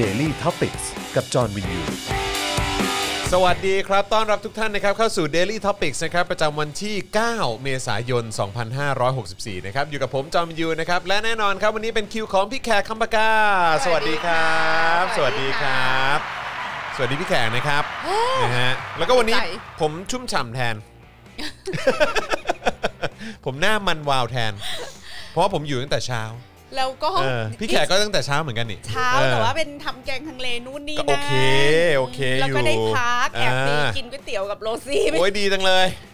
Daily t o p i c กกับจอห์นวินยู สวัสดีครับ ต้อนรับทุกท่านนะครับเข้าสู่ Daily Topics นะครับประจำวันที่ 9 เมษายน 2564 นะครับอยู่กับผมจอมยูนะครับและแน่นอนครับวันนี้เป็นคิวของพี่แขกคำปากา สวัสดีครับ สวัสดีครับ สวัสดีพี่แขกนะครับนะฮะแล้วก็วันนี้ใจผมชุ่มฉ่ำแทน ผมหน้ามันวาวแทน เพราะว่าผมอยู่ตั้งแต่เช้า แล้วก็เออพี่แขกก็ตั้งแต่เช้าเหมือนกันนี่เช้าออแต่ว่าเป็นทำแกงทังเลนู่นนี่ก็นั่นโอเคโอเคแล้วก็ได้อยู่พักแอบไปอ่ากินก๋วยเตี๋ยวกับโรซี่โอ้ยดีจังเลยแ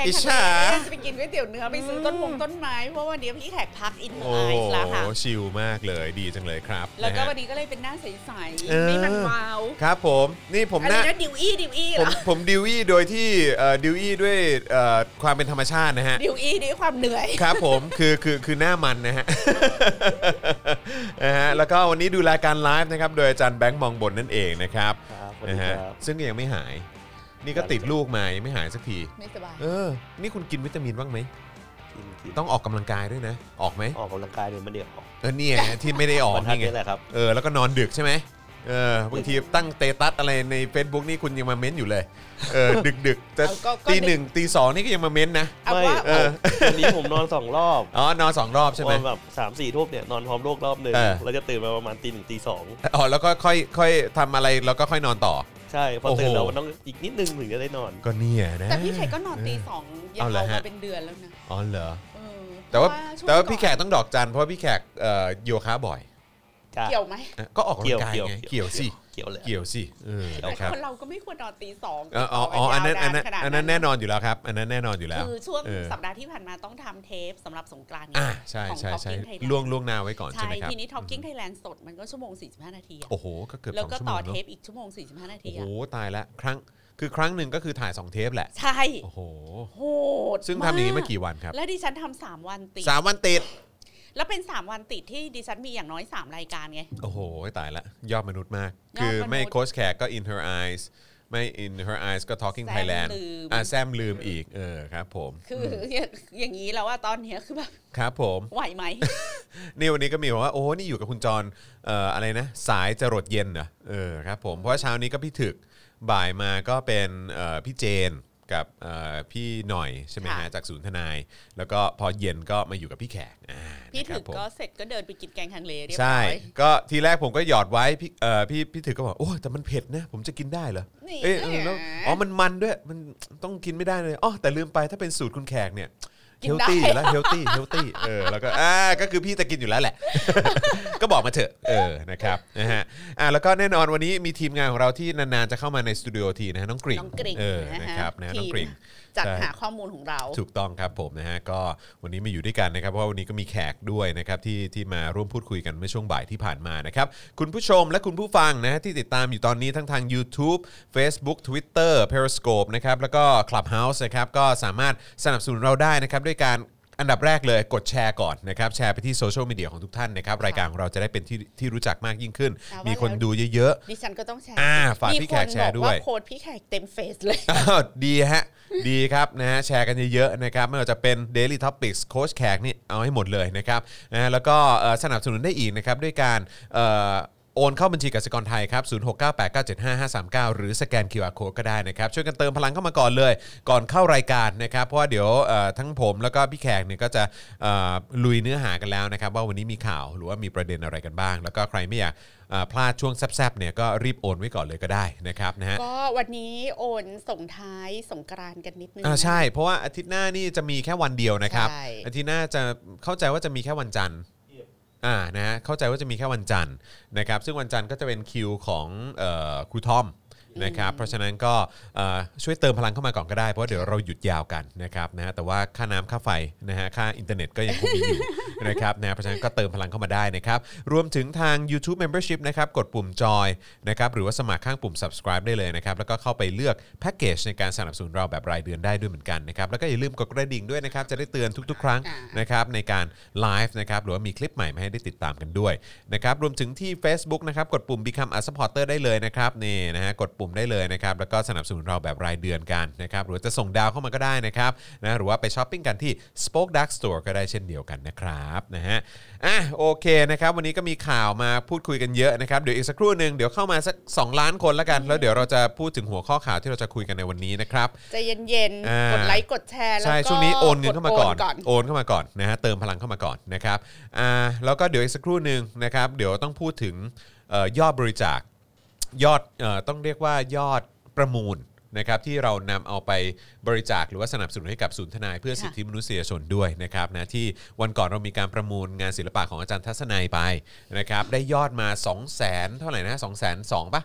กงอิจทังฉาเลจะไปกินก๋วยเตี๋ยวเนื้อไปซื้อต้นมงต้นไม้ เพราะว่าวันนี้พี่แขกพักอินเตอโอ้ร์ไอซ์แล้วค่ะ ชิลมากเลยดีจังเลยครับแล้วก็นะฮะวันนี้ก็เลยเป็นหน้าใสเออๆไม่มันวาวครับผมนี่ผมอะไรนะ นะดิวอี้ดิวอี้ผมเหรอผมดิวอี้โดยที่เอ่อดิวอี้ด้วยเอ่อความเป็นธรรมชาตินะฮะ ดิวอี้ด้วยความเหนื่อย ครับผมคือคือคือหน้ามันนะฮะ นะฮะแล้วก็วันนี้ดูรายการไลฟ์นะครับ โดยอาจารย์แบงค์มองบนนั่นเองนะครับครับสวัสดีนะฮะครับ ซึ่งก็ยังไม่หาย นี่ก็ติดลูกมายังไม่หายสักที ไม่สบาย เออ นี่คุณกินวิตามินบ้างไหมกินกินต้องออกกำลังกายด้วยนะ ออกไหมออกกำลังกายเนี่ยมันเดี๋ยวออกเออเนี่ยที่ไม่ได้ออกบรรทัดนี่ไง นี่แหละครับ เออแล้วก็นอนดึกใช่ไหมเออบางทีตั้งเตตัสอะไรใน Facebook นี่คุณยังมาเม้นอยู่เลยเออดึกดึกๆจะเอาก็ก็ ตีดึกหนึ่งตีสองนี่ก็ยังมาเม้นนะเอาไม่ว่าเออวันนี้ผมนอนสองรอบอ๋อนอนสองรอบใช่ไหมนอนแบบสามสี่ทุ่มเนี่ยนอนพร้อมโลกรอบหนึ่งเออ แล้วจะตื่นมาประมาณตีหนึ่งตีสอง อ๋อแล้วก็ค่อยค่อยทำอะไรแล้วก็ค่อยนอนต่อ ใช่พอโอ้โหตื่นแล้วมันต้องอีกนิดนึงถึงจะได้นอน ก็เนี่ยนะ แต่พี่แขกก็นอนตีสองยาเอาวเหรอฮะมาเป็นเดือนแล้วนะ อ๋อเหรอเออแต่ว่าช่งแต่ว่าพี่ก่แขอนกต้องดอกจันเพราะว่าพี่แขกเอ่อโยคะบ่อย เกี่ยวไหมอะก็ออกกำลังกายเกี่ยวไงเกี่ยวเกี่ยวสิเกี่ยวเลย เกี่ยวสิเออแต่นะครับคนเราก็ไม่ควรนอนตีสองเอออ๋ออ๋ออันนั้นอันนั้นอันนั้นแน่นอนอยู่แล้วครับ อันนั้นแน่นอนอยู่แล้วคือช่วงเออสัปดาห์ที่ผ่านมาต้องทำเทปสำหรับสงกรานต์ไงอ่าใช่ของ ใช่ใช่ Talking Thailand ล่วงล่วงหน้าไว้ก่อนใช่ใช่ไหมครับ ทีนี้ Talking Thailand สดมันก็ชั่วโมง 45 นาทีอะโอ้โห ก็เกือบแล้วสองก็ชั่วโมต่องเทเนาะปอีกชั่วโมง 45 นาทีโอ้โหอะตายละครั้งคือครั้งหนึ่งก็คือถ่ายสองเทปแหละใช่โอ้โห โหดซึ่งทำอย่างนี้มากี่วันครับ แล้วดิฉันทำสามวันติดสามวันติด แล้วเป็น 3 วันติดที่ดิฉันมีอย่างน้อย 3 รายการไง โอ้โห ตายละ ยอดมนุษย์มากยอดมนุษย์คือไม่โค้ชแขกก็ in her eyes ไม่ in her eyes ก็ talking แซม Thailand ลืมอ่าแซมลืมอีก เออครับผม คืออย่างอย่างนี้แล้วว่าตอนเนี้ยคือแบบ ครับผม ไหวไหม นี่วันนี้ก็มีบอกว่า โอ้ นี่อยู่กับคุณจรเอ่ออะไรนะ สายจรดเย็นเหรอ เออครับผม เพราะว่าเช้านี้ก็พี่ถึก บ่ายมาก็เป็นเอ่อพี่เจนกับเอ่อพี่หน่อยใช่ไหมฮะค่ะจากศูนย์ทนาย แล้วก็พอเย็นก็มาอยู่กับพี่แขกอ่า พี่นะครัถึบกผมก็เสร็จก็เดินไปกินแกงฮังเลเรียบใช่ร้อยก็ทีแรกผมก็หยอดไว้พี่เอ่อพี่พี่ถึกก็บอกโอ้แต่มันเผ็ดนะผมจะกินได้เหรอนี่เอ้ยเออแล้วอ๋อมันมันด้วยมันต้องกินไม่ได้เลยอ๋อแต่ลืมไปถ้าเป็นสูตรคุณแขกเนี่ยกิเฮนลได้ตี้อยู่แล้วเฮลตี้เฮลตี้เออแล้วก็อ่าก็คือพี่จะกินอยู่แล้วแหละ ก็บอกมาเถอะเออนะครับนะฮะอ่าแล้วก็แน่นอนวันนี้มีทีมงานของเราที่นานๆจะเข้ามาในสตูดิโอทีนะฮะน้องกริ่งน้องกริ่งเออนะนะฮะครับนะฮะน้องกริ่ง จัดใช่หาข้อมูลของเรา ถูกต้องครับผมนะฮะก็วันนี้มาอยู่ด้วยกันนะครับเพราะว่าวันนี้ก็มีแขกด้วยนะครับที่ที่มาร่วมพูดคุยกันเมื่อช่วงบ่ายที่ผ่านมานะครับคุณผู้ชมและคุณผู้ฟังนะฮะที่ติดตามอยู่ตอนนี้ทั้งทาง YouTube Facebook Twitter Periscope นะครับแล้วก็ Clubhouse นะครับก็สามารถสนับสนุนเราได้นะครับด้วยการ อันดับแรกเลยกดแชร์ก่อนนะครับแชร์ไปที่โซเชียลมีเดียของทุกท่านนะครับรายการของเราจะได้เป็นที่ที่รู้จักมากยิ่งขึ้นเอาว่า มีคนแล้วดูเยอะดิฉันก็ต้องแชร์อ่าสิฝากพี่แขกแชร์ด้วยมีคนบอกว่าโค้ดพี่แขกเต็มเฟซเลย อ้าวดีฮะ ดีครับนะฮะแชร์กันเยอะๆนะครับไม่ว่าจะเป็น Daily Topics โค้ชแขกนี่เอาให้หมดเลยนะครับนะฮะแล้วก็เอ่อสนับสนุนได้อีกนะครับด้วยการเอ่อ โอนเข้าบัญชีกสิกรไทยครับ 0698975539 หรือสแกน QR Code ก็ได้นะครับ ช่วยกันเติมพลังเข้ามาก่อนเลย ก่อนเข้ารายการนะครับ เพราะว่าเดี๋ยวเอ่อทั้งผมแล้วก็พี่แขกเนี่ยก็จะเอ่อลุยเนื้อหากันแล้วนะครับ ว่าวันนี้มีข่าวหรือว่ามีประเด็นอะไรกันบ้าง แล้วก็ใครไม่อยากเอ่อพลาดช่วงแซบๆเนี่ยก็รีบโอนไว้ก่อนเลยก็ได้นะครับนะฮะก็วันนี้โอนส่งท้ายสงกรานต์กันนิดนึงอ่านะใช่ เพราะว่าอาทิตย์หน้านี่จะมีแค่วันเดียวนะครับใช่อาทิตย์หน้าจะเข้าใจว่าจะมีแค่วันจันทร์ อ่านะฮะเข้าใจว่าจะมีแค่วันจันทร์นะครับซึ่งวันจันทร์ก็จะเป็นคิวของออครูทอม นะครับเพราะฉะนั้นก็เอ่อช่วยเติมพลังเข้ามาก่อนก็ได้เพราะเดี๋ยวเราหยุดยาวกันนะครับนะฮะแต่ว่าค่าน้ำค่าไฟนะฮะค่าอินเทอร์เน็ตก็ยังคงมีอยู่ นะครับนะเพราะฉะนั้นก็เติมพลังเข้ามาได้นะครับรวมถึงทาง YouTube Membership นะครับกดปุ่มจอยนะครับหรือว่าสมัครข้างปุ่ม subscribe ได้เลยนะครับแล้วก็เข้าไปเลือกแพ็กเกจในการสนับสนุนเราแบบรายเดือนได้ด้วยเหมือนกันนะครับแล้วก็อย่าลืมกดกระดิ่งด้วยนะครับจะได้เตือนทุก ๆ ครั้งอ่านนะครับในการไลฟ์นะครับหรือว่ามีคลิปใหม่มาให้ได้ติดตามกันด้วยนะครับรวมถึงที่ Facebook นะครับกดปุ่ม Become a supporter ได้เลยนะครับนี่นะฮะกดปุ่มได้เลยนะครับแล้วก็สนับสนุนเราแบบรายเดือนกันนะครับหรือว่าจะส่งดาวเข้ามาก็ได้นะครับนะหรือว่าไปช้อปปิ้งกันที่ SpokeDark Store ก็ได้เช่นเดียวกันนะครับนะฮะอะโอเคนะครับวันนี้ก็มีข่าวมาพูดคุยกันเยอะนะครับเดี๋ยวอีกสักครู่หนึ่งเดี๋ยวเข้ามาสัก 2 ล้านคนแล้วกัน แล้วเดี๋ยวเราจะพูดถึงหัวข้อข่าวที่เราจะคุยกันในวันนี้นะครับใจเย็นอ่าๆกดไลค์กดแชร์แล้วใช่ก็ช่วงนี้โอนเงินเข้ามาก่อนดโอนเข้ามาก่อนนะฮะเติมพลังเข้ามาก่อนนะครับอ่าแล้วก็เดี๋ยวอีกสักครู่หนึ่งนะครับเดี๋ยวต้องพูดถึงเอ่อยอดบริจาค ยอดเอ่อต้องเรียกว่ายอดประมูลนะครับที่เรานำเอาไปบริจาคหรือว่าสนับสนุนให้กับศูนย์ทนายเพื่อสิทธิมนุษยชนด้วยนะครับนะที่วันก่อนเรามีการประมูลงานศิลปะของอาจารย์ทัศนัยไปนะครับได้ยอดมา 2 0 0 0 0 0เท่าไหร่นะ2 2 0 0 0ปะ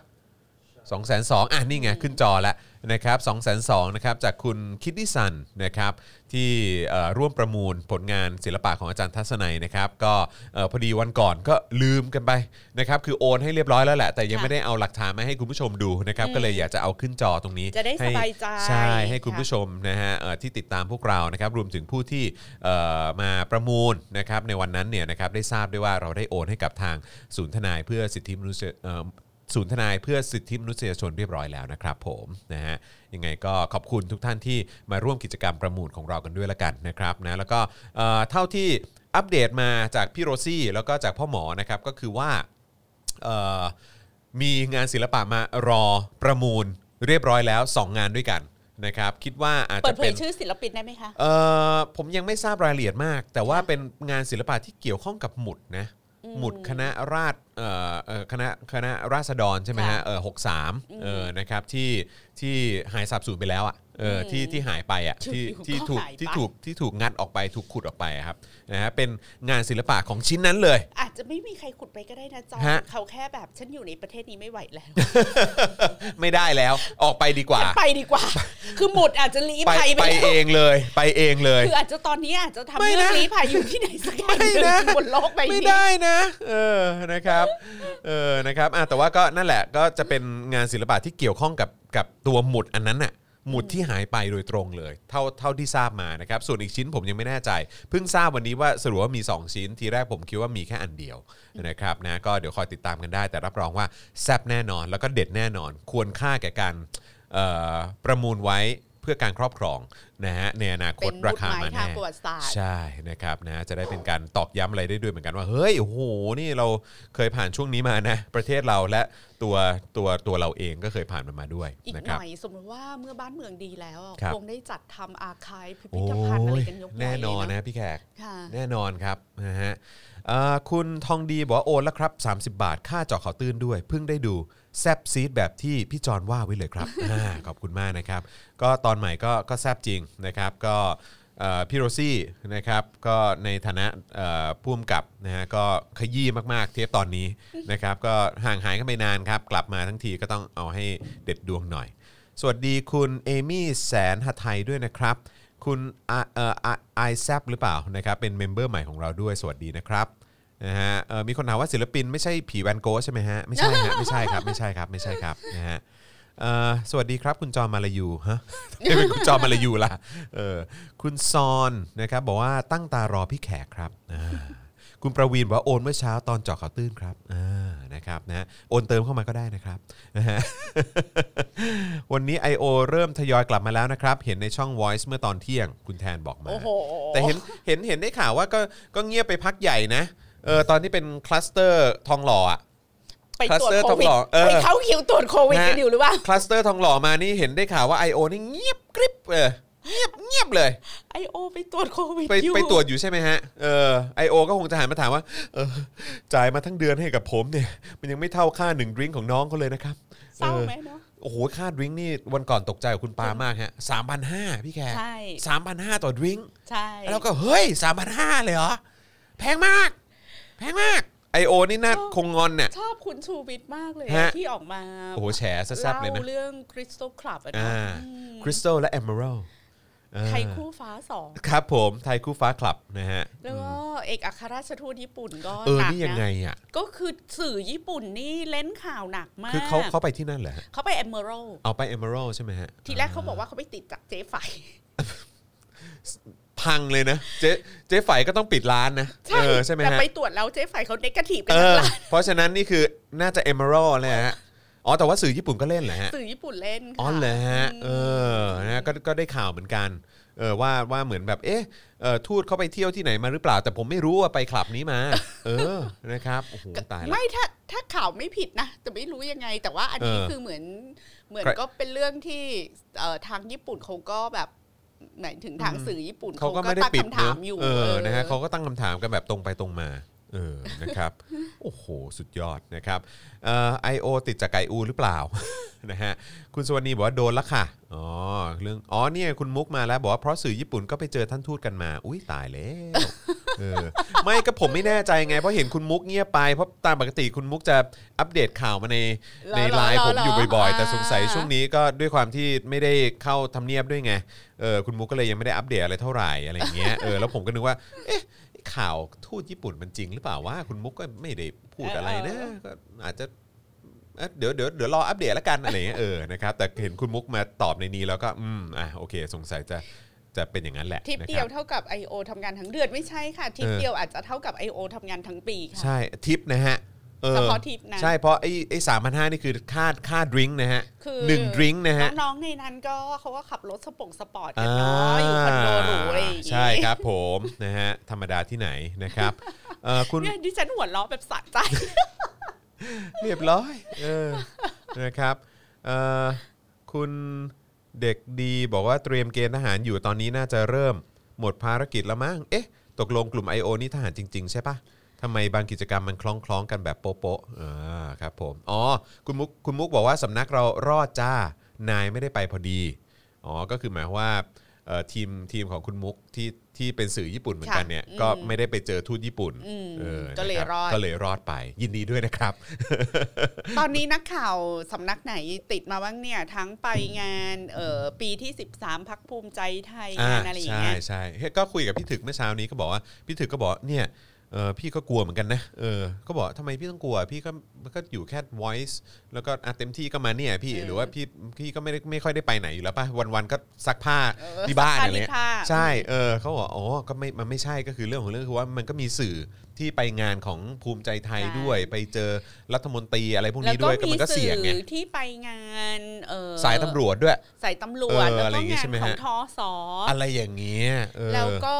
2 2 0 0 0อะนี่ไงขึ้นจอแล้วนะครับ2 2 0 0 0นะครับจากคุณคิดดิซันนะครับที่เอ่อร่วมประมูลผลงานศิลปะของอาจารย์ทัศนัยนะครับก็เอ่อพอดีวันก่อนก็ลืมกันไปนะครับคือโอนให้เรียบร้อยแล้วแหละ แต่ยังค่ะไม่ได้เอาหลักฐานมาให้คุณผู้ชมดูนะครับก็เลยอยากจะเอาขึ้นจอตรงนี้จะได้ให้สบายใจใช่ให้คุณค่ะผู้ชมนะฮะเอ่อที่ติดตามพวกเรานะครับรวมถึงผู้ที่เอ่อมาประมูลนะครับในวันนั้นเนี่ยนะครับได้ทราบด้วยว่าเราได้โอนให้กับทางศูนย์ทนายเพื่อสิทธิมนุษยเอ่อ ศูนย์ทนายเพื่อสิทธิมนุษยชนเรียบร้อยแล้วนะครับผมนะฮะยังไงก็ขอบคุณทุกท่านที่มาร่วมกิจกรรมประมูลของเรากันด้วยละกันนะครับนะแล้วก็เอ่อเท่าที่อัปเดตมาจากพี่โรซี่แล้วก็จากพ่อหมอนะครับก็คือว่าเอ่อมีงานศิลปะมารอประมูลเรียบร้อยแล้ว 2 งานด้วยกันนะครับคิดว่าอาจเปิจะดเผเป็ยน ชื่อศิลปินได้ไหมคะ เอ่อผมยังไม่ทราบรายละเอียดมาก แต่ว่าเป็นงานศิลปะที่เกี่ยวข้องกับหมุดนะหมุดคณะราษฎร คณะคณะราษฎรใช่ไหมฮะค่ะเออหกสามเออนะครับที่ที่หายสับสูญไปแล้วอะเออที่ที่หายไปอะที่อยู่ๆที่ก็ถูกหายไปที่ถูกที่ถูกงัดออกไปถูกขุดออกไปอะครับนะฮะเป็นงานศิลปะของชิ้นนั้นเลย อาจจะไม่มีใครขุดไปก็ได้นะจอฮะเขาแค่แบบฉันอยู่ในประเทศนี้ไม่ไหวแล้ว ไม่ได้แล้วออกไปดีกว่าฉันไปดีกว่า คือหมุดอาจจะลี้ไปภัยไปไปแล้วเองเลย ไปเองเลยคืออาจจะตอนนี้อาจจะทำไม่เรื่องนะลี้ภัยอยู่ที่ไหนสักแห่งหไม่นึ่นะงบนโลกใบไม่นี้ได้นะ เออนะครับเออนะครับอะแต่ว่าก็นั่นแหละก็จะเป็นงานศิลปะที่เกี่ยวข้องกับกับตัวหมุดอันนั้นน่ะหมุดที่หายไปโดยตรงเลย เท่าเท่าที่ทราบมานะครับ ส่วนอีกชิ้นผมยังไม่แน่ใจ เพิ่งทราบวันนี้ว่าสรุปว่ามี 2 ชิ้น ทีแรกผมคิดว่ามีแค่อันเดียวนะครับนะก็เดี๋ยวคอยติดตามกันได้ แต่รับรองว่าแซบแน่นอนแล้วก็เด็ดแน่นอน ควรค่าแก่การประมูลไว้ พื่อการครอบครองนะฮะในอนาคเป็ตนราบุตรคาหมายมาทางแน่ประวัติศาสตร์ใช่นะครับนะจะได้เป็นการตอกย้ำอะไรได้ด้วยเหมือนกันว่าเฮ้ยโอ้โหนี่เราเคยผ่านช่วงนี้มานะ ประเทศเราและตัวตัวตัวเราเองก็เคยผ่านมันมาด้วยอีกนะหครับน่อยสมมติว่าเมื่อบ้านเมืองดีแล้วครับคงได้จัดทำอาคายพิโอ้พิธภัณฑ์อะไรยกันยกใหญ่แน่นอนเลยนะพี่แขกค่ะแน่นอนครับนะฮะเอ่อคุณทองดีบอกว่าโอนแล้วครับ 30 บาท ค่าเจาะเขาตื้นด้วยเพิ่งได้ดู แซบซีดแบบที่พี่จอนว่าไว้เลยครับอ่าขอบคุณมากนะครับ ก็ตอนใหม่ก็ก็แซบจริงนะครับ ก็เอ่อพี่โรซี่นะครับก็ในฐานะเอ่อผู้กำกับนะฮะก็ขยี้มากๆเทปตอนนี้นะครับ ก็ห่างหายกันไปนานครับ กลับมาทั้งทีก็ต้องเอาให้เด็ดดวงหน่อย สวัสดีคุณเอมี่แสนหทัยด้วยนะครับ คุณอ่าเอ่อไอแซบหรือเปล่านะครับเป็น member ใหม่ของเราด้วยสวัสดีนะครับ นะฮะเอ่อมีคนถามว่าศิลปินไม่ใช่ผีแวนโกสใช่ไหมฮะไม่ใช่ฮะไม่ใช่ครับไม่ใช่ครับไม่ใช่ครับนะฮะเอ่อสวัสดีครับคุณจอมมาลายูฮะไม่เป็นคุณจอมมาลายูล่ะเออคุณซอนนะครับบอกว่าตั้งตารอพี่แขกครับอ่าคุณประวีนบอกว่าโอนเมื่อเช้าตอนเจาะข่าวตื้นครับอ่านะครับนะโอนเติมเข้ามาก็ได้นะครับนะฮะวันนี้ I.O. เริ่มทยอยกลับมาแล้วนะครับ เห็นในช่อง Voice เมื่อตอนเที่ยงคุณแทนบอกมาโอ้โหแต่เห็นเห็นเห็นได้ข่าวว่าก็ก็เงียบไปพักใหญ่นะ เออตอนที่เป็นคลัสเตอร์ทองหล่ออะไปตรวจ cluster โควิดทองหล่อเออไปเข้าคิวตรวจโควิดกันอยู่หรือเปล่าคลัสเตอร์ทองหล่อมานี่เห็นได้ข่าวว่า I.O. นี่เงียบกริบเออเงียบเงียบเลย I.O. ไปตรวจโควิดไปอยู่ไปตรวจอยู่ใช่ไหมฮะเออ I.O. ก็คงจะหันมาถามว่าเออจ่ายมาทั้งเดือนให้กับผมเนี่ย มันยังไม่เท่าค่าหนึ่งดริงก์ของน้องเขาเลยนะครับเศร้าไหมเนาะโอ้โหค่าดริงก์นี่วันก่อนตกใจกับคุณปามากฮะสามพันห้าพี่แขกใช่สามพันห้าต่อดริงก์ใช่แล้วก็เฮ้ยสามพันห้าเลยเหรอแพงมาก แพงมากไอโอนี่น่าคงงอนเนี่ย ชอบคุณชูวิทย์มากเลยฮะ ที่ออกมาโอ้โหแฉซะแซ่บเลยนะเล่าเรื่องคริสตัลคลับอะอ่าเนาะอืมคริสตัลและเอมเมอรัลไทยคู่ฟ้าสองครับผมไทยคู่ฟ้าคลับนะฮะ แล้วก็เอกอัครราชทูตญี่ปุ่นก็เออ หนักนี่ยังไงนะอะ ก็คือสื่อญี่ปุ่นนี่เล่นข่าวหนักมากคือเขาเขาไปที่นั่นเหรอฮะเขาไป Emeraldเอาไป Emerald ใช่ไหมฮะทีแรกเขาบอกว่าเขาไปติดจากเจ๊ไฝ พังเลยนะเจ๊เจ๊ไฝก็ต้องปิดร้านนะเออใช่ไหมแต่ฮะไปตรวจแล้วเจ๊ไฝเขา negative กันเอทั้งร้านเพราะฉะนั้นนี่คือน่าจะ Emerald เลยฮะอ๋อแต่ว่าสื่อญี่ปุ่นก็เล่นแหละฮะ สื่อญี่ปุ่นเล่นค่ะอ๋อเหรอฮะมเออนะก็ก็ได้ข่าวเหมือนกันเออว่าว่าเหมือนแบบเอ๊ะเออทูตเข้าไปเที่ยวที่ไหนมาหรือเปล่า แต่ผมไม่รู้ว่าไปคลับนี้มา เออนะครับโอ้โหตายละไม่ถ้าถ้าข่าวไม่ผิดนะแต่ไม่รู้ยังไง แต่ว่าอันนี้เออคือเหมือนเหมือนใคร ก็เป็นเรื่องที่เอ่อทางญี่ปุ่นเขาก็แบบ หมายถึงทางสื่อญี่ปุ่นเขาก็ไม่ได้ตั้งปิดคำเนถาอะมอยู่เออออนะฮะเขาก็ตั้งคำถามกันแบบตรงไปตรงมาเออนะครับ โอ้โห สุดยอดนะครับเอ่อไอโอติดจากไก่อูหรือเปล่า นะฮะ คุณสวนีบอกว่าโดนละค่ะ อ๋อ เรื่อง อ๋อ เนี่ย คุณมุกมาแล้ว บอกว่าเพราะสื่อญี่ปุ่นก็ไปเจอท่านทูตกันมา อุ้ยตายแล้ว เออไม่ก็ผมไม่แน่ใจไง เพราะเห็นคุณมุกเงียบไป เพราะตามปกติคุณมุกจะอัปเดตข่าวมาในเหรอในไลน์เหรอผมอยู่เหรอบ่อยๆอ่าแต่สงสัยช่วงนี้ก็ด้วยความที่ไม่ได้เข้าทำเนียบด้วยไงเออคุณมุกก็เลยยังไม่ได้อัปเดตอะไรเท่าไหร่อะไรอย่างเงี้ยเออแล้วผมก็นึกว่าเอ๊ะข่าวทูตญี่ปุ่นมันจริงหรือเปล่าว่าคุณมุกก็ไม่ได้พูดอะไรนะก็อาจจะเอ๊ะเดี๋ยวเดี๋ยวเดี๋ยวรออัปเดตแล้วกันอะไรอย่างเงี้ยเออนะครับแต่เห็นคุณมุกมาตอบในนี้แล้วก็อืมอะโอเค สงสัยจะ จะเป็นอย่างนั้นแหละทิปเดียวนะคยรัวบเท่ากับ I.O. ทำงานทั้งเดือนไม่ใช่ค่ะทิปเออเดียวอาจจะเท่ากับ I.O. ทำงานทั้งปีค่ะใช่ทิปนะฮะเออเฉพาะทิปนะใช่เพราะไอ้ไอ้สามพันห้านี่คือค่าค่า drink นะฮะคือหนึ่ง drink นะฮะน้องๆในนั้นก็เขาก็ขับรถสปงสปอร์ตกันเนาะอยู่คอนโดหรูอะไรอย่างงี้ใช่ครับผมนะฮะธรรมดาที่ไหนนะครับเอ่อคุณเนี่ยดิฉันหัวเราะแบบสะใจ เรียบร้อยเออนะครับเอ่อคุณ เด็กดีบอกว่าเตรียมเกณฑ์ทหารอยู่ตอนนี้น่าจะเริ่มหมดภารกิจแล้วมั้งเอ๊ะ ตกลงกลุ่ม I.O. นี่ทหารจริง ๆ ใช่ปะทำไมบางกิจกรรมมันคล้องๆกันแบบโป๊ะๆอ่าครับผมอ๋อคุณมุกคุณมุกบอกว่าสำนักเรารอดจ้านายไม่ได้ไปพอดีอ๋อก็คือหมายว่าทีมทีมของคุณมุกที่ ที่เป็นสื่อญี่ปุ่นเหมือนกันเนี่ยค่ะอืมก็ไม่ได้ไปเจอทูตญี่ปุ่นอืมเออก็เลยนะคบรอดก็เลยรอดไป ยินดีด้วยนะครับ ตอนนี้นักข่าวสำนักไหนติดมาบ้างเนี่ย ทั้งไปงานเอ่อปีที่ 13พักภูมิใจไทยงานอะไรอย่างใช่เงี้ยใช่เฮ้ยก็คุยกับพี่ถึกเมื่อเช้านี้ก็บอกว่าพี่ถึกก็บอกเนี่ย เออพี่ก็กลัวเหมือนกันนะเออก็บอกทำไมพี่ต้องกลัว พี่ก็ก็อยู่แค่ voice แล้วก็อะเต็มที่ก็มาเนี่ยพี่เออหรือว่าพี่พี่ก็ไม่ได้ไม่ค่อยได้ไปไหนอยู่แล้วป่ะวันๆก็ซักผ้าเออที่บ้านซักผ้าอะไรเงี้ยรีดผ้าใช่เออเขาบอกอ๋อก็ไม่มันไม่ใช่ก็คือเรื่องของเรื่องคือว่ามันก็มีสื่อที่ไปงานของภูมิใจไทยใช่ด้วย ไปเจอรัฐมนตรีอะไรพวกแล้วนี้ก็ด้วยก็มีมันก็สื่เสี่ยงไงอที่ไปงานเอ่อสายตำรวจด้วยสายตำรวจเออแล้วอะไรก็อย่างงี้งาใช่นไหมของฮะทอสออะไรอย่างเงี้ยเออแล้วก็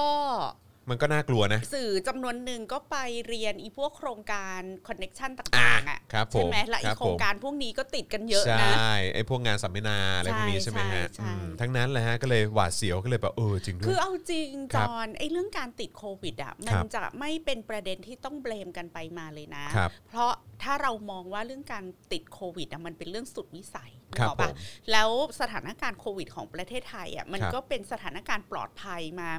มันก็น่ากลัวนะ สื่อจำนวนหนึ่งก็ไปเรียนอีพวกโครงการคอนเน็ชันต่อะางๆอะครับผมใช่ไหมและคอีรับโครงการพวกนี้ก็ติดกันเยอะนะใช่ไอ้พวกงานสัมมนาอะไรพวกนี้ใช่ใช่ไหมฮะใช่ใช่ อืมทั้งนั้นแหละฮะก็เลยหวาดเสียวก็เลยแบบเออจริงด้วคืย อเอาจริงคจรับอนไอ้เรื่องการติดโควิดอะคมัรันบจะไม่เป็นประเด็นที่ต้องเบลมกันไปมาเลยนะ ครับ เพราะถ้าเรามองว่าเรื่องการติดโควิดอะมันเป็นเรื่องสุดวิสัยครับนึกออกปะผมแล้วสถานการณ์โควิดของประเทศไทยอะมันครับก็เป็นสถานการณ์ปลอดภัยมา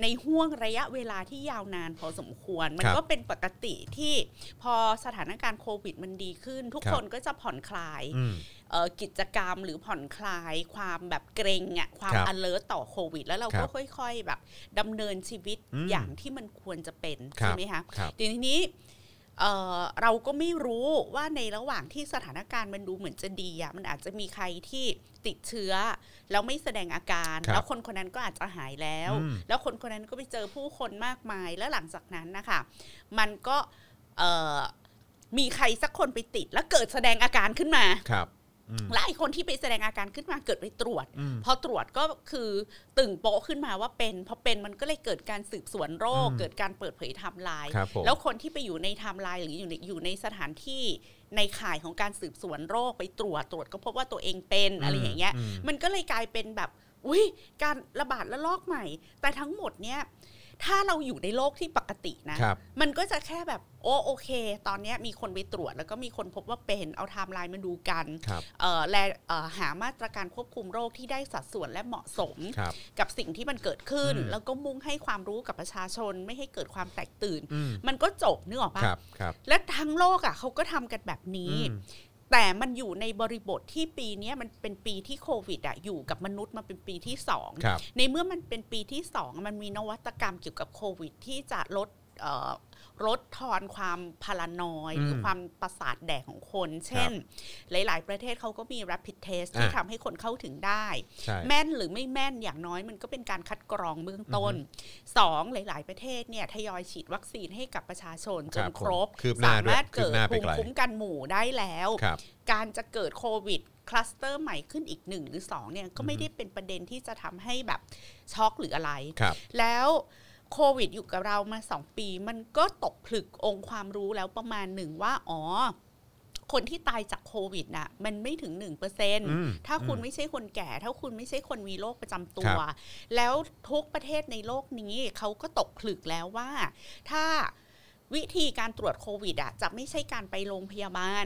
ในห่วงระยะเวลาที่ยาวนานพอสมควร มันครับก็เป็นปกติที่พอสถานการณ์โควิดมันดีขึ้น ทุกครับคนก็จะผ่อนคลายอืมเอ่อกิจกรรมหรือผ่อนคลายความแบบเกรงอะความครับ alert ต่อโควิด แล้วเราครัก็บค่อย ๆ แบบดำเนินชีวิตอืมอย่างที่มันควรจะเป็นครัใช่บไหมคะครับทีนี้ เอ่อเราก็ไม่รู้ว่าในระหว่างที่สถานการณ์มันดูเหมือนจะดีอะมันอาจจะมีใครที่ติดเชื้อ แล้วไม่แสดงอาการครับแล้วคนคนนั้นก็อาจจะหายแล้วอืมแล้วคนคนนั้นก็ไปเจอผู้คนมากมายแล้วหลังจากนั้นนะคะมันก็เอ่อมีใครสักคนไปติดแล้วเกิดแสดงอาการขึ้นมาครับอืม และไอ้คนที่ไปแสดงอาการขึ้นมาเกิดไปตรวจอืมพอตรวจก็คือตึงโป๊ะขึ้นมาว่าเป็นพอเป็นมันก็เลยเกิดการสืบสวนโรคอืมเกิดการเปิดเผยไทม์ไลน์ครับผมแล้วคนที่ไปอยู่ในไทม์ไลน์หรืออยู่ในอยู่ในสถานที่ในข่ายของการสืบสวนโรคไปตรวจตรวจก็พบว่าตัวเองเป็นอะไรอย่างเงี้ยอืมมันก็เลยกลายเป็นแบบอุ้ยการระบาดระลอกใหม่ แต่ทั้งหมดเนี่ย ถ้าเราอยู่ในโลกที่ปกตินะครับมันก็จะแค่แบบโอ้โอเค ตอนเนี้ยมีคนไปตรวจแล้วก็มีคนพบว่าเป็นเอาไทม์ไลน์มาดูกันครับเอ่อและเอ่อหามาตรการควบคุมโรคที่ได้สัดส่วนและเหมาะสมครับกับสิ่งที่มันเกิดขึ้นอืมแล้วก็มุ่งให้ความรู้กับประชาชน ไม่ให้เกิดความแตกตื่นอืมมันก็จบนึกออกปะครับครับและทั้งโลกอะเขาก็ทำกันแบบนี้อืม แต่มันอยู่ในบริบทที่ปีเนี้ยมันเป็นปีที่โควิดอะอยู่กับมนุษย์มาเป็นปีที่สองครับในเมื่อมันเป็นปีที่สองมันมีนวัตกรรมเกี่ยวกับโควิด ที่จะลดเอ่อ ลดทอนความพารานอยหรือมความประสาทแดกของคน เช่น หลาย ๆ ประเทศเขาก็มี rapid test ที่อะทำให้คนเข้าถึงได้ใช่แม่นหรือไม่แม่นอย่างน้อยมันก็เป็นการคัดกรองเบื้องต้นสองหลาย ๆ ประเทศเนี่ยทยอยฉีดวัคซีนให้กับประชาชนจครันบครบผมคืบหน้าสามารถด้วยคืเกิบดหน้าไปภูมิไกลคุ้มกันหมู่ได้แล้วครับการจะเกิดโควิดคลัสเตอร์ใหม่ขึ้นอีกหนึ่งหรือสองเนี่ยก็ไม่ได้เป็นประเด็นที่จะทำให้แบบช็อกหรืออะไรครับแล้ว โควิดอยู่กับเรามาสองปี มันก็ตกผลึกองค์ความรู้แล้วประมาณหนึ่งว่า อ๋อ คนที่ตายจากโควิดน่ะ มันไม่ถึงหนึ่งเปอร์เซ็นอืมถ้าคุณอืมไม่ใช่คนแก่ ถ้าคุณไม่ใช่คนมีโรคประจำตัครัวบแล้วทุกประเทศในโลกนี้เขาก็ตกผลึกแล้วว่า ถ้าวิธีการตรวจโควิดอะจะไม่ใช่การไปโรงพยาบาล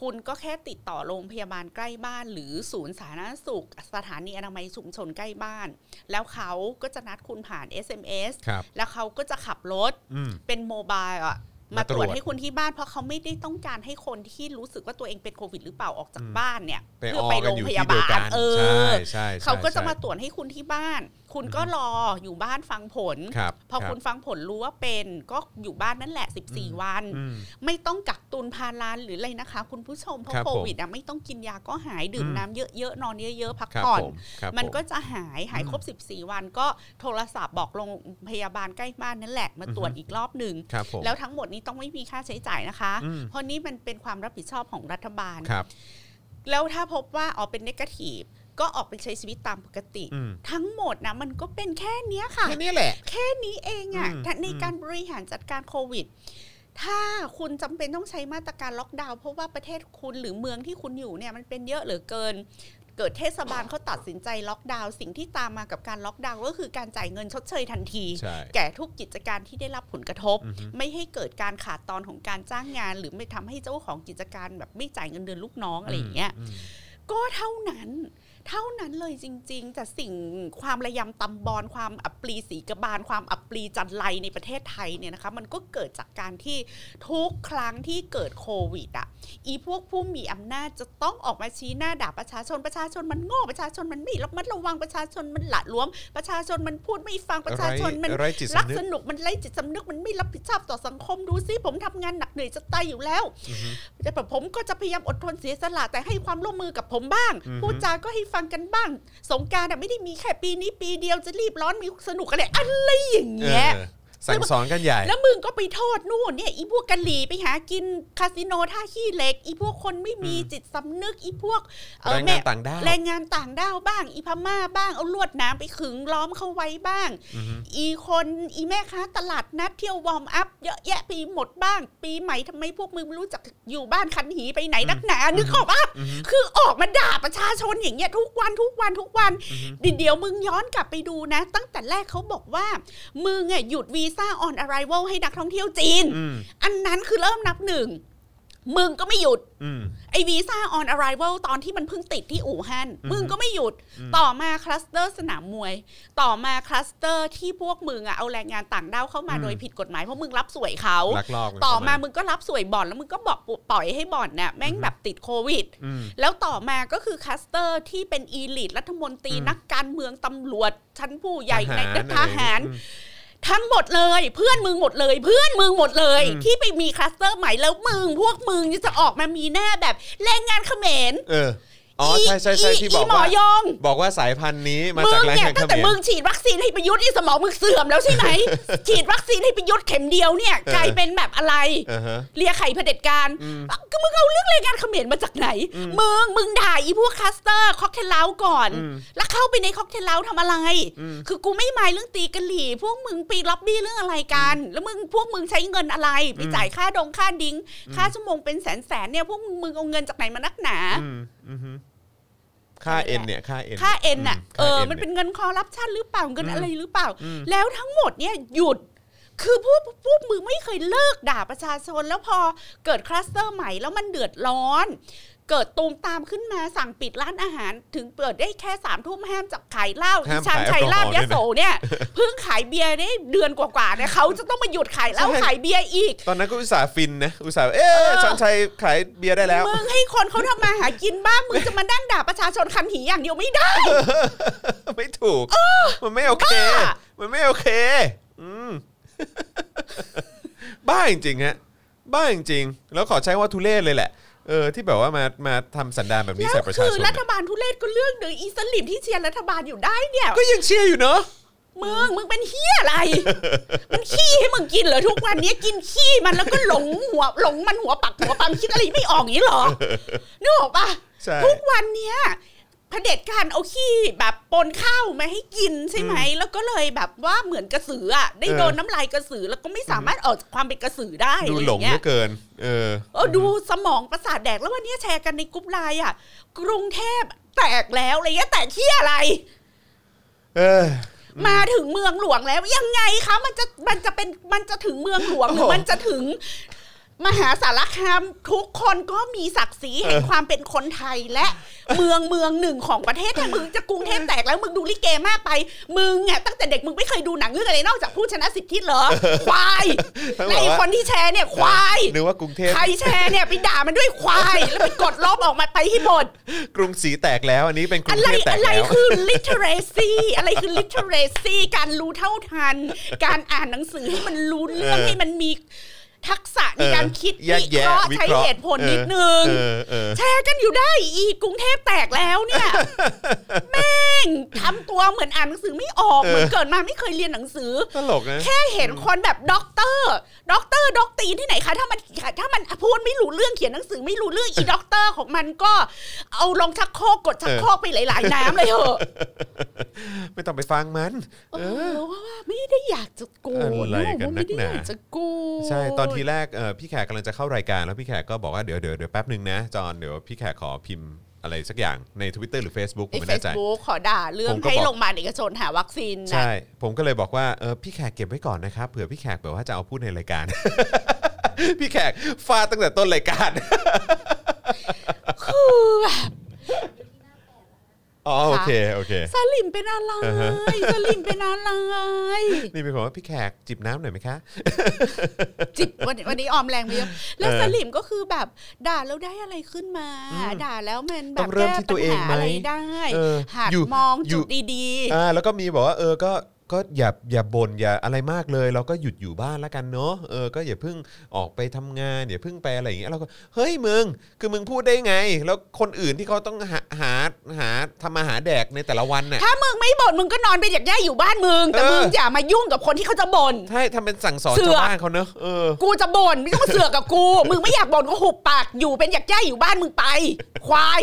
คุณก็แค่ติดต่อโรงพยาบาลใกล้บ้าน หรือศูนย์สาธารณสุข สถานีอนามัยชุมชนใกล้บ้าน แล้วเขาก็จะนัดคุณผ่าน SMS ครับแล้วเขาก็จะขับรถอืมเป็นโมบายอะมามาตตรรววจจให้คุณที่บ้านเพราะเขาไม่ได้ต้องการให้คนที่รู้สึกว่าตัวเองเป็นโควิดหรือเปล่าออกจากอืมบ้านเนี่ยไปเพื่อออไปกัโรนงอยู่พที่ยาเดียวบากัลนเอใช่อใช่ใช่เขาก็จะใช่มาตรวจให้คุณที่บ้าน คุณก็รออยู่บ้านฟังผลครับพอรับคุณฟังผลรู้ว่าเป็นก็อยู่บ้านนั่นแหละ 14 วันอืมไม่ต้องกักตุนพารานหรืออะไรนะคะ คุณผู้ชมเพราะครับโคผมวิดอะไม่ต้องกินยาก็หายดื่มอืมน้ำเยอะๆนอนเยอะๆพักครับผ่อนผมครับมันผก็จะหายหายครบ 14 วัน ก็โทรศัพท์บอกโรงพยาบาลใกล้บ้านนั่นแหละมาตรวจอีกรอบหนึ่งครับผมแล้วทั้งหมดนี้ต้องไม่มีค่าใช้จ่ายนะคะอืมเพราะนี่มันเป็นความรับผิดชอบของรัฐบาลครับแล้วถ้าพบว่าออกเป็นนกาทีฟ ก็ออกไปใช้ชีวิตตามปกติ อืม ทั้งหมดนะมันก็เป็นแค่เนี้ยค่ะ แค่นี้แหละ แค่นี้เองอะ่ะอืมแต่ในอืมการบริหารจัดการโควิด ถ้าคุณจำเป็นต้องใช้มาตรการล็อกดาวน์เพราะว่าประเทศคุณหรือเมืองที่คุณอยู่เนี่ยมันเป็นเยอะเหลือเกิน เกิดเทศบาลเขาตัดสินใจล็อกดาวน์สิ่งที่ตามมากับการล็อกดาวน์ก็คือการจ่ายเงินชดเชยทันที ใช่ แก่ทุกกิจการที่ได้รับผลกระทบ อือฮึ ไม่ให้เกิดการขาดตอนของการจ้างงาน หรือไม่ทำให้เจ้าของกิจการแบบไม่จ่ายเงินเดือนลูกน้องอะไรอย่างเงี้ยอืมก็เท่านั้น เท่านั้นเลยจริง ๆ แต่สิ่งความระยำตำบอลความอับปรีสีกบาล ความอับปรีจันไรในประเทศไทยเนี่ยนะคะมันก็เกิดจากการที่ทุกครั้งที่เกิดโควิดอะอีพวกผู้มีอำนาจจะต้องออกมาชี้หน้าด่าประชาชนประชาชนมันโง่ประชาชนมันไม่ระมัดระวังประชาชนมันหละหลวม ประชาชนมันพูดไม่ฟังประชาชนมันไร้จิตรักสำนึกสนุกมันไร้จิตสำนึกมันไม่รับผิดชอบต่อสังคมดูซิผมทำงานหนักเหนื่อยจะตายอยู่แล้วอือฮึแต่แบบผมก็จะพยายามอดทนเสียสละแต่ให้ความร่วมมือกับผมบ้างอือฮึพูดจาก็ให้ฟังกันบ้าง สงกรานต์ไม่ได้มีแค่ปีนี้ปีเดียวจะรีบร้อนมีสนุกอะไรอะไรอย่างเงี้ย สั่งสอนกันใหญ่ แล้วมึงก็ไปโทษนู่นเนี่ยอีพวกกะหรี่ไปหากินคาสิโนท่าขี้เหล็ก อีพวกคนไม่มีอืมจิตสำนึกอีพวกเออแม่แรงงานต่างด้าวแรงงานต่างด้าวบ้าง อีพม่าบ้างเอาลวดหนามไปขึงล้อมเขาไว้บ้างอือฮึอีคนอีแม่ค้าตลาดนัดเที่ยววอร์มอัพเยอะแยะไปหมดบ้าง ปีใหม่ทำไมพวกมึงไม่รู้จักอยู่บ้านคันหีไปไหนนักหนานึกออกปะอือฮึคือออกมาด่าประชาชนอย่างเงี้ยทุกวันทุกวันทุกวันอือฮึเดี๋ยวมึงย้อนกลับไปดูนะ ตั้งแต่แรกเขาบอกว่ามึงอะหยุดวีซ่าออน r r i v a l ให้นักท่องเที่ยวจีนอืมอันนั้นคือเริ่มนับหนึ่งมึงก็ไม่หยุดอืมไอวีซ่าออน r r i v a l ตอนที่มันเพิ่งติดที่อู่ฮั่นอือฮึมึงก็ไม่หยุดอืมต่อมาคลัสเตอร์สนามมวย ต่อมาคลัสเตอร์ที่พวกมึงอะเอาแรงงานต่างด้าวเข้ามาอืมโดยผิดกฎหมายเพราะมึงรับส่วยเขาลักลอบกันต่อมาเข้มึงก็รับส่วยบ่อนแล้วมึงก็บอกปล่อยให้บ่อนเนี่ยแม่งแบบติดโควิดอืมแล้วต่อมาก็คือคลัสเตอร์ที่เป็น elite รัฐมนตรีอืมนักการเมืองตำรวจชั้นผู้ใหญ่นายทหารอืม ทั้งหมดเลย เพื่อนมึงหมดเลย เพื่อนมึงหมดเลยอืมที่ไปมีคลัสเตอร์ใหม่แล้วมึงพวกมึงจะออกมามีหน้าแบบแรงงานเขมรเอออ๋อใช่ใช่ใช่ที่บอกหมอว่ายงบอกว่าสายพันธุ์นี้มาจากแรงงานเขมร มึงเนี่ยงานเขตั้งแต่มึงฉีดวัคซีนให้ประยุทธ์นี่สมองมึงเสื่อมแล้วใช่ไหม ฉีดวัคซีนให้ประยุทธ์เข็มเดียวเนี่ยกลายเป็นแบบอะไรเออฮะ เลียไข่เผด็จการอืมก็มึงเอาเรื่องแรงงานเขมรมาจากไหนอืมมึง มึงด่าอีพวกคลัสเตอร์ cocktail lounge ก่อนอืมแล้วเข้าไปใน cocktail lounge ทำอะไรอืมคือกูไม่หมายเรื่องตีกะหรี่ พวกมึงไปล็อบบี้เรื่องอะไรกัน แล้วมึงพวกมึงใช้เงินอะไร ไปจ่ายค่าดงค่า drink ค่าชั่วโมงเป็นแสนแสนๆเนี่ยพวกมึงมึงเอาเงินจากไหนมานักหนา อืมอือฮึ ค่าเอ็นเนี่ยค่าเอ็นค่าเอ็นน่ะมเออค่ามันเป็นเงินคอร์รัปชันหรือเปล่าเงินอืมอะไรหรือเปล่าอืมแล้วทั้งหมดเนี่ยหยุดคือพวกพวกมึงไม่เคยเลิกด่าประชาชนแล้วพอเกิดคลัสเตอร์ใหม่แล้วมันเดือดร้อน เกิดตูมตามขึ้นมาสั่งปิดร้านอาหาร ถึงเปิดได้แค่สามทุ่มห้ามจับขายเหล้าห้ามที่ชานขายชัยลาบแอลกอฮอล์ยโสเนี่ยเพิ่งขายเบียร์ได้เดือนกว่าๆเนี่ยเขาจะต้องมาหยุดขายเหล้าใช่ขายเบียร์อีก ตอนนั้นก็อุตส่าห์ฟินนะอุตส่าห์เอ๊เอะอชันชัยขายเบียร์ได้แล้วมึงให้คนเขาทำมาหากินบ้างมึงจะมานั่งด่าประชาชนคันหีอย่างเดียวไม่ได้ ไม่ถูกมันไม่โอเคบ้ามันไม่โอเค อืมบ้าจริงๆฮะบ้าจริงๆแล้วขอใช้ว่าทุเรศเลยแหละ เออที่แบบว่ามามาทำสันดานแบบนี้แล้วใส่ประชาคือชนรัฐอะบาลทุเรศก็เรื่องหนึ่งอีสลิมที่เชียร์รัฐบาลอยู่ได้เนี่ยก็ยังเชียร์อยู่เนาะมึงมึงเป็นเฮียอะไร มันขี้ให้มึงกินเหรอทุกวันนี้กินขี้มันแล้วก็หลงหัวหลงมันหัวปักหัวปั๊มคิดอะไรไม่ออกอย่างนี้เหรอนึกออกปะใช่ทุกวันเนี้ย เผด็จการเอาขี้แบบปนข้าวมาให้กินใช่ไหม แล้วก็เลยแบบว่าเหมือนกระสืออะได้โดนน้ำลายกระสือแล้วก็ไม่สามารถออกจากความเป็นกระสือได้ดูอะไรอหลงย่างเงี้ยดูหลงเหลือเกิน เออเออดูสมองประสาทแดกแล้ววันนี้แชร์กันในกรุ๊ปไลน์อะ กรุงเทพแตกแล้วอะไรเงี้ยแตกที่อะไร เออมาถึงเมืองหลวงแล้วยังไงคะมันจะมันจะเป็นมันจะถึงเมืองหลวงหรือโอ้โหมันจะถึง มหาสารคามทุกคนก็มีศักดิ์ศรีแห่งความเป็นคนไทยและเมืองเมืองหนึ่งของประเทศถ้ามึงจะกรุงเทพแตกแล้วมึงดูลิเกมากไป มึงอะตั้งแต่เด็กมึงไม่เคยดูหนังเรื่องอะไรนอกจากผู้ชนะสิทธิเหรอควายต้องในบอกว่าคนที่แชร์เนี่ยควายนึกว่ากรุงเทพใครแชร์เนี่ยไปด่ามันด้วยควายแล้วไปกดลบออกมาไปให้หมดกรุงศรีแตกแล้วอันนี้เป็นกรุอะงไรเทพแตกอะไรแล้วคือ literacy อะไรคือ literacy การรู้เท่าทัน การอ่านหนังสือให้มันรู้เรื่องเออให้มันมี ทักษะในการคิดแยกแยะวิเคราะห์วิเคราะห์เหตุผลนิดนึงเออเออแชร์กันอยู่ได้อีกรุงเทพแตกแล้วเนี่ยแม่งทำตัวเหมือนอ่านหนังสือไม่ออกเหมือนเกิดมาไม่เคยเรียนหนังสือตลกนะแค่เห็นคนแบบด็อกเตอร์ด็อกเตอร์ด็อกตีนที่ไหนคะถ้ามันถ้ามันพูดไม่รู้เรื่องเขียนหนังสือไม่รู้เรื่องอีด็อกเตอร์ของมันก็ เอาลงชักโครกกดชักโครกไปหลาย ๆ น้ำเลยเหอะไม่ต้องไปฟังมัน เออว่าว่าไม่ได้อยากจะโกรธอะไรกันนักหนาไม่ได้อยากจะโกรธใช่ตอนทีแรกเออพี่แขกกำลังจะเข้ารายการแล้วพี่แขกก็บอกว่าเดี๋ยวเดี๋ยวเดี๋ยวแป๊บหนึ่งนะจอนเดี๋ยวพี่แขกขอพิมพ์อะไรสักอย่างใน Twitter หรือ Facebook ผมไอ้ไม่เฟแน่ซใจ บุ๊กขอด่าเรื่อผงมก็ให้บอกโรงพยาบาลเอกชนหาวัคซีนนะ ใช่ ผมก็เลยบอกว่าเออพี่แขกเก็บไว้ก่อนนะครับเผื่อพี่แขกแบบว่าจะเอาพูดในรายการ พี่แขกฟาดตั้งแต่ต้นรายการ คือแบบ อ๋อโอเคโอเคสลิ่มเป็นอะไรอ่าฮะสลิ่มเป็นอะไรนี่เป็นคนว่าพี่แขกจิบน้ำหน่อยไหมคะ จิบวันวันนี้ออมแรงไปเยอะแล้วเออสลิ่มก็คือแบบด่าแล้วได้อะไรขึ้นมา ด่าแล้วมันแบบต้องเริ่มแก้ที่ตัวเองปัญหาไหมอะไรได้เออหัดอยู่มองอยู่จุดดีอ่าแล้วก็มีบอกว่าเออก็ ก็อย่าอย่าบ่นอย่าอะไรมากเลย เราก็หยุดอยู่บ้านแล้วกันเนาะเออก็อย่าเพิ่งออกไปทำงานอย่าเพิ่งไปอะไรอย่างเงี้ยเราก็เฮ้ยมึงคือมึงพูดได้ไง แล้วคนอื่นที่เขาต้องหาหาหาทำมาหาแดกในแต่ละวันน่ะๆถ้ามึงไม่บ่นมึงก็นอนไปอยากย่ายอยู่บ้านมึง แต่เออมึงอย่ามายุ่งกับคนที่เขาจะบ่น ใช่ทำเป็นสั่งสอนเสือก ชาวบ้านเขาเนอะเออกูจะบ่นไม่ต้องมาเสือกกับกู มึงไม่อยากบ่นก็หุบปากอยู่เป็นอยากย่ายอยู่บ้านมึงไป ควาย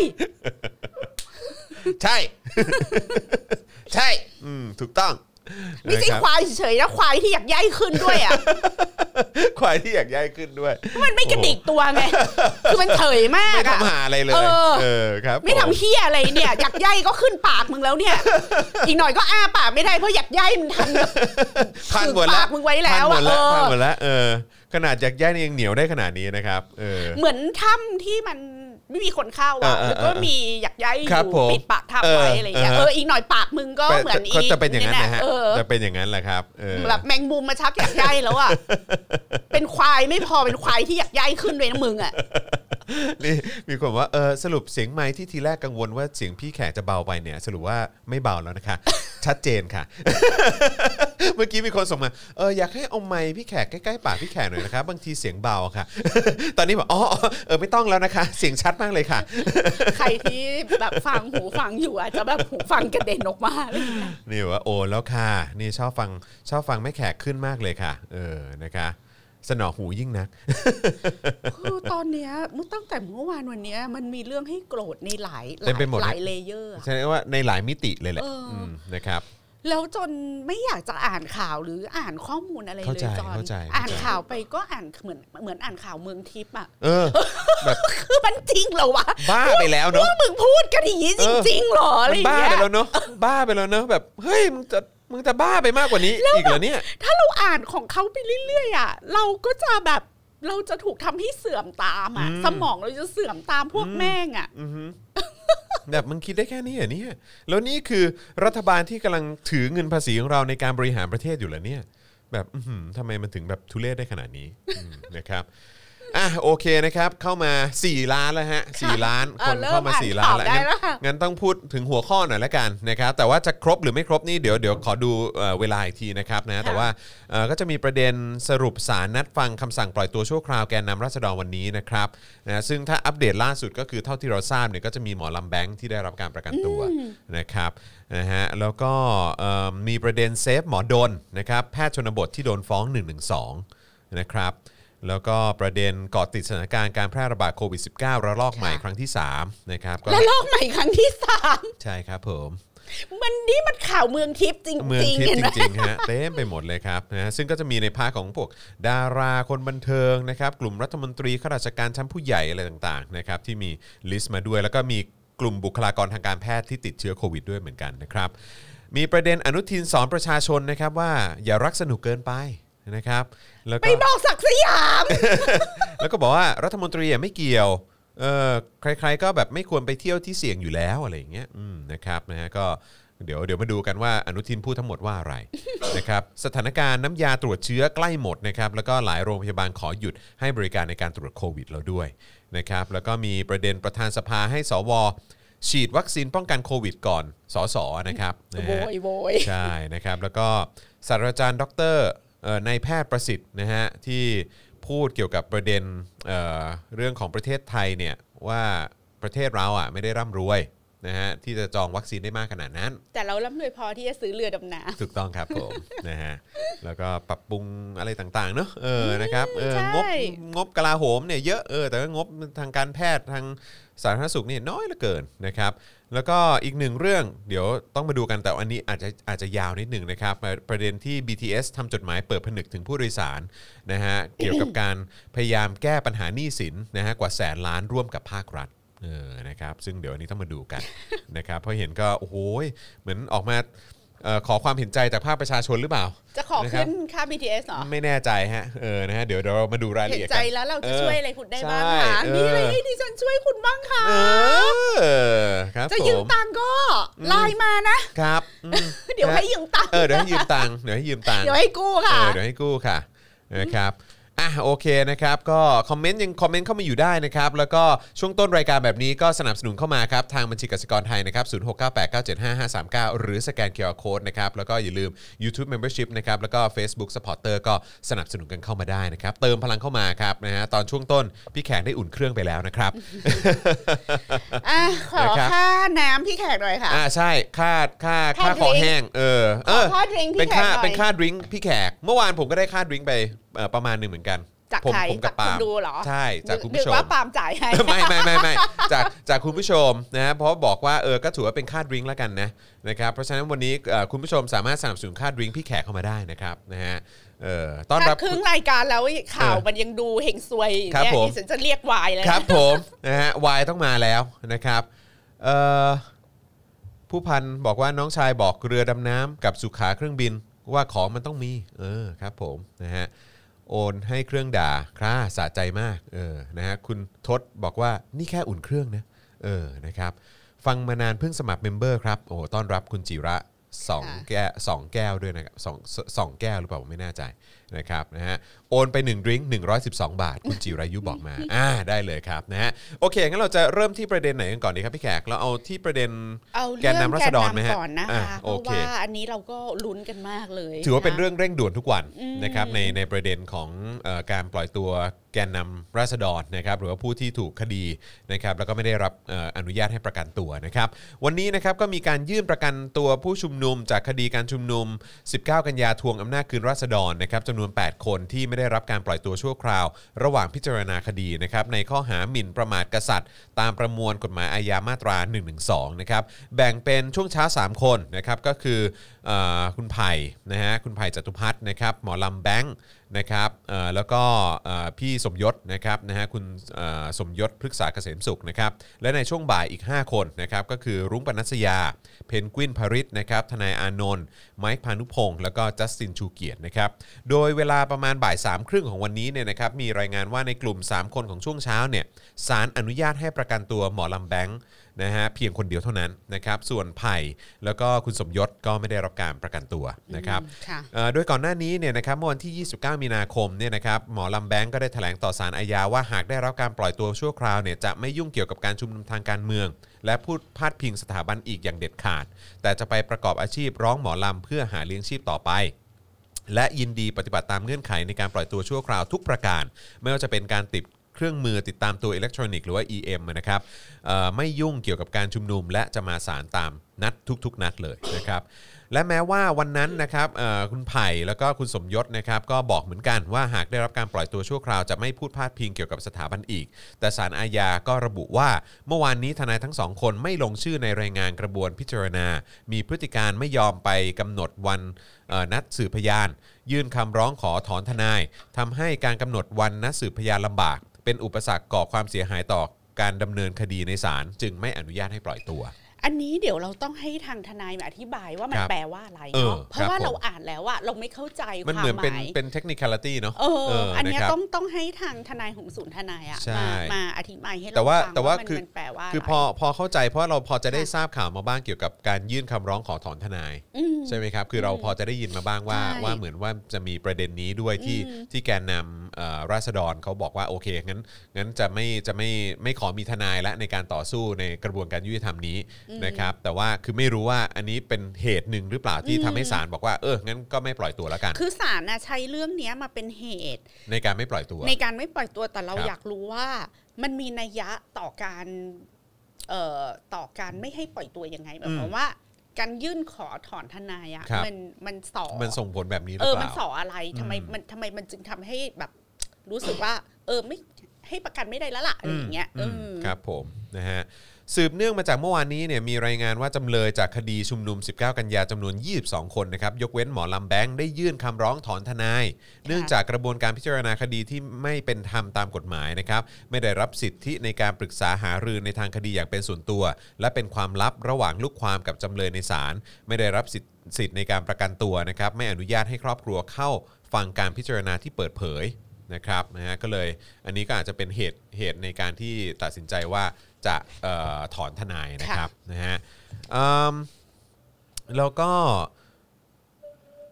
ใช่ ใช่ อืมถูกต้อง ไม่ใช่นะครับควายเฉยๆนะควายที่อยากย่ายขึ้นด้วยอะควายที่อยากย้ายขึ้นด้วย มันไม่กระดิกตัวไง คือมันเฉยมากไม่อะทำหาอะไรเลย เออ เออครับไม่ทำผเฮียอะไรเนี่ย อยากย่ายก็ขึ้นปากมึงแล้วเนี่ย อีกหน่อยก็อ้าปากไม่ได้เพราะอยากย่ายมันทันแบบ พันหมดแล้วปากมึงไว้แล้วพันหมดแล้วอะเออ พันหมดแล้วเออขนาดอยากย้ายนี่ยังเหนียวได้ขนาดนี้นะครับ เออ เหมือนถ้ำที่มัน ไม่มีคนเข้าเออะอเออแล้วก็มีอยากย่ายอครับผยู่มปิดปากถ้ำไว้เอออะไรอย่างเงี้ยเออเอออีกหน่อยปากมึงก็เหมือนอีก็จะเป็นอย่างนั้นนะฮะเออจะเป็นอย่างนั้นแหละครับเออแบบแมงมุมมาชักอยากย่ายแล้วอะเป็นควายไม่พอเป็นควายที่อยากย่ายขึ้นเลยนะมึงอะ นี่มีคนว่าเออสรุปเสียงไม้ที่ทีแรกกังวลว่าเสียงพี่แขกจะเบาไปเนี่ย สรุปว่าไม่เบาแล้วนะคะ ชัดเจนค่ะ เมื่อกี้มีคนส่งมาเอออยากให้เอาไม้พี่แขกใกล้ๆปากพี่แขกหน่อยนะคะบางทีเสียงเบาค่ะ ตอนนี้บอกอ๋ออ๋อเออไม่ต้องแล้วนะคะ เสียงชัดมากเลยค่ะ ใครที่แบบฟังหูฟังอยู่อาจจะแบบหูฟังกระเด็นออกมาอะไรอย่างเงี้ยนี่ว่าโอ้แล้วค่ะ นี่ชอบฟังชอบฟังแม่แขกขึ้นมากเลยค่ะ เออนะคะ สนอหูยิ่งนัก คือตอนเนี้ยเมื่อตั้งแต่เมื่อวานวันเนี้ยมันมีเรื่องให้โกรธในหลายหเต็ลามยไปหมดหลายเลเยอร์อะใช่ว่าในหลายมิติเลยแหละเอออืมนะครับแล้วจนไม่อยากจะอ่านข่าวหรืออ่านข้อมูลอะไรเข้าเลใจยจอนเข้าใจอ่านเข้าใจข่าวไปก็อ่านเหมือนเหมือนอ่านข่าวเมืองทิพย์อะเออแบบคือมันจริงเหรอวะบ้าไปแล้วเนาะว่ามึงพูดกันอย่างนี้จริงๆเหรออะไรมันอย่างบ้าเงี้ไปยแล้วเนาะบ้าไปแล้วเนาะแบบเฮ้ยมึงจะ มึงจะบ้าไปมากกว่านี้อีกเหรอเนี่ย ถ้าเราอ่านของเขาไปเรื่อยๆอะเราก็จะแบบเราจะถูกทำให้เสื่อมตามอะอืมสมองเราจะเสื่อมตามพวกแม่งอะอือฮึแบบมึงคิดได้แค่นี้เหรอเนี่ย แล้วนี่คือรัฐบาลที่กำลังถือเงินภาษีของเราในการบริหารประเทศอยู่เหรอเนี่ย แบบอื้อหือทำไมมันถึงแบบทุเรศได้ขนาดนี้อืมนะครับ อะโอเคนะครับ เข้ามา 4 ล้านแล้วฮะ4ล้านเอคอนเริ่มเข้ามาอ่าน4ล้านข่าวแล้วได้งั้นแล้วค่ะงั้นต้องพูดถึงหัวข้อหน่อยละกันนะครับ แต่ว่าจะครบหรือไม่ครบนี่เดี๋ยวเดี๋ยวขอดูเอ่อเวลาอีกทีนะครับนะแต่ว่าเอ่อก็จะมีประเด็นสรุปสารนัดฟังคำสั่งปล่อยตัวชั่วคราวแกนนำราษฎรวันนี้นะครับนะซึ่งถ้าอัปเดตล่าสุดก็คือเท่าที่เราทราบเนี่ยก็จะมีหมอลำแบงค์ที่ได้รับการประกันตัวนะครับนะฮะแล้วก็เอิ่มมีประเด็นเซฟหมอดนนะครับแพทย์ชนบทที่โดนฟ้อง112นะครับ แล้วก็ประเด็นเกาะติดสถานการณ์การแพร่ระบาดโควิด -19 ระลอกใหม่ค่ะครั้งที่ 3 นะครับก็แล้วลอกใหม่ครั้งที่สามใช่ครับผมมันนี่มันข่าวเมืองทิพย์จริงเมืองๆทิพเห็ย์นไหมจริงๆฮะเต็มไปหมดเลยครับนะซึ่งก็จะมีในภาคของพวกดาราคนบันเทิงนะครับ กลุ่มรัฐมนตรีข้าราชการชั้นผู้ใหญ่อะไรต่างๆนะครับที่มีลิสต์มาด้วย แล้วก็มีกลุ่มบุคลากรทางการแพทย์ที่ติดเชื้อโควิดด้วยเหมือนกันนะครับ มีประเด็นอนุทินสอนประชาชนนะครับว่าอย่ารักสนุกเกินไปนะครับ แล้วไปก็บอกศักดิ์สยาม แล้วก็บอกว่ารัฐมนตรีอะไม่เกี่ยวเออใครๆก็แบบไม่ควรไปเที่ยวที่เสี่ยงอยู่แล้วอะไรอย่างเงี้ยอืมนะครับนะฮะก็เดี๋ยวเดี๋ยวมาดูกันว่าอนุทินพูดทั้งหมดว่าอะไร นะครับสถานการณ์น้ำยาตรวจเชื้อใกล้หมดนะครับแล้วก็หลายโรงพยาบาลขอหยุดให้บริการในการตรวจโควิดแล้วด้วยนะครับแล้วก็มีประเด็นประธานสภาให้สว ฉีดวัคซีนป้องกันโควิดก่อนสสนะครับนะโวฮะยโวย ใช่นะครับแล้วก็ศาสตราจารย์ดรเอ่อ นายแพทย์ประสิทธิ์นะฮะที่พูดเกี่ยวกับประเด็นเอ่อเรื่องของประเทศไทยเนี่ยว่าประเทศเราอะไม่ได้ร่ำรวยนะฮะที่จะจองวัคซีนได้มากขนาดนั้น แต่เราร่ำรวยพอที่จะซื้อเรือดำน้ถูกต้องครับผมนะฮะแล้วก็ปรับปรุงอะไรต่างๆเนอะเออนะครับเออใช่งบงบกลาโหมเนี่ยเยอะเออแต่ว่างบทางการแพทย์ทางสาธารณสุขเนี่ยน้อยเหลือเกินนะครับ แล้วก็อีกหนึ่งเรื่องเดี๋ยวต้องมาดูกันแต่อันนี้อาจจะอาจจะยาวนิดหนึ่งนะครับ ประเด็นที่ BTS ทำจดหมายเปิดผนึกถึงผู้โดยสารนะฮะเกี่ยวกับการพยายามแก้ปัญหาหนี้สินนะฮะกว่าแสนล้านร่วมกับภาครัฐเออนะครับซึ่งเดี๋ยวอันนี้ต้องมาดูกันนะครับเพราะเห็นก็โอ้โหเหมือนออกมา ขอความเห็นใจจากภาคประชาชนหรือเปล่าำจะขอนะครับขึ้นค่า BTS เหรอ ไม่แน่ใจฮะ เออ นะฮะ เดี๋ยวเดี๋ยวเรามาดูรายละเห็นเอียดใจกันแล้วเราจะเออช่วยอะไรคุณได้บ้างใช่คะเออมีอะไรให้ดิฉันช่วยคุณบ้างคะเออครับจะผยืมมตังค์ก็ไลน์มานะ ครับอืมเดี๋ยวให้ยืมตังค์เออ เดี๋ยวให้ยืมตังค์เดี๋ยวให้ยืมตังค์เดี๋ยวให้กู้เอค่ะอเดี๋ยวให้กู้ค่ะ นะครับ อะโอเคนะครับก็คอมเมนต์ยังคอมเมนต์เข้ามาอยู่ได้นะครับแล้วก็ช่วงต้นรายการแบบนี้ก็สนับสนุนเข้ามาครับทางบัญชีกสิกรไทยนะครับ0698975539หรือสแกน QR Code นะครับแล้วก็อย่าลืม YouTube Membership นะครับแล้วก็ Facebook Supporter ก็สนับสนุนกันเข้ามาได้นะครับเติมพลังเข้ามาครับนะฮะตอนช่วงต้นพี่แขกได้อุ่นเครื่องไปแล้วนะครับอะขอนะครับค่าน้ำพี่แขกหน่อยค่ะอ่าใช่ค่าค่าค่าค่าคอ drink แห้งเออเออขอค่า drink พี่เป็นค่าแขกหน่อยเป็นค่าดริงก์พี่แขก เมื่อวานผมก็ได้ค่าดริงก์ไป เอ่อประมาณหนึ่งเหมือนกัน จากผมใครผมกับจากคุณปาล์มดูเหรอใช่จากคุณนึผู้กชม ว่าปาล์มจ่ายให้ ไม่ไม่ไม่ไม่จากจากคุณผู้ชมนะฮะเพราะบอกว่าเออก็ถือว่าเป็นค่าดริงก์แล้วกันนะนะครับเพราะฉะนั้นวันนี้เอ่อคุณผู้ชมสามารถสนับสนุนค่าดริงก์พี่แขกเข้ามาได้นะครับนะฮะเออต้อนรับถ้าครึ่งรายการแล้วข่าวเออมันยังดูเฮงซวยครับเนี่ยผม ดิฉันจะเรียกวายเลยครับผมนะฮะวายต้องมาแล้วนะครับเอ่อผู้พันบอกว่าน้องชายบอกเรือดำน้ำกับสุขาเครื่องบินว่าของมันต้องมีเออครับผมนะฮะ โอนให้เครื่องด่าคร่าสะใจมากเออนะฮะคุณทศบอกว่านี่แค่อุ่นเครื่องนะเออนะครับฟังมานานเพิ่งสมัครเมมเบอร์ครับโอ้ต้อนรับคุณจิระ สองแก้วสองแก้วด้วยนะครับสองสองแก้วหรือเปล่าผมไม่แน่ใจนะครับนะฮะโอนไป1ดริงก์112 บาท คุณจิรายุบอกมาอ่าได้เลยครับนะฮะโอเคงั้นเราจะเริ่มที่ประเด็นไหนกันก่อนดีครับพี่แขกเราเอาที่ประเด็นเอาแกนนำราษฎรไหมฮะก่อนนะอะคะเพโอราะเคว่าอันนี้เราก็ลุ้นกันมากเลย ถือว่าเป็นะเรื่องเร่งด่วนทุกวันนะครับในในประเด็นของเออการปล่อยตัว แกนนำราษฎรนะครับหรือว่าผู้ที่ถูกคดีนะครับแล้วก็ไม่ได้รับอนุญาตให้ประกันตัวนะครับวันนี้นะครับก็มีการยื่นประกันตัวผู้ชุมนุม จากคดีการชุมนุม 19 กันยาทวงอำนาจคืนราษฎรนะครับจำนวน 8 คนที่ไม่ได้รับการปล่อยตัวชั่วคราว ระหว่างพิจารณาคดีนะครับในข้อหาหมิ่นประมาทกษัตริย์ ตามประมวลกฎหมายอาญามาตรา 112 นะครับแบ่งเป็นช่วงเช้า 3 คนนะครับก็คือออคุณไผ่นะฮะคุณไผ่จตุพัฒน์นะครับหมอลำแบงค์ นะครับแล้วก็พี่สมยศนะครับนะฮะคุณสมยศพฤกษาเกษมสุขนะครับและในช่วงบ่ายอีก 5 คนนะครับก็คือรุ้งปนัสยา เพนกวินพาริสนะครับทนายอานนท์ไมค์พานุพงศ์แล้วก็จัสตินชูเกียรตินะครับโดยเวลาประมาณบ่ายสามครึ่งของวันนี้เนี่ยนะครับมีรายงานว่าในกลุ่ม 3 คนของช่วงเช้าเนี่ยศาลอนุญาตให้ประกันตัวหมอลำแบงค์ นะฮะเพียงคนเดียวเท่านั้นนะครับส่วนไผ่แล้วก็คุณสมยศก็ไม่ได้รับการประกันตัวนะครับค่ะเอ่อโดยก่อนหน้านี้เนี่ยนะครับเมื่อวันที่ 29 มีนาคมเนี่ยนะครับหมอลำแบงก์ก็ได้แถลงต่อสารอาญาว่าหากได้รับการปล่อยตัวชั่วคราวเนี่ยจะไม่ยุ่งเกี่ยวกับการชุมนุมทางการเมือง และพูดพาดพิงสถาบันอีกอย่างเด็ดขาด แต่จะไปประกอบอาชีพร้องหมอลำเพื่อหาเลี้ยงชีพต่อไปและยินดีปฏิบัติตามเงื่อนไขในการปล่อยตัวชั่วคราวทุกประการ ไม่ว่าจะเป็นการติด เครื่องมือติดตามตัวอิเล็กทรอนิกส์หรือว่า EM นะครับเอ่อไม่ยุ่งเกี่ยวกับการชุมนุม และจะมาสารตามนัดทุก ๆ นัดเลยนะครับ และแม้ว่าวันนั้นนะครับเอ่อคุณไผ่แล้วก็คุณสมยศนะครับก็บอกเหมือนกันว่าหากได้รับการปล่อยตัวชั่วคราวจะไม่พูดพาดพิงเกี่ยวกับสถาบันอีก แต่ศาลอาญาก็ระบุว่าเมื่อวานนี้ทนายทั้งสองคนไม่ลงชื่อในรายงานกระบวนพิจารณา มีพฤติการไม่ยอมไปกำหนดวันเอ่อนัดสืบพยาน ยื่นคำร้องขอถอนทนายทำให้การกำหนดวันนัดสืบพยานลำบาก เป็นอุปสรรคก่อความเสียหายต่อการดำเนินคดีในศาลจึงไม่อนุญาตให้ปล่อยตัว อันนี้เดี๋ยวเราต้องให้ทางทนายมาอธิบายว่ามันครับแปลว่าอะไรเออเนาะเพราะว่าครับผม เราอ่านแล้วอะเราไม่เข้าใจคมันวาเหมืมอนหเป็นมายเป็นเทคนิค a l ตี้เนาะเออเออ อันเนี้ยนะครับ ต้องต้องให้ทางทนายของศูนย์ทนายอะใช่มามาอธิบายให้เราแต่ว่าฟังแต่ว่ามันคือ มันแปลว่าคืออะไรพอพอเข้าใจเพราะเราพอจะได้ค่ะทราบข่าวมาบ้างเกี่ยวกับการยื่นคำร้องขอถอนทนายอืมใช่ไหมครับคือเราอืมพอจะได้ยินมาบ้างว่าใช่ว่าเหมือนว่าจะมีประเด็นนี้ด้วยที่อืมที่แกนนำเอ่อราษฎรเขาบอกว่าโอเคงั้นงั้นจะไม่จะไม่ไม่ขอมีทนายและในการต่อสู้ในกระบวนการยุติธรรมนี้นะครับแต่ว่าคือไม่รู้ว่าอันนี้เป็นเหตุหนึ่งหรือเปล่าที่ทำให้ศาลบอกว่าเอองั้นก็ไม่ปล่อยตัวแล้วกัน คือศาลน่ะใช้เรื่องเนี้ยมาเป็นเหตุ ในการไม่ปล่อยตัว ในการไม่ปล่อยตัวแต่เราครับอยากรู้ว่ามันมีนัยยะต่อการเอ่อต่อการไม่ให้ปล่อยตัวยังไงหมายความว่า การยื่นขอถอนทนายอะครับ มันมันสอ มันส่งผลแบบนี้หรืเอออเปมันล่า สออะไรทำไมอืมมันทำไมมันจึงทำให้แบบรู้สึกว่า เออไม่ให้ประกันไม่ได้แล้วล่ะอะไรอย่างเงี้ยเออืมอครับผมนะฮะ สืบเนื่องมาจากเมื่อวานนี้เนี่ยมีรายงานว่าจำเลยจากคดีชุมนุม 19 กันยาจำนวน 22 คนนะครับยกเว้นหมอลำแบงค์ได้ยื่นคำร้องถอนทนาย เนื่องจากกระบวนการพิจารณาคดีที่ไม่เป็นธรรมตามกฎหมายนะครับไม่ได้รับสิทธิในการปรึกษาหารือในทางคดีอย่างเป็นส่วนตัว และเป็นความลับระหว่างลูกความกับจำเลยในศาลไม่ได้รับสิทธิสิทธิในการประกันตัวนะครับไม่อนุญาตให้ครอบครัวเข้าฟังการพิจารณาที่เปิดเผยนะครับนะฮะก็เลยอันนี้ก็อาจจะเป็นเหตุเหตุในการที่ตัดสินใจว่า จะเออถอนทนายนะครับนะฮะอืมแล้วก็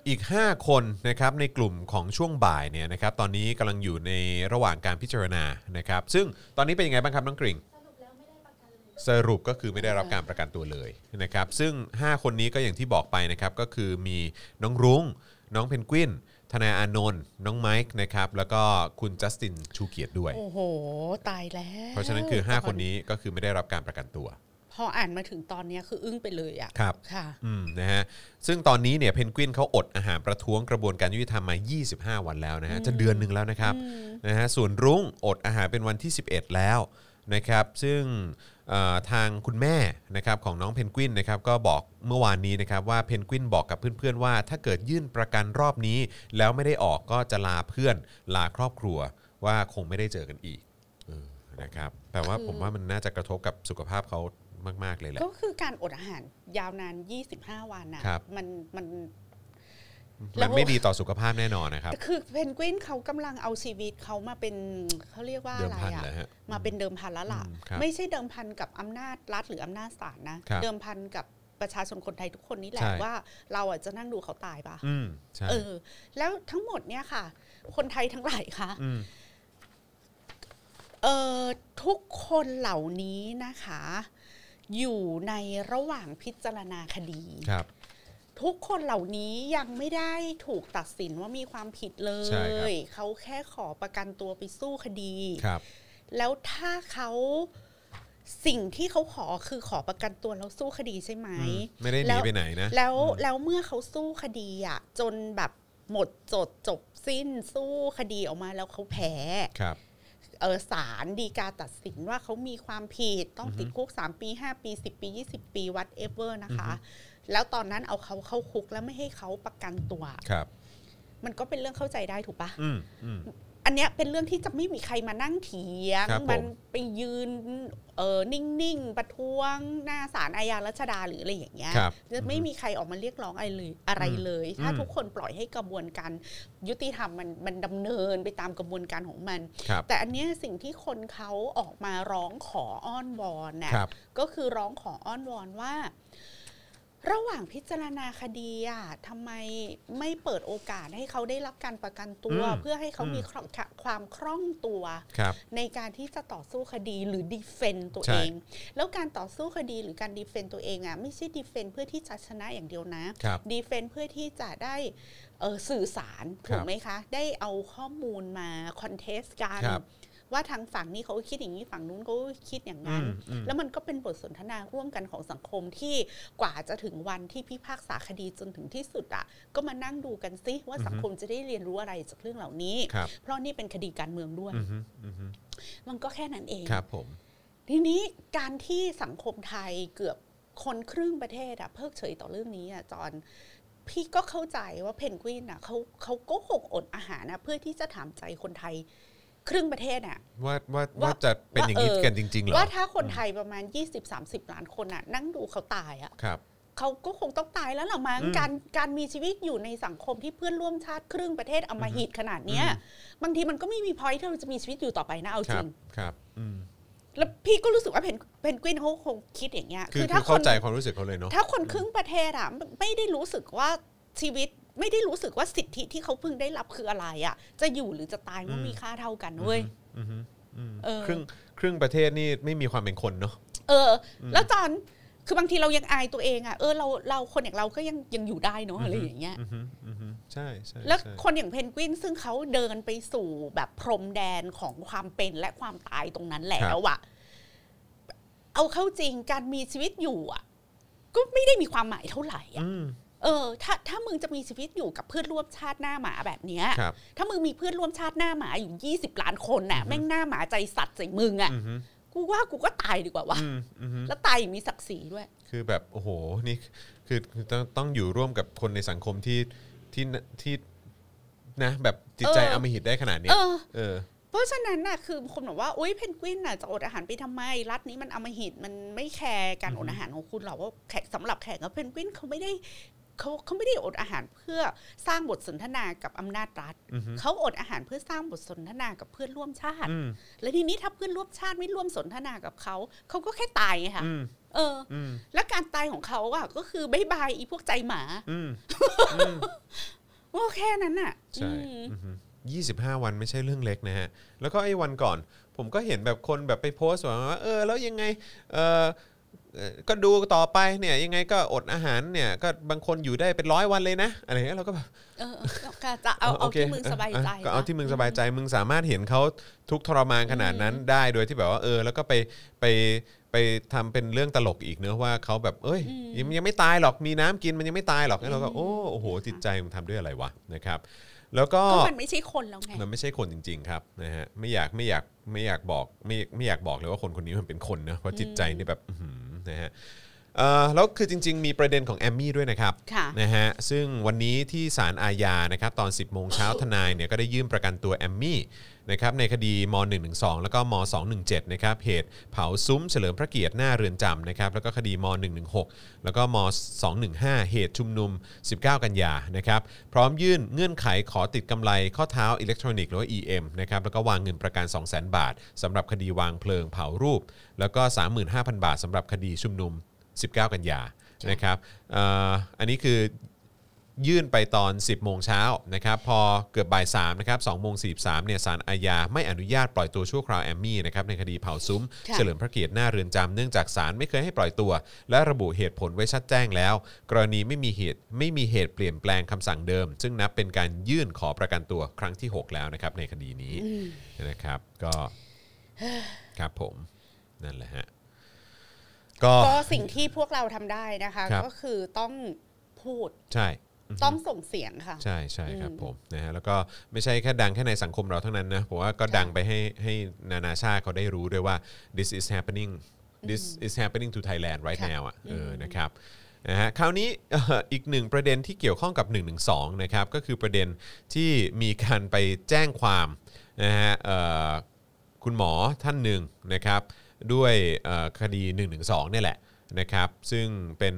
อีก 5 คนนะครับในกลุ่มของช่วงบ่ายเนี่ยนะครับตอนนี้กำลังอยู่ในระหว่างการพิจารณานะครับซึ่งตอนนี้เป็นยังไงบ้างครับน้องกริ่งสรุปก็คือไม่ได้รับการประกันตัวเลยนะครับซึ่ง 5 คนนี้ก็อย่างที่บอกไปนะครับก็คือมีน้องรุ้งน้องเพนกวิน ทนายอานนท์น้องไมค์นะครับแล้วก็คุณจัสตินชูเกียรติด้วย โอ้โห ตายแล้วเพราะฉะนั้นคือ 5 คนนี้ก็คือไม่ได้รับการประกันตัว พออ่านมาถึงตอนเนี้ยคืออึ้งไปเลยอะครับค่ะอืมนะฮะซึ่งตอนนี้เนี่ยเพนกวินเขาอดอาหารประท้วงกระบวนการยุติธรรมมา 25 วันแล้วนะฮะจะเดือนหนึ่งแล้วนะครับนะฮะส่วนรุ้งอดอาหารเป็นวันที่ 11 แล้วนะครับซึ่งเอ่อ ทางคุณแม่นะครับของน้องเพนกวินนะครับก็บอกเมื่อวานนี้นะครับว่าเพนกวินบอกกับเพื่อนๆว่า ถ้าเกิดยื่นประกันรอบนี้ แล้วไม่ได้ออกก็จะลาเพื่อนลาครอบครัวว่าคงไม่ได้เจอกันอีกเออนะครับแต่ว่าผมว่ามันน่าจะกระทบกับสุขภาพเขามาก ๆ เลยแหละ ก็คือการอดอาหารยาวนาน 25 วันนะครับมันมันแล้ มันวไม่ดีต่อสุขภาพแน่นอนนะครับคือเพนกวินเขากำลังเอาชีวิตเขามาเป็นเขาเรียกว่าเดิอะมไรพันอะเลยฮะมาเป็นเดิมพันแล้วล่ะอืมครับไม่ใช่เดิมพันกับอำนาจรัฐหรืออำนาจศาลนะครับเดิมพันกับประชาชนคนไทยทุกคนนี่แหละใช่ว่าเราอะจะนั่งดูเขาตายปะอืมใช่เออ แล้วทั้งหมดเนี่ยค่ะ คนไทยทั้งหลายค่ะอืมเออทุกคนเหล่านี้นะคะ อยู่ในระหว่างพิจารณาคดีครับ ทุกคนเหล่านี้ยังไม่ได้ถูกตัดสินว่ามีความผิดเลใช่ครับยเขาแค่ขอประกันตัวไปสู้คดีครับ แล้วถ้าเขาสิ่งที่เขาขอคือขอประกันตัวแล้วสู้คดีใช่ไหมอืมไม่ได้หแล้นีวไปไหนนะแล้วอืมแล้วเมื่อเขาสู้คดีอะ จนแบบหมดจดจบสิ้นสู้คดีออกมาแล้วเขาแพ้ครับเออศาลดีกาตัดสินว่าเขามีความผิดต้องติดคุก 3 ปี 5 ปี 10 ปี 20 ปี whatever นะคะ แล้วตอนนั้นเอาเขาเข้าคุกแล้วไม่ให้เขาประกันตัวครับ มันก็เป็นเรื่องเข้าใจได้ถูกปะอืมอืมอันเนี้ยเป็นเรื่องที่จะไม่มีใครมานั่งเถียง ครับผม มันไปยืนเออนิ่งๆ ประท้วงหน้าศาลอาญารัชดาหรืออะไรอย่างเงี้ย ครับ จะไม่มีใครออกมาเรียกร้องอะไรเลยอะไรเลย ถ้าอืม ทุกคนปล่อยให้กระบวนการยุติธรรมมันมันดำเนินไปตามกระบวนการของมัน ครับ แต่อันเนี้ยสิ่งที่คนเขาออกมาร้องขออ้อนวอนน่ะครับ ก็คือร้องขออ้อนวอนว่า ระหว่างพิจารณาคดีอะทำไมไม่เปิดโอกาสให้เขาได้รับการประกันตัวอืมเพื่อให้เขาอืมมีครองความคล่องตัวครับในการที่จะต่อสู้คดีหรือ defend ตัวใช่เอง แล้วการต่อสู้คดีหรือการ defend ตัวเองอะไม่ใช่ defend เพื่อที่จะชนะอย่างเดียวนะครับ defend เพื่อที่จะได้เอ่อสื่อสารครับถูกไหมคะ ได้เอาข้อมูลมา contest กันครับ ว่าทางฝั่งนี้เขาคิดอย่างนี้ฝั่งนู้นเขาคิดอย่างนั้นอืมอืมแล้วมันก็เป็นบทสนทนาร่วมกันของสังคมที่กว่าจะถึงวันที่พิพากษาคดีจนถึงที่สุดอะก็มานั่งดูกันซิว่าสังคมจะได้เรียนรู้อะไรจากเรื่องเหล่านี้ครับเพราะนี่เป็นคดีการเมืองด้วยอือฮึอือฮึมันก็แค่นั้นเองครับผมทีนี้การที่สังคมไทยเกือบคนครึ่งประเทศอะเพิกเฉยต่อเรื่องนี้อะจอนพี่ก็เข้าใจว่าเพนกวินอะเขาเขาก็คงอดอาหารนะเพื่อที่จะถามใจคนไทย ครึ่งประเทศอะว่าว่าว่าว่าจะเป็นอย่างนี้ว่าเออกันจริงๆเหรอว่าถ้าคนไทยประมาณ 20-30 ล้านคนอะนั่งดูเขาตายอะครับเขาก็คงต้องตายแล้วล่ะมั้งอืมการการมีชีวิตอยู่ในสังคมที่เพื่อนร่วมชาติครึ่งประเทศอำมหิตขนาดเนี้ยบางทีมันก็ไม่มีพอยที่เราจะมีชีวิตอยู่ต่อไปนะเอาคจรัริบงครับอืมแล้วพี่ก็รู้สึกว่าเพนเพนกวินเขาคงคิดอย่างเงี้ยคือถ้าคือคเข้านใจความรู้สึกเขาเลยเนาะถ้าคนครึ่งประเทศอะไม่ไม่ได้รู้สึกว่าชีวิต ไม่ได้รู้สึกว่าสิทธิที่เขาเพิ่งได้รับคืออะไรอะ จะอยู่หรือจะตายมันอืมมีค่าเท่ากันเว้ยอือฮึอืมเออครึ่งครึ่งประเทศนี่ไม่มีความเป็นคนเนาะเออ แล้วจอนคือบางทีเรายังอายตัวเองอะเออเราเราคนอย่างเราก็ยังยังอยู่ได้เนาะอะไรอย่างเงี้ยอือฮึอือฮึใช่ใช่แล้วใช่คนอย่างเพนกวินซึ่งเขาเดินไปสู่แบบพรมแดนของความเป็นและความตายตรงนั้นแล้วอะเอาเข้าจริงการมีชีวิตอยู่อะก็ไม่ได้มีความหมายเท่าไหร่อะอืม เออถ้าถ้ามึงจะมีชีวิตอยู่กับเพื่อนร่วมชาติหน้าหมาแบบเนี้ยครับถ้ามึงมีเพื่อนร่วมชาติหน้าหมาอยู่20ล้านคนน่ะแม่งหน้าหมาใจสัตว์ใส่มึงอะอือฮึกูว่ากูก็ตายดีกว่าวะอืมอือฮึ แล้วตายอย่างมีศักดิ์ศรีด้วย คือแบบโอ้โหนี่คือคือต้องต้องอยู่ร่วมกับคนในสังคมที่ที่ที่นะ แบบจิตใจเอออำมหิตได้ขนาดเนี้เอยอเออ เพราะฉะนั้นน่ะคือคนบอกว่าอุ้ยเพนกวินน่ะจะอดอาหารไปทำไม รัฐนี้มันอำมหิตมันไม่แคร์การอดอาหารของคุณหรอกว่าแขกสำหรับแขกกับเพนกวินเขาไม่ได้ เขาเขาไม่ได้อดอาหารเพื่อสร้างบทสนทนากับอำนาจรัฐอือฮึเขาอดอาหารเพื่อสร้างบทสนทนากับเพื่อนร่วมชาติอืมแล้วทีนี้ถ้าเพื่อนร่วมชาติไม่ร่วมสนทนากับเขาเขาก็แค่ตายไงคะอืมเอออืมและการตายของเขาอะก็คือบายบายอีพวกใจหมาอืมโอ้แค่นั้นน่ะใช่อืมอือฮึยี่สิบห้าวันไม่ใช่เรื่องเล็กนะฮะ แล้วก็ไอ้วันก่อน ผมก็เห็นแบบคนแบบไปโพสต์ว่า เออ แล้วยังไง เออเอ่อ ก็ดูต่อไปเนี่ยยังไงก็อดอาหารเนี่ยก็บางคนอยู่ได้เป็นร้อยวันเลยนะอะไรเงี้ยเราก็แบบเออเออก็จะเอาเอาโคที่มึงสบายใจเออก็เอาที่มึงสบายใจมึงสามารถเห็นเขาทุกข์ทรมานขนาดนั้นได้โดยที่แบบว่าเออ แล้วก็ไปไปไปทำเป็นเรื่องตลกอีกเนอะว่าเขาแบบเอ้ยยังยังไม่ตายหรอกมีน้ำกินมันยังไม่ตายหรอกแล้วเราก็โอ้โอ้โหจิตใจมึงทำด้วยอะไรวะนะครับ แล้วก็ก็มันไม่ใช่คนแล้วไงมันไม่ใช่คนจริง ๆ ครับนะฮะไม่อยากไม่อยากไม่อยากบอกไม่ไม่อยากบอกเลยว่าคนคนนี้มันเป็นคนนะเพราะจิตใจนี่แบบอื้อหือ นะฮะเอ่อแล้วคือจริง ๆ มีประเด็นของแอมมี่ด้วยนะครับค่ะนะฮะซึ่งวันนี้ที่ศาลอาญานะครับตอน 10 โมงเช้าทนายเนี่ยก็ได้ยื่นประกันตัวแอมมี่ นะครับในคดีม .112 แล้วก็ม .217 นะครับเหตุเผาซุ้มเฉลิมพระเกียรติหน้าเรือนจำนะครับแล้วก็คดีม .116 แล้วก็ม .215 เหตุชุมนุม 19 กันยานะครับพร้อมยื่นเงื่อนไขขอติดกำไรข้อเท้าอิเล็กทรอนิกส์หรือว่า EM นะครับแล้วก็วางเงินประกัน 200,000 บาทสำหรับคดีวางเพลิงเผารูป แล้วก็ 35,000 บาทสำหรับคดีชุมนุม 19 กันยานะครับอันนี้คือ ยื่นไปตอน 10 โมงเช้านะครับพอเกือบบ่าย3นะครับ2โมง43เนี่ยสารอาญาไม่อนุญาตปล่อยตัวชั่วคราวแอมมี่นะครับในคดีเผาซุ้มค่ะเฉลิมพระเกียรติหน้าเรือนจำเนื่องจากศาลไม่เคยให้ปล่อยตัว และระบุเหตุผลไว้ชัดแจ้งแล้ว กรณีไม่มีเหตุไม่มีเหตุเปลี่ยนแปลงคำสั่งเดิม ซึ่งนับเป็นการยื่นขอประกันตัวครั้งที่ 6 แล้วนะครับในคดีนี้นะครับก็ครับผมนั่นแหละฮะก็ก็สิ่งที่พวกเราทำได้นะคะครับก็คือต้องพูดใช่ ต้องส่งเสียงค่ะ ใช่ใช่ครับอืมผมนะฮะแล้วก็ไม่ใช่แค่ดังแค่ในสังคมเราเท่านั้นนะผมว่าก็ดังไปให้ให้นานาชาติเขาได้รู้ด้วยว่า this is happening this is happening to Thailand right ค่ะ now อะเออนะครับนะฮะคราวนี้เอ่ออีกหนึ่งประเด็นที่เกี่ยวข้องกับ1นึนะครับ ก็คือประเด็นที่มีการไปแจ้งความนะฮะเอ่อคุณหมอท่านหนึ่งนะครับ ด้วยเอ่อคดี 112 เนี่ยแหละนะครับ ซึ่งเป็น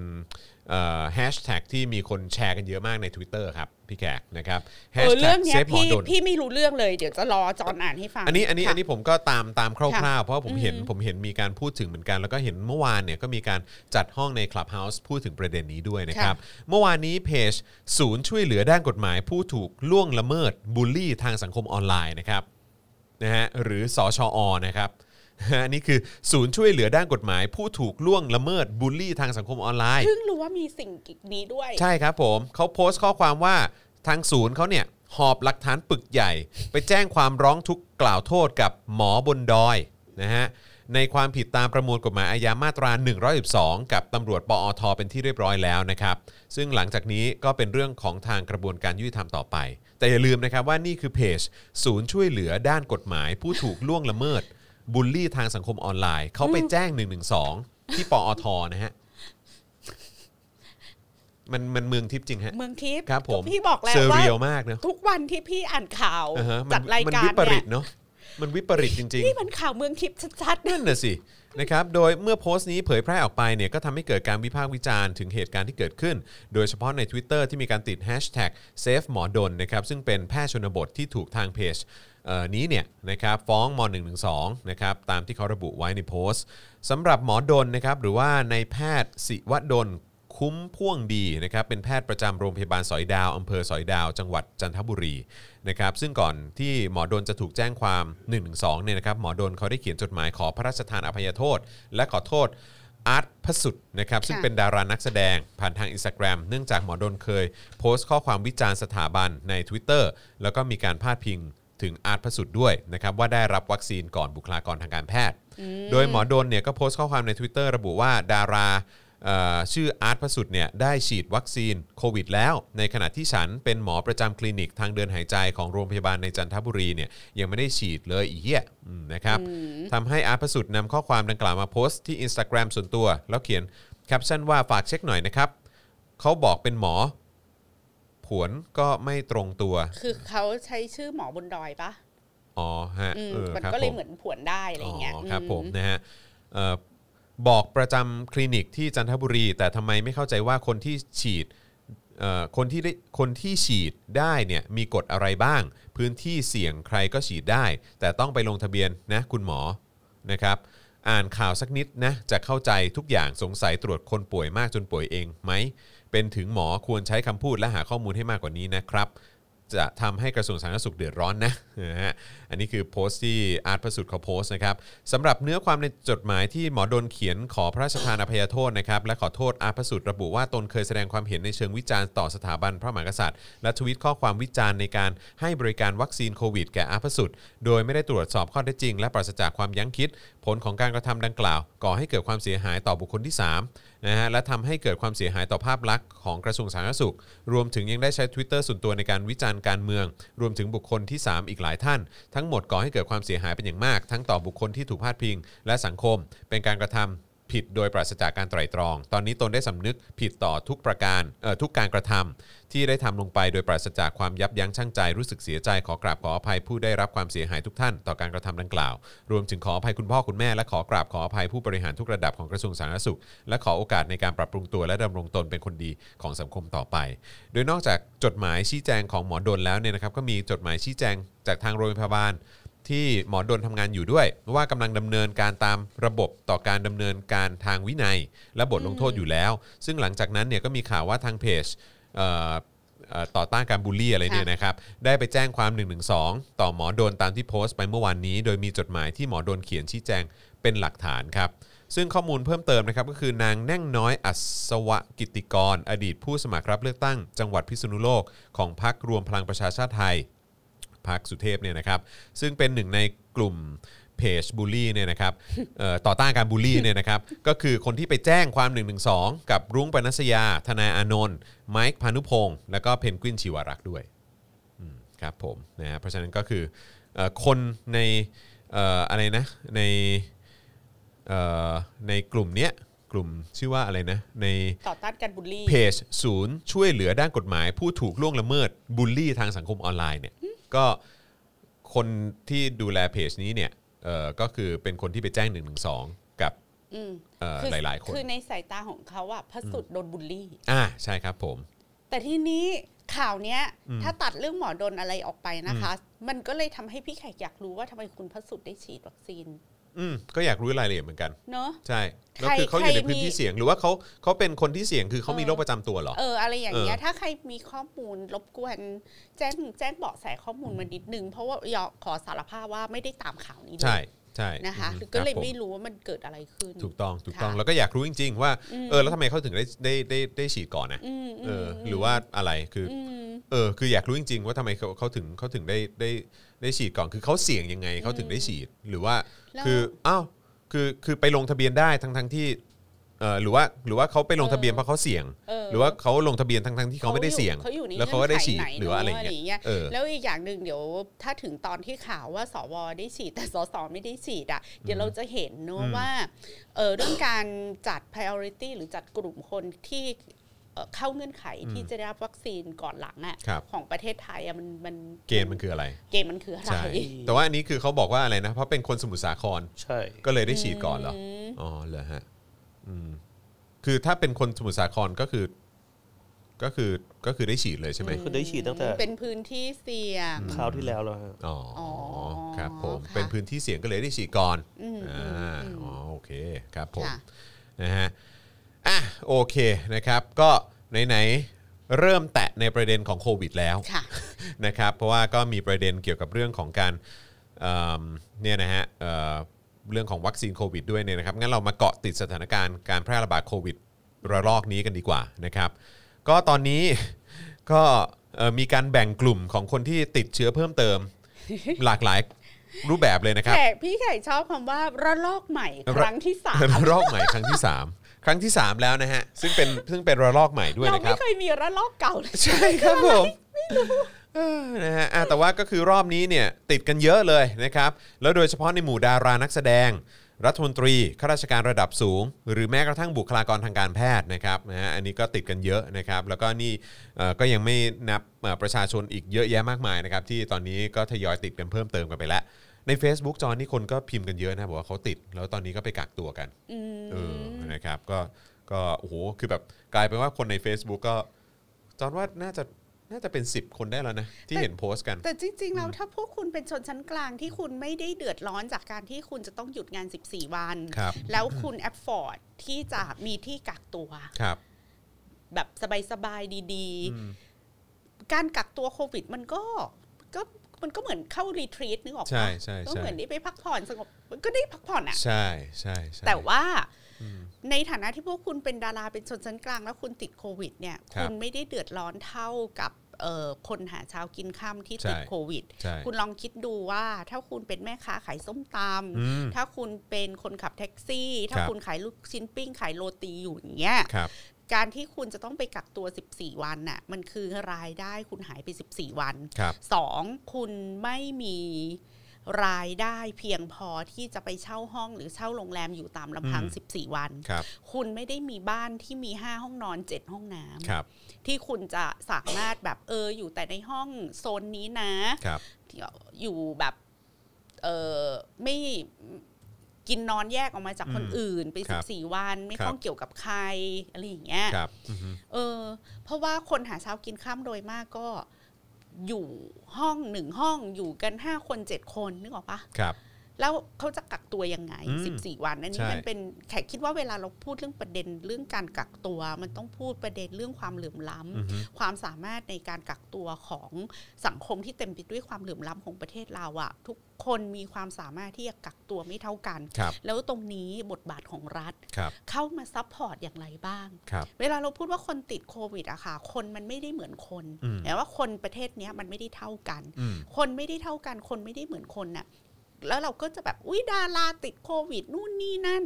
แฮชแท็กที่มีคนแชร์กันเยอะมากใน Twitter ครับ พี่แขกนะครับเออเรื่องเนี้ย Save หมอพี่ดนพี่ไม่รู้เรื่องเลยเดี๋ยวจะรอจอนอ่านให้ฟัง อันนี้อันนี้ค่ะอันนี้ผมก็ตามตามคร่าวค่ะๆเพราะว่าผมเห็นอืมผมเห็นมีการพูดถึงเหมือนกัน แล้วก็เห็นเมื่อวานเนี่ยก็มีการจัดห้องใน Clubhouse พูดถึงประเด็นนี้ด้วยนะครับ เมื่อวานนี้เพจ ศูนย์ช่วยเหลือด้านกฎหมาย ผู้ถูกล่วงละเมิดบูลลี่ทางสังคมออนไลน์นะครับนะฮะหรือสชอนะครับ อันนี้คือศูนย์ช่วยเหลือด้านกฎหมาย ผู้ถูกล่วงละเมิดบูลลี่ทางสังคมออนไลน์ เพิ่งรู้ว่ามีสิ่งนี้ด้วย ใช่ครับผม เขาโพสต์ข้อความว่าทางศูนย์เขาเนี่ย หอบหลักฐานปึกใหญ่ ไปแจ้งความร้องทุกข์กล่าวโทษกับหมอบนดอยนะฮะในความผิดตามประมวลกฎหมายอาญามาตรา 112 กับตำรวจปอทเป็นที่เรียบร้อยแล้วนะครับ ซึ่งหลังจากนี้ก็เป็นเรื่องของทางกระบวนการยุติธรรมต่อไป แต่อย่าลืมนะครับว่านี่คือเพจ ศูนย์ช่วยเหลือด้านกฎหมาย ผู้ถูกล่วงละเมิด บูลลี่ทางสังคมออนไลน์เขาไปแจ้ง 112 ที่ปอทนะฮะมันมันเมืองทิพย์จริงฮะเมืองทิพย์ครับผมพี่บอกแล้วเซอร์ว่าเรียลมากเนอะทุกวันที่พี่อ่านข่าวอ่าฮะมันจัดรายมันการวิปริเนี่ยตเนาะมันวิปริตจริงนี่มันข่าวเมืองทิพย์ชัดๆนั่นน่ะสินะครับโดยเมื่อโพสต์นี้เผยแพร่ออกไปเนี่ยก็ทำให้เกิดการวิพากษ์วิจารณ์ถึงเหตุการณ์ที่เกิดขึ้น โดยเฉพาะใน Twitter ที่มีการติด hashtag save หมอดนนะครับซึ่งเป็นแพทย์ชนบทที่ถูกทางเพจเอ่อ นี้เนี่ยนะครับฟ้องม .112 นะครับตามที่เขาระบุไว้ในโพสต์สำหรับหมอดนนะครับหรือว่านายแพทย์ศิวดลคุ้มพ่วงดีนะครับเป็นแพทย์ประจำโรงพยาบาลสอยดาวอำเภอสอยดาว จังหวัดจันทบุรีนะครับซึ่งก่อนที่หมอดนจะถูกแจ้งความ112เนี่ยนะครับหมอดนเขาได้เขียนจดหมายขอพระราชทานอภัยโทษ และขอโทษอาร์ตพศุตม์นะครับซึ่งเป็นดารานักแสดงผ่านทางอินสตาแกรมเนื่องจากหมอดนเคย โพสต์ข้อความวิจารณ์สถาบันใน Twitter แล้วก็มีการพาดพิง ถึงอาร์ตพระสุดด้วยนะครับว่าได้รับวัคซีนก่อนบุคลากรทางการแพทย์ โดยหมอดนเนี่ยก็โพสต์ข้อความใน Twitter ระบุว่าดาราเอ่อชื่ออาร์ตพระสุดเนี่ยได้ฉีดวัคซีนโควิดแล้ว ในขณะที่ฉันเป็นหมอประจำคลินิกทางเดินหายใจของโรงพยาบาลในจันทบุรีเนี่ยยังไม่ได้ฉีดเลยอีเหี้ยอืมนะครับทำให้อาร์ตพระสุดนำข้อความดังกล่าวมาโพสต์ที่ Instagram ส่วนตัว แล้วเขียนแคปชั่นว่าฝากเช็คหน่อยนะครับเขาบอกเป็นหมอ ผวนก็ไม่ตรงตัวๆคือเขาใช้ชื่อหมอบนดอยปะอ๋อฮะอืมเออมันครับก็เลยผมเหมือนผวนได้อะไรเงี้ยอ๋อครับอืผมนะฮะเอ่อบอกประจำคลินิกที่จันทบุรี แต่ทำไมไม่เข้าใจว่าคนที่ฉีดเอ่อคนที่ได้คนที่ฉีดได้เนี่ยมีกฎอะไรบ้าง พื้นที่เสี่ยงใครก็ฉีดได้ แต่ต้องไปลงทะเบียนนะคุณหมอนะครับ อ่านข่าวสักนิดนะจะเข้าใจทุกอย่างสงสัยตรวจคนป่วยมากจนป่วยเองไหม เป็นถึงหมอควรใช้คำพูดและหาข้อมูลให้มากกว่านี้นะครับ จะทำให้กระทรวงสาธารณสุขเดือดร้อนนะนะฮะอันนี้คือโพสต์ที่อาร์ตประสุทธิ์เขาโพสต์นะครับสำหรับเนื้อความในจดหมายที่หมอดนเขียนขอพระราชทานอภัยโทษนะครับและขอโทษอาร์ตประสุทธิ์ระบุว่าตนเคยแสดงความเห็นในเชิงวิจารณ์ต่อสถาบันพระมหากษัตริย์ และทวิตข้อความวิจารณ์ในการให้บริการวัคซีนโควิดแก่อาร์ตประสุทธิ์โดยไม่ได้ตรวจสอบข้อเท็จจริง และปราศจากความยั้งคิด ผลของการกระทำดังกล่าว ก่อให้เกิดความเสียหายต่อบุคคลที่3นะฮะและทำให้เกิดความเสียหายต่อภาพลักษณ์ของกระทรวงสาธารณสุข รวมถึงยังได้ใช้ Twitter ส่วนตัวในการวิจารณ์การเมือง รวมถึงบุคคลที่ 3 อีกหลายท่าน ทั้งหมดก่อให้เกิดความเสียหายเป็นอย่างมาก ทั้งต่อบุคคลที่ถูกพาดพิง และสังคมเป็นการกระทำ ผิดโดยปราศจากการไตร่ตรอง ตอนนี้ตนได้สำนึกผิดต่อทุกประการเอ่อทุกการกระทำที่ได้ทำลงไปโดยปราศจากความยับยั้งชั่งใจรู้สึกเสียใจขอกราบขออภัยผู้ได้รับความเสียหายทุกท่านต่อการกระทำดังกล่าว รวมถึงขออภัยคุณพ่อคุณแม่และขอกราบขออภัยผู้บริหารทุกระดับของกระทรวงสาธารณสุข และขอโอกาสในการปรับปรุงตัวและดำรงตนเป็นคนดีของสังคมต่อไป โดยนอกจากจดหมายชี้แจงของหมอดนแล้วเนี่ยนะครับก็มีจดหมายชี้แจงจากทางโรงพยาบาล ที่หมอดนทำงานอยู่ด้วย ว่ากำลังดำเนินการตามระบบต่อการดำเนินการทางวินัย และบทลงโทษอยู่แล้ว ซึ่งหลังจากนั้นเนี่ยก็มีข่าวว่าทางเพจเอ่อเอ่อต่อต้านการบูลลี่อะไรเนี่ยนะครับ ได้ไปแจ้งความ 112 ต่อหมอดนตามที่โพสต์ไปเมื่อวานนี้ โดยมีจดหมายที่หมอดนเขียนชี้แจงเป็นหลักฐานครับ ซึ่งข้อมูลเพิ่มเติมนะครับก็คือนางแน่งน้อยอัศวกิติกร อดีตผู้สมัครรับเลือกตั้ง จังหวัดพิษณุโลกของพรรครวมพลังประชาชาติไทย พักสุเทพเนี่ยนะครับซึ่งเป็นหนึ่งในกลุ่มเพจบูลลี่เนี่ยนะครับเอ่อต่อต้านการบูลลี่เนี่ยนะครับก็คือคนที่ไปแจ้งความ112กับรุ้งปนัสยา ทนายอานนท์ไมค์พานุพงศ์แล้วก็เพนกวินชีวารักษ์ด้วยอืมครับผมนะฮะเพราะฉะนั้นก็คือเอ่อคนในเอ่ออะไรนะในเอ่อในกลุ่มเนี้ยกลุ่มชื่อว่าอะไรนะในต่อต้านการบูลลี่เพจศูนย์ช่วยเหลือด้านกฎหมาย ผู้ถูกล่วงละเมิดบูลลี่ทางสังคมออนไลน์เนี่ย ก็คนที่ดูแลเพจนี้เนี่ยเอ่อก็คือเป็นคนที่ไปแจ้ง1นึกับอืมเอ่อคือหลาย ๆ คนคือในสายตาของเขาอะพระสุดโดนบูลลี่ อ่าใช่ครับผม แต่ทีนี้ข่าวเนี้ยถ้าตัดเรื่องหมอดนอะไรออกไปนะคะ มันก็เลยทำให้พี่แขกอยากรู้ว่าทำไมคุณพระสุดได้ฉีดวัคซีน อืมก็อยากรู้รายละเอียดเหมือนกัน เนอะ ใช่แล้วใครคือเขาอยู่ในใครพื้นที่มีเสี่ยงหรือว่าเขาเขาเป็นคนที่เสี่ยงคือเขามีเออโรคประจำตัวเหรอ เอออะไรอย่างเงี้ยเออถ้าใครมีข้อมูลรบกวนแจ้งแจ้งเบาะแสข้อมูลมานิดนึงเพราะว่ายอขอสารภาพว่าไม่ได้ตามข่าวนี้เลยใช่ใช่นะคะอืมก็เลยรับผไม่รู้ว่ามันเกิดอะไรขึ้น ถูกต้องถูกต้องค่ะแล้วก็อยากรู้จริง ๆ ว่าเออแล้วทำไมเขาถึงได้ได้ได้ได้ฉีดก่อนนะอืมเออหรือว่าอะไรคืออมเออคืออยากรู้จริง ๆ ว่าทำไมเขาเขาถึงเขาถึงได้ได้ได้ฉีดก่อนคือเขาเสี่ยงยังไงเขาถึงได้ฉีด หรือว่าแล้ว คืออ้าวคือคือไปลงทะเบียนได้ทั้งทั้งที่เออหรือว่าหรือว่าเขาไปลงทะเบียนเพราะเขาเสี่ยง เออ หรือว่าเขาลงทะเบียนทั้งทั้งที่เขาไม่ได้เสี่ยง เขาอยู่ในแล้วเขาก็ได้ฉีดงื่นขนหรือว่าอะไรอย่างเนเงี้ยยเออ แล้วอีกอย่างหนึ่งเดี๋ยวถ้าถึงตอนที่ข่าวว่าสวได้ฉีดแต่สสไม่ได้ฉีดอะเดี๋ยวเราจะเห็นเนอะอืมว่าเออเรื่องการจัด priority หรือจัดกลุ่มคนที่ เอ่อเข้าเงื่อนไขที่จะได้รับวัคซีนก่อนหลังอะครับของประเทศไทยอะมันมันเกณฑ์มันคืออะไร เกณฑ์มันคืออะไรใช่แต่ว่าอันนี้คือเขาบอกว่าอะไรนะ เพราะเป็นคนสมุทรสาครใช่ก็เลยได้ฉีดก่อนเหรอมอ๋อเหรอฮะอืมคือถ้าเป็นคนสมุทรสาครก็คือ ก็คือก็คือได้ฉีดเลยใช่ไหมคือได้ฉีดตั้งแต่เป็นพื้นที่เสี่ยงคราวที่แล้วแล้วฮะอ๋ออ๋อครับผมค่ะเป็นพื้นที่เสี่ยงก็เลยได้ฉีดก่อนอืมอ่าอืมอ๋อโอเคครับผมค่ะนะฮะ อะโอเคนะครับ ก็ไหนๆเริ่มแตะในประเด็นของโควิดแล้วค่ะ นะครับ เพราะว่าก็มีประเด็นเกี่ยวกับเรื่องของการเอิ่มเนี่ยนะฮะเอ่อเรื่องของวัคซีนโควิดด้วยเนี่ยนะครับงั้นเรามาเกาะติดสถานการณ์การแพร่ระบาดโควิดระลอกนี้กันดีกว่านะครับ ก็ตอนนี้ ก็เอ่อมีการแบ่งกลุ่มของคนที่ติดเชื้อเพิ่มเติม หลากหลายรูปแบบเลยนะครับ แขกพี่แขกชอบคำว่าระลอกใหม่ครั้งที่สาม ระลอกใหม่ครั้งที่ 3 ครั้งที่ 3 แล้วนะฮะ ซึ่งเป็นซึ่งเป็นระลอกใหม่ด้วยเรานะคไม่รับ เคยมีระลอกเก่าเลย ใช่ครับผมเออนะฮะอะแต่ว่าก็คือรอบนี้เนี่ยติดกันเยอะเลยนะครับ แล้วโดยเฉพาะในหมู่ดารานักแสดง รัฐมนตรีข้าราชการระดับสูง หรือแม้กระทั่งบุคลากรทางการแพทย์นะครับนะฮะอันนี้ก็ติดกันเยอะนะครับ แล้วก็นี่เอ่อก็ยังไม่นับเอ่อประชาชนอีกเยอะแยะมากมายนะครับ ที่ตอนนี้ก็ทยอยติดกันเพิ่มเติมกันไปแล้ว ใน Facebook จอนี่คนก็พิมพ์กันเยอะนะบอกว่าเขาติด แล้วตอนนี้ก็ไปกักตัวกัน อืม เออนะครับก็ก็โอ้โหคือแบบกลายเป็นว่าคนใน Facebook ก็จอนว่าน่าจะน่าจะเป็น 10 คนได้แล้วนะ ที่เห็นโพสต์กัน แต่จริง ๆ แล้วถ้าพวกคุณเป็นชนชั้นกลางที่คุณไม่ได้เดือดร้อนจากการที่คุณจะต้องหยุดงาน 14 วันครับแล้วคุณแอฟฟอร์ดที่จะมีที่กักตัวครับ แบบสบาย ๆ ดี ๆ การกักตัวโควิดมันก็ก็ มันก็เหมือนเข้ารีทรีตนึกออกใช่ปะใช่ก็ใช่เหมือนได้ไปพักผ่อนสงบมันก็ได้พักผ่อนอะใช่ใช่ใช่แต่ว่าในฐานะที่พวกคุณเป็นดาราเป็นชนชั้นกลางแล้วคุณติดโควิด เนี่ยครับคุณไม่ได้เดือดร้อนเท่ากับเอ่อคนหาเช้ากินข้ามที่ติดใช่โควิดใช่คุณลองคิดดูว่าถ้าคุณเป็นแม่ค้าขายส้มตอืมำถ้าคุณเป็นคนขับแท็กซี่ ถ้าครับคุณขายลูกชิ้นปิ้ง ขายโรตีอยู่อย่างเงี้ยครับ การที่คุณจะต้องไปกักตัว 14 วันน่ะมันคือรายได้คุณหายไป 14 วันครับสองคุณไม่มีรายได้เพียงพอที่จะไปเช่าห้องหรือเช่าโรงแรมอยู่ตามลำพังอืม14 วันครับคุณไม่ได้มีบ้านที่มี 5 ห้องนอน 7 ห้องน้ครับำที่คุณจะสามารถแบบเอออยู่แต่ในห้องโซนนี้นะครับอยู่แบบเออไม่ กินนอนแยกออกมาจากคนอืมอื่น ไปครับ14วันไม่ครับต้องเกี่ยวกับใครอะไรอย่างเงี้ยครับอือฮึเออ เพราะว่าคนหาเช้ากินข้ามโดยมากก็อยู่ห้องหนึ่งห้องอยู่กันห้าคนเจ็ดคนนึกออกปะครับ แล้วเขาจะกักตัวยังไงอืมสิบสี่วันอันนี้ใช่มันเป็นแขกคิดว่าเวลาเราพูดเรื่องประเด็นเรื่องการกักตัว มันต้องพูดประเด็นเรื่องความเหลื่อมล้ำอือฮึความสามารถในการกักตัวของสังคมที่เต็มไปด้วยความเหลื่อมล้ำของประเทศเราอะทุกคนมีความสามารถที่จะกักตัวไม่เท่ากันครับแล้วตรงนี้บทบาทของรัฐครับเข้ามา support อย่างไรบ้างครับเวลาเราพูดว่าคนติดโควิดอะค่ะ คนมันไม่ได้เหมือนคนอืมแต่ว่าคนประเทศเนี้ยมันไม่ได้เท่ากันอืมคนไม่ได้เท่ากัน คนไม่ได้เหมือนคนน่ะ แล้วเราก็จะแบบอุ้ยดาราติดโควิดนู่นนี่นั่น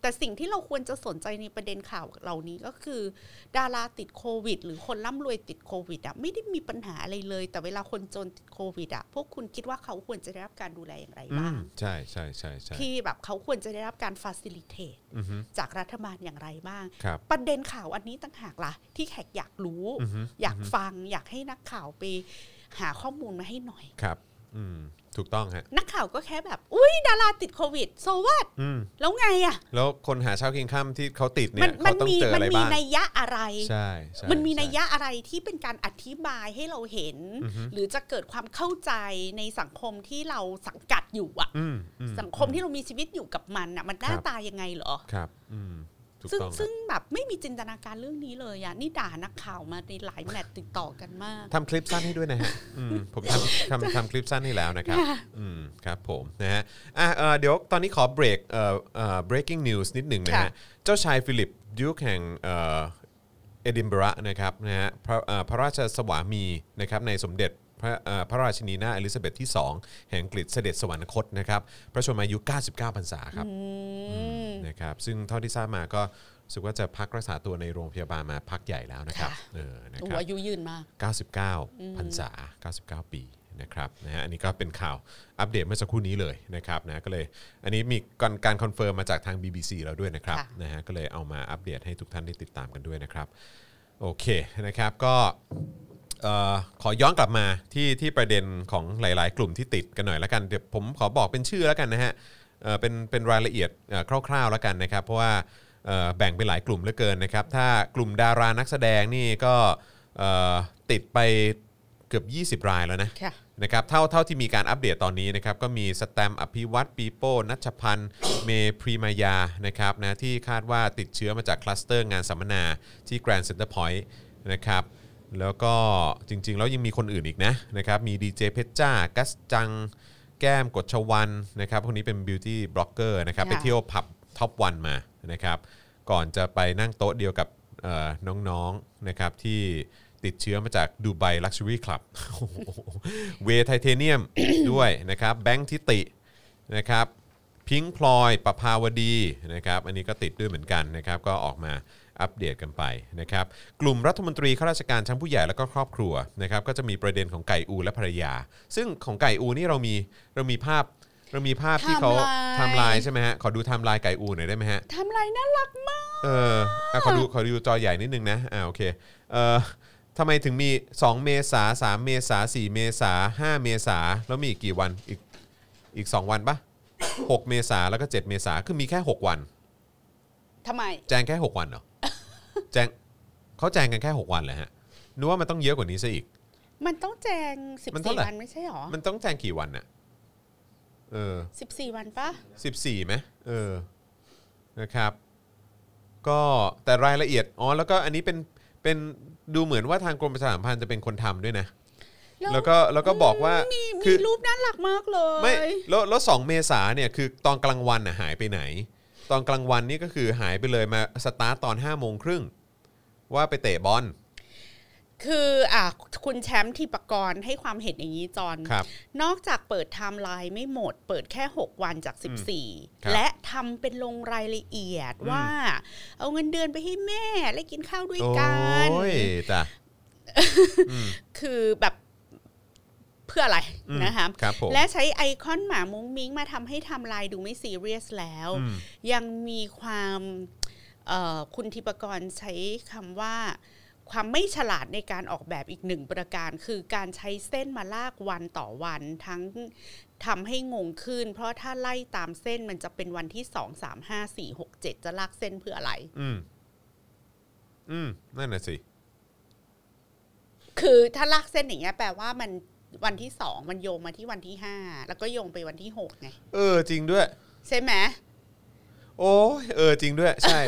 แต่สิ่งที่เราควรจะสนใจในประเด็นข่าวเหล่านี้ก็คือ ดาราติดโควิด หรือคนร่ำรวยติดโควิดอะไม่ได้มีปัญหาอะไรเลย แต่เวลาคนจนติดโควิดอะพวกคุณคิดว่าเขาควรจะได้รับการดูแลอย่างไรอืบ้ามงใช่ใช่ใช่ใช่ที่แบบเขาควรจะได้รับการฟ a ซิลิเ e อือฮึจากรัฐบาลอย่างไรบ้างครับประเด็นข่าวอันนี้ต่างหากล่ะ ที่แขกอยากรู้อือฮึอยากฟัง อยากให้นักข่าวไปหาข้อมูลมาให้หน่อยครับ อืมถูกต้องฮะนักข่าวก็แค่แบบ อุ้ยดาราติดโควิด โซวัตอืมแล้วไงอะ แล้วคนหาเช้ากินข้ามที่เขาติดมัเนี่ยมัเขาต้องมีเจอมัอะไรมีบ้างนัยยะอะไร ใช่ใช่มันมีใช่นัยยะอะไรที่เป็นการอธิบายให้เราเห็นอือฮึหรือจะเกิดความเข้าใจในสังคมที่เราสังกัดอยู่อะอืมอืสังคมที่เรามีชีวิตอยู่กับมันอะมันหน้าครับตายังไงเหรอ ครับอืมถูก ซึ่งต้องครับซึ่งแบบไม่มีจินตนาการเรื่องนี้เลยอะนี่ด่านักข่าวมาในหลายแมตช์ติดต่อกันมากทำคลิปสั้นให้ด้วยนะฮะอืมผมทำทำทำคลิปสั้นให้แล้วนะครับค่ะอืมครับผมนะฮะอะเอ่อเดี๋ยวตอนนี้ขอเบรกเอ่อเอ่อ breaking news นิดหนึ่งนะฮะค่ะเจ้าชายฟิลิปดยุกแห่งเอ่อเอดินบะระนะครับนะฮะพระเอ่อพระราชสวามีนะครับในสมเด็จ พระเอ่อพระราชินีนาถเอลิซาเบธที่ 2 แห่งอังกฤษเสด็จสวรรคตนะครับพระชนมายุ 99พรรษาครับอืมนะครับซึ่งเท่าที่ทราบมาก็รู้สึกว่าจะพักรักษาตัวในโรงพยาบาลมาพักใหญ่แล้วนะครับค่ะเออนะโอ้โหครับอายุยืนมาก 99พรรษา 99 ปีนะครับนะฮะอันนี้ก็เป็นข่าวอัปเดตเมื่อสักครู่นี้เลยนะครับนะก็เลยอันนี้มีการการ confirm มาจากทาง BBC แล้วด้วยนะครับค่ะ นะฮะก็เลยเอามาอัปเดตให้ทุกท่านได้ติดตามกันด้วยนะครับ โอเคนะครับก็เอ่อ ขอย้อนกลับมาที่ที่ประเด็นของหลาย ๆ กลุ่มที่ติดกันหน่อยแล้วกันเดี๋ยวผมขอบอกเป็นชื่อแล้วกันนะฮะเอ่อเป็นเป็นรายละเอียดเอ่อคร่าว ๆ แล้วกันนะครับ เพราะว่าเอ่อแบ่งเป็นหลายกลุ่มเหลือเกินนะครับ ถ้ากลุ่มดารานักแสดงนี่ก็เอ่อติดไปเกือบ 20 รายแล้วนะค่ะนะครับเท่าเท่าที่มีการอัปเดตตอนนี้นะครับก็มีสแตมป์อภิวัตปีโป้นัชพันธ์เมพรีมายานะครับนะที่คาดว่าติดเชื้อมาจากคลัสเตอร์งานสัมมนาที่แกรนด์เซ็นเตอร์พอยต์นะครับ แล้วก็จริง ๆ แล้วยังมีคนอื่นอีกนะนะครับมีดีเจเพชรจ้ากัสจัง แก้มกฎชวันนะครับพวกนี้เป็น beauty blogger นะครับค่ะ ไปเที่ยวผับท็อปวันมานะครับก่อนจะไปนั่งโต๊ะเดียวกับเอ่อน้องๆนะครับที่ติดเชื้อมาจากดูไบลักชัวรี่คลับเวไทเทเนียม ด้วยนะครับแบงค์ทิตินะครับพิงพลอยประภาวดีนะครับอันนี้ก็ติดด้วยเหมือนกันนะครับก็ออกมา อัปเดตกันไปนะครับกลุ่มรัฐมนตรีข้าราชการชั้นผู้ใหญ่แล้วก็ครอบครัวนะครับก็จะมีประเด็นของไก่อูและภรรยา ซึ่งของไก่อูนี่เรามีเรามีภาพเรามีภาพที่เขาไทม์ม์ไลน์ใช่ไหมฮะ ขอดูไทม์ไลน์ไก่อูหน่อยได้ไหมฮะทำไรน่ารักมาก เอออะขอดูขอดูจอใหญ่นิดนึงนะ อ่าโอเค เอ่อทำไมถึงมี 2 เมษา3เมษา4เมษา5เมษาแล้วมีอีกกี่วัน อีกอีก 2 วันปะ6 เมษาแล้วก็ 7 เมษาคือมีแค่ 6 วันทำไม แจงแค่ 6 วันเหรอ แจงเขาแจงกันแค่ 6 วันเหรอฮะนึกว่ามันต้องเยอะกว่านี้ซะอีก มันต้องแจงสิบมันเท่าสี่ไหร่ วันไม่ใช่หรอมันต้องแจงกี่วันน่ะเออสิบสี่วันปะ14ไหมเออนะครับ ก็แต่รายละเอียดอ๋อแล้วก็อันนี้เป็นเป็นดูเหมือนว่าทางกรมประชาสัมพันธ์จะเป็นคนทำด้วยนะ แล้วก็แล้วก็บอกว่ามีคืมีอ รูปน่ารักมากเลยไม่แล้วแล้วสองเมษาเนี่ยคือตอนกลางวันน่ะหายไปไหน ตอนกลางวันนี่ก็คือหายไปเลยมาสตาร์ตตอน5้าโมงครึ่ง ว่าไปเตะบอล คืออะคุณแชมป์ทีปกรณ์ให้ความเห็นอย่างนี้จอนครับ นอกจากเปิดไทม์ไลน์ไม่หมด เปิดแค่ 6 วันจาก ครับ14 และทำเป็นลงรายละเอียดอืม ว่า เอาเงินเดือนไปให้แม่และกินข้าวด้วยโอ้กันยจ้ะอืม คือแบบเพื่ออะไรอืม นะคะ ครับผมและใช้ไอคอนหมามุ้งมิ้งมาทำให้ไทม์ไลน์ดูไม่ซีเรียสแล้ว อืม ยังมีความเอ่อ คุณทิปกรใช้คำว่าความไม่ฉลาดในการออกแบบอีกหนึ่งประการ คือการใช้เส้นมาลากวันต่อวันทั้งทำให้งงขึ้น เพราะถ้าไล่ตามเส้นมันจะเป็นวันที่สองสามห้าสี่หกเจ็ดจะลากเส้นเพื่ออะไร อืม อืม นั่นน่ะสิ คือถ้าลากเส้นอย่างเงี้ยแปลว่ามันวันที่สองมันโยงมาที่วันที่ห้าแล้วก็โยงไปวันที่หกไง เออ จริงด้วย ใช่ไหม โอ้ยเออจริงด้วย ใช่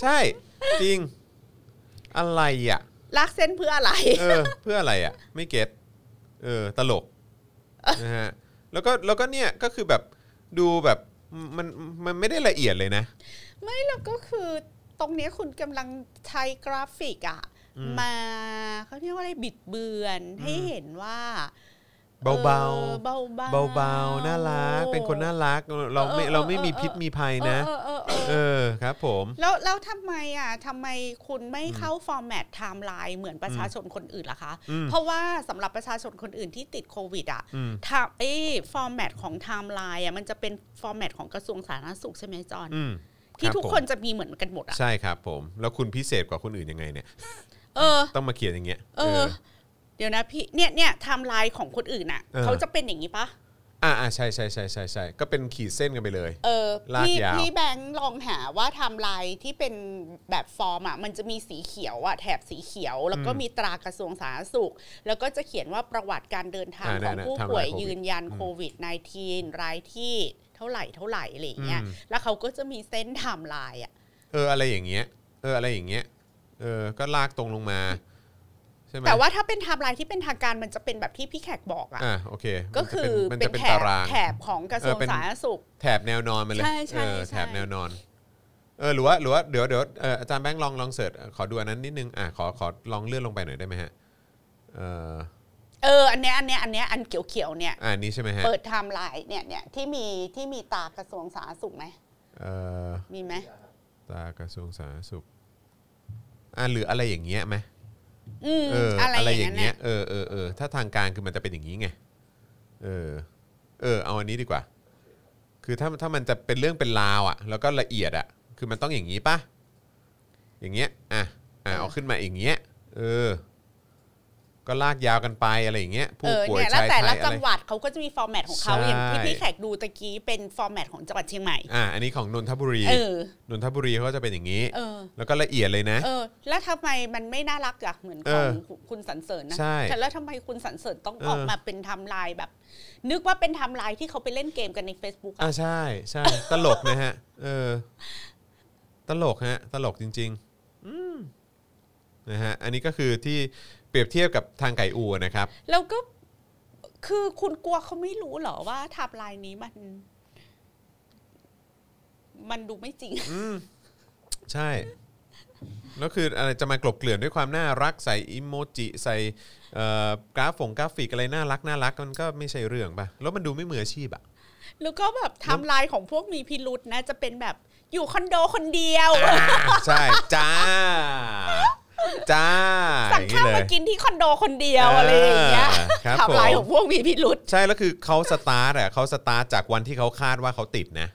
ใช่ จริง อะไรอะลากเส้นเพื่ออะไร เออ เพื่ออะไรอะ ไม่เก็ตเออ ตลกนะฮะแล้วก็แล้วก็เนี่ยก็คือแบบดูแบบมันมันไม่ได้ละเอียดเลยนะ ไม่แล้วก็คือตรงเนี้ยคุณกำลังใช้กราฟิกอะอืมมาเขาเรียกว่าอะไรบิดเบือนให้เห็นว่า เบาเบาออเบาๆเบาเบาๆน่ารักเป็นคนน่ารักเราไม่เออเออเราไม่มีเออพิษมีภัยนะเออเออเออเอเอออครับผมแล้วแล้วทำไมอะทำไมคุณไม่เข้า format ไทม์ไลน์เหมือนประชาชนคนอื่นล่ะคะอืมเพราะว่าสำหรับประชาชนคนอื่นที่ติดโควิดอะอืมทำไอ้ format ของไทม์ไลน์อะมันจะเป็น format ของกระทรวงสาธารณสุขใช่ไหมจอนอืมที่รับทุกผมคนจะมีเหมือนกันหมดอะใช่ครับผม แล้วคุณพิเศษกว่าคนอื่นยังไงเนี่ยเออ ต้องมาเขียนอย่างเงี้ย เออ เดี๋ยวนะพี่เนี่ยเนี่ยไทม์ไลน์ของคนอื่นอะเออ เขาจะเป็นอย่างนี้ปะอ่าอ่าใช่ใช่ใช่ใช่ใช่ก็เป็นขีดเส้นกันไปเลย เออลากพี่ยาว พี่แบงค์ลองหาว่าไทม์ไลน์ที่เป็นแบบฟอร์มอะมันจะมีสีเขียวอะแถบสีเขียว แล้วก็มีตรากระทรวงสาธารณสุข แล้วก็จะเขียนว่าประวัติการเดินทางอ่าของเนี่ยผู้ไทม์ไลน์ป่วยโควิดยืนยันโควิด -19 รายที่เท่าไหร่เท่าไหร่อะไรอย่างเงี้ยอืม แล้วเขาก็จะมีเส้นไทม์ไลน์อะ เอออะไรอย่างเงี้ย เอออะไรอย่างเงี้ย เออ ก็ลากตรงลงมาใช่ไหมแต่ว่าถ้าเป็นไทม์ไลน์ที่เป็นทางการมันจะเป็นแบบที่พี่แขกบอกอะอ่าโอเคก็คือมันจะเป็นเป็นตารางแถบแถบของกระทรวงเออเป็นสาธารณสุข แถบแนวนอนมาเลยใช่ใช่เออใช่แถบแนวนอนเออหรือว่าหรือว่าเดี๋ยวเดี๋ยวเอ่ออาจารย์แบงค์ลองลอง search ขอดูอันนั้นนิดนึงอะขอขอลองเลื่อนลงไปหน่อยได้ไหมฮะเอ่อเอออันเนี้ยอันเนี้ยอันเนี้ยอันเขียวๆเนี่ยอ่านี้ใช่ไหมฮะเปิดไทม์ไลน์เนี่ยเนี่ยที่มีที่มีตากระทรวงสาธารณสุขไหมเอ่อมีไหมตากระทรวงสาธารณสุขอ่าหรืออะไรอย่างเงี้ยไหม อืมเอออะไรอะไรออย่างย่างเงี้เงี้ยยเออเออเออถ้าทางการคือมันจะเป็นอย่างนี้ไงเออ เออ เอาอันนี้ดีกว่า คือถ้าถ้ามันจะเป็นเรื่องเป็นราวอะ แล้วก็ละเอียดอะ คือมันต้องอย่างนี้ปะอย่างเงี้ยอะอะเอาขึ้นมาอย่างเงี้ยเออ ก็ลากยาวกันไปอะไรอย่างเงี้ยเอผู้อป่วยเนี่ยแล้วชายแต่ไทละยอะจัไรงหวัดเขาก็จะมี format ของเขาใช่อย่างที่พี่แขกดูตะกี้เป็น format ของจังหวัดเชียงใหม่อะอันนี้ของนนทบุรีเออนนทบุรีเขาก็จะเป็นอย่างนี้เออแล้วก็ละเอียดเลยนะ เออ แล้วทำไมมันไม่น่ารักอะเหมือนเอของอคุณสรรเสริญนะใช่แต่แล้วทำไมคุณสรรเสริญต้องเออออกมาเป็นไทม์ไลน์แบบ นึกว่าเป็นไทม์ไลน์ที่เขาไปเล่นเกมกันใน Facebook อ่าอะใช่ใช่ตลกนะฮะ เออ ตลกฮะ ตลกจริงๆอืมนะฮะอันนี้ก็คือที่ เปรียบเทียบกับทางไก่อูนะครับ แล้วก็คือคุณกลัวเขาไม่รู้เหรอว่าไทำลายนี้มัน มันดูไม่จริงใช่แล้วคืออะไรจะมากลบเกลื่อนด้วยความน่ารักใส่อิโมจิใส่เอ่อกราฟงกราฟิกอะไรน่ารักน่ารักมันก็ไม่ใช่เรื่องป่ะแล้วมันดูไม่มืออาชีพอะแล้วก็แบบไทำลายของพวกมีพิรุษนะ จะเป็นแบบอยู่คอนโดคนเดียว ใช่ จ้า จ้าสั่งข้าวมาอย่างเลยกินที่คอนโดคนเดียวอะไรอย่างเงี้ยเออครับไทม์ไลน์ผมของพวกมีพิรุธใช่แล้วคือเขาสตาร์ทอะเขาสตาร์ทจากวันที่เขาคาดว่าเขาติดนะ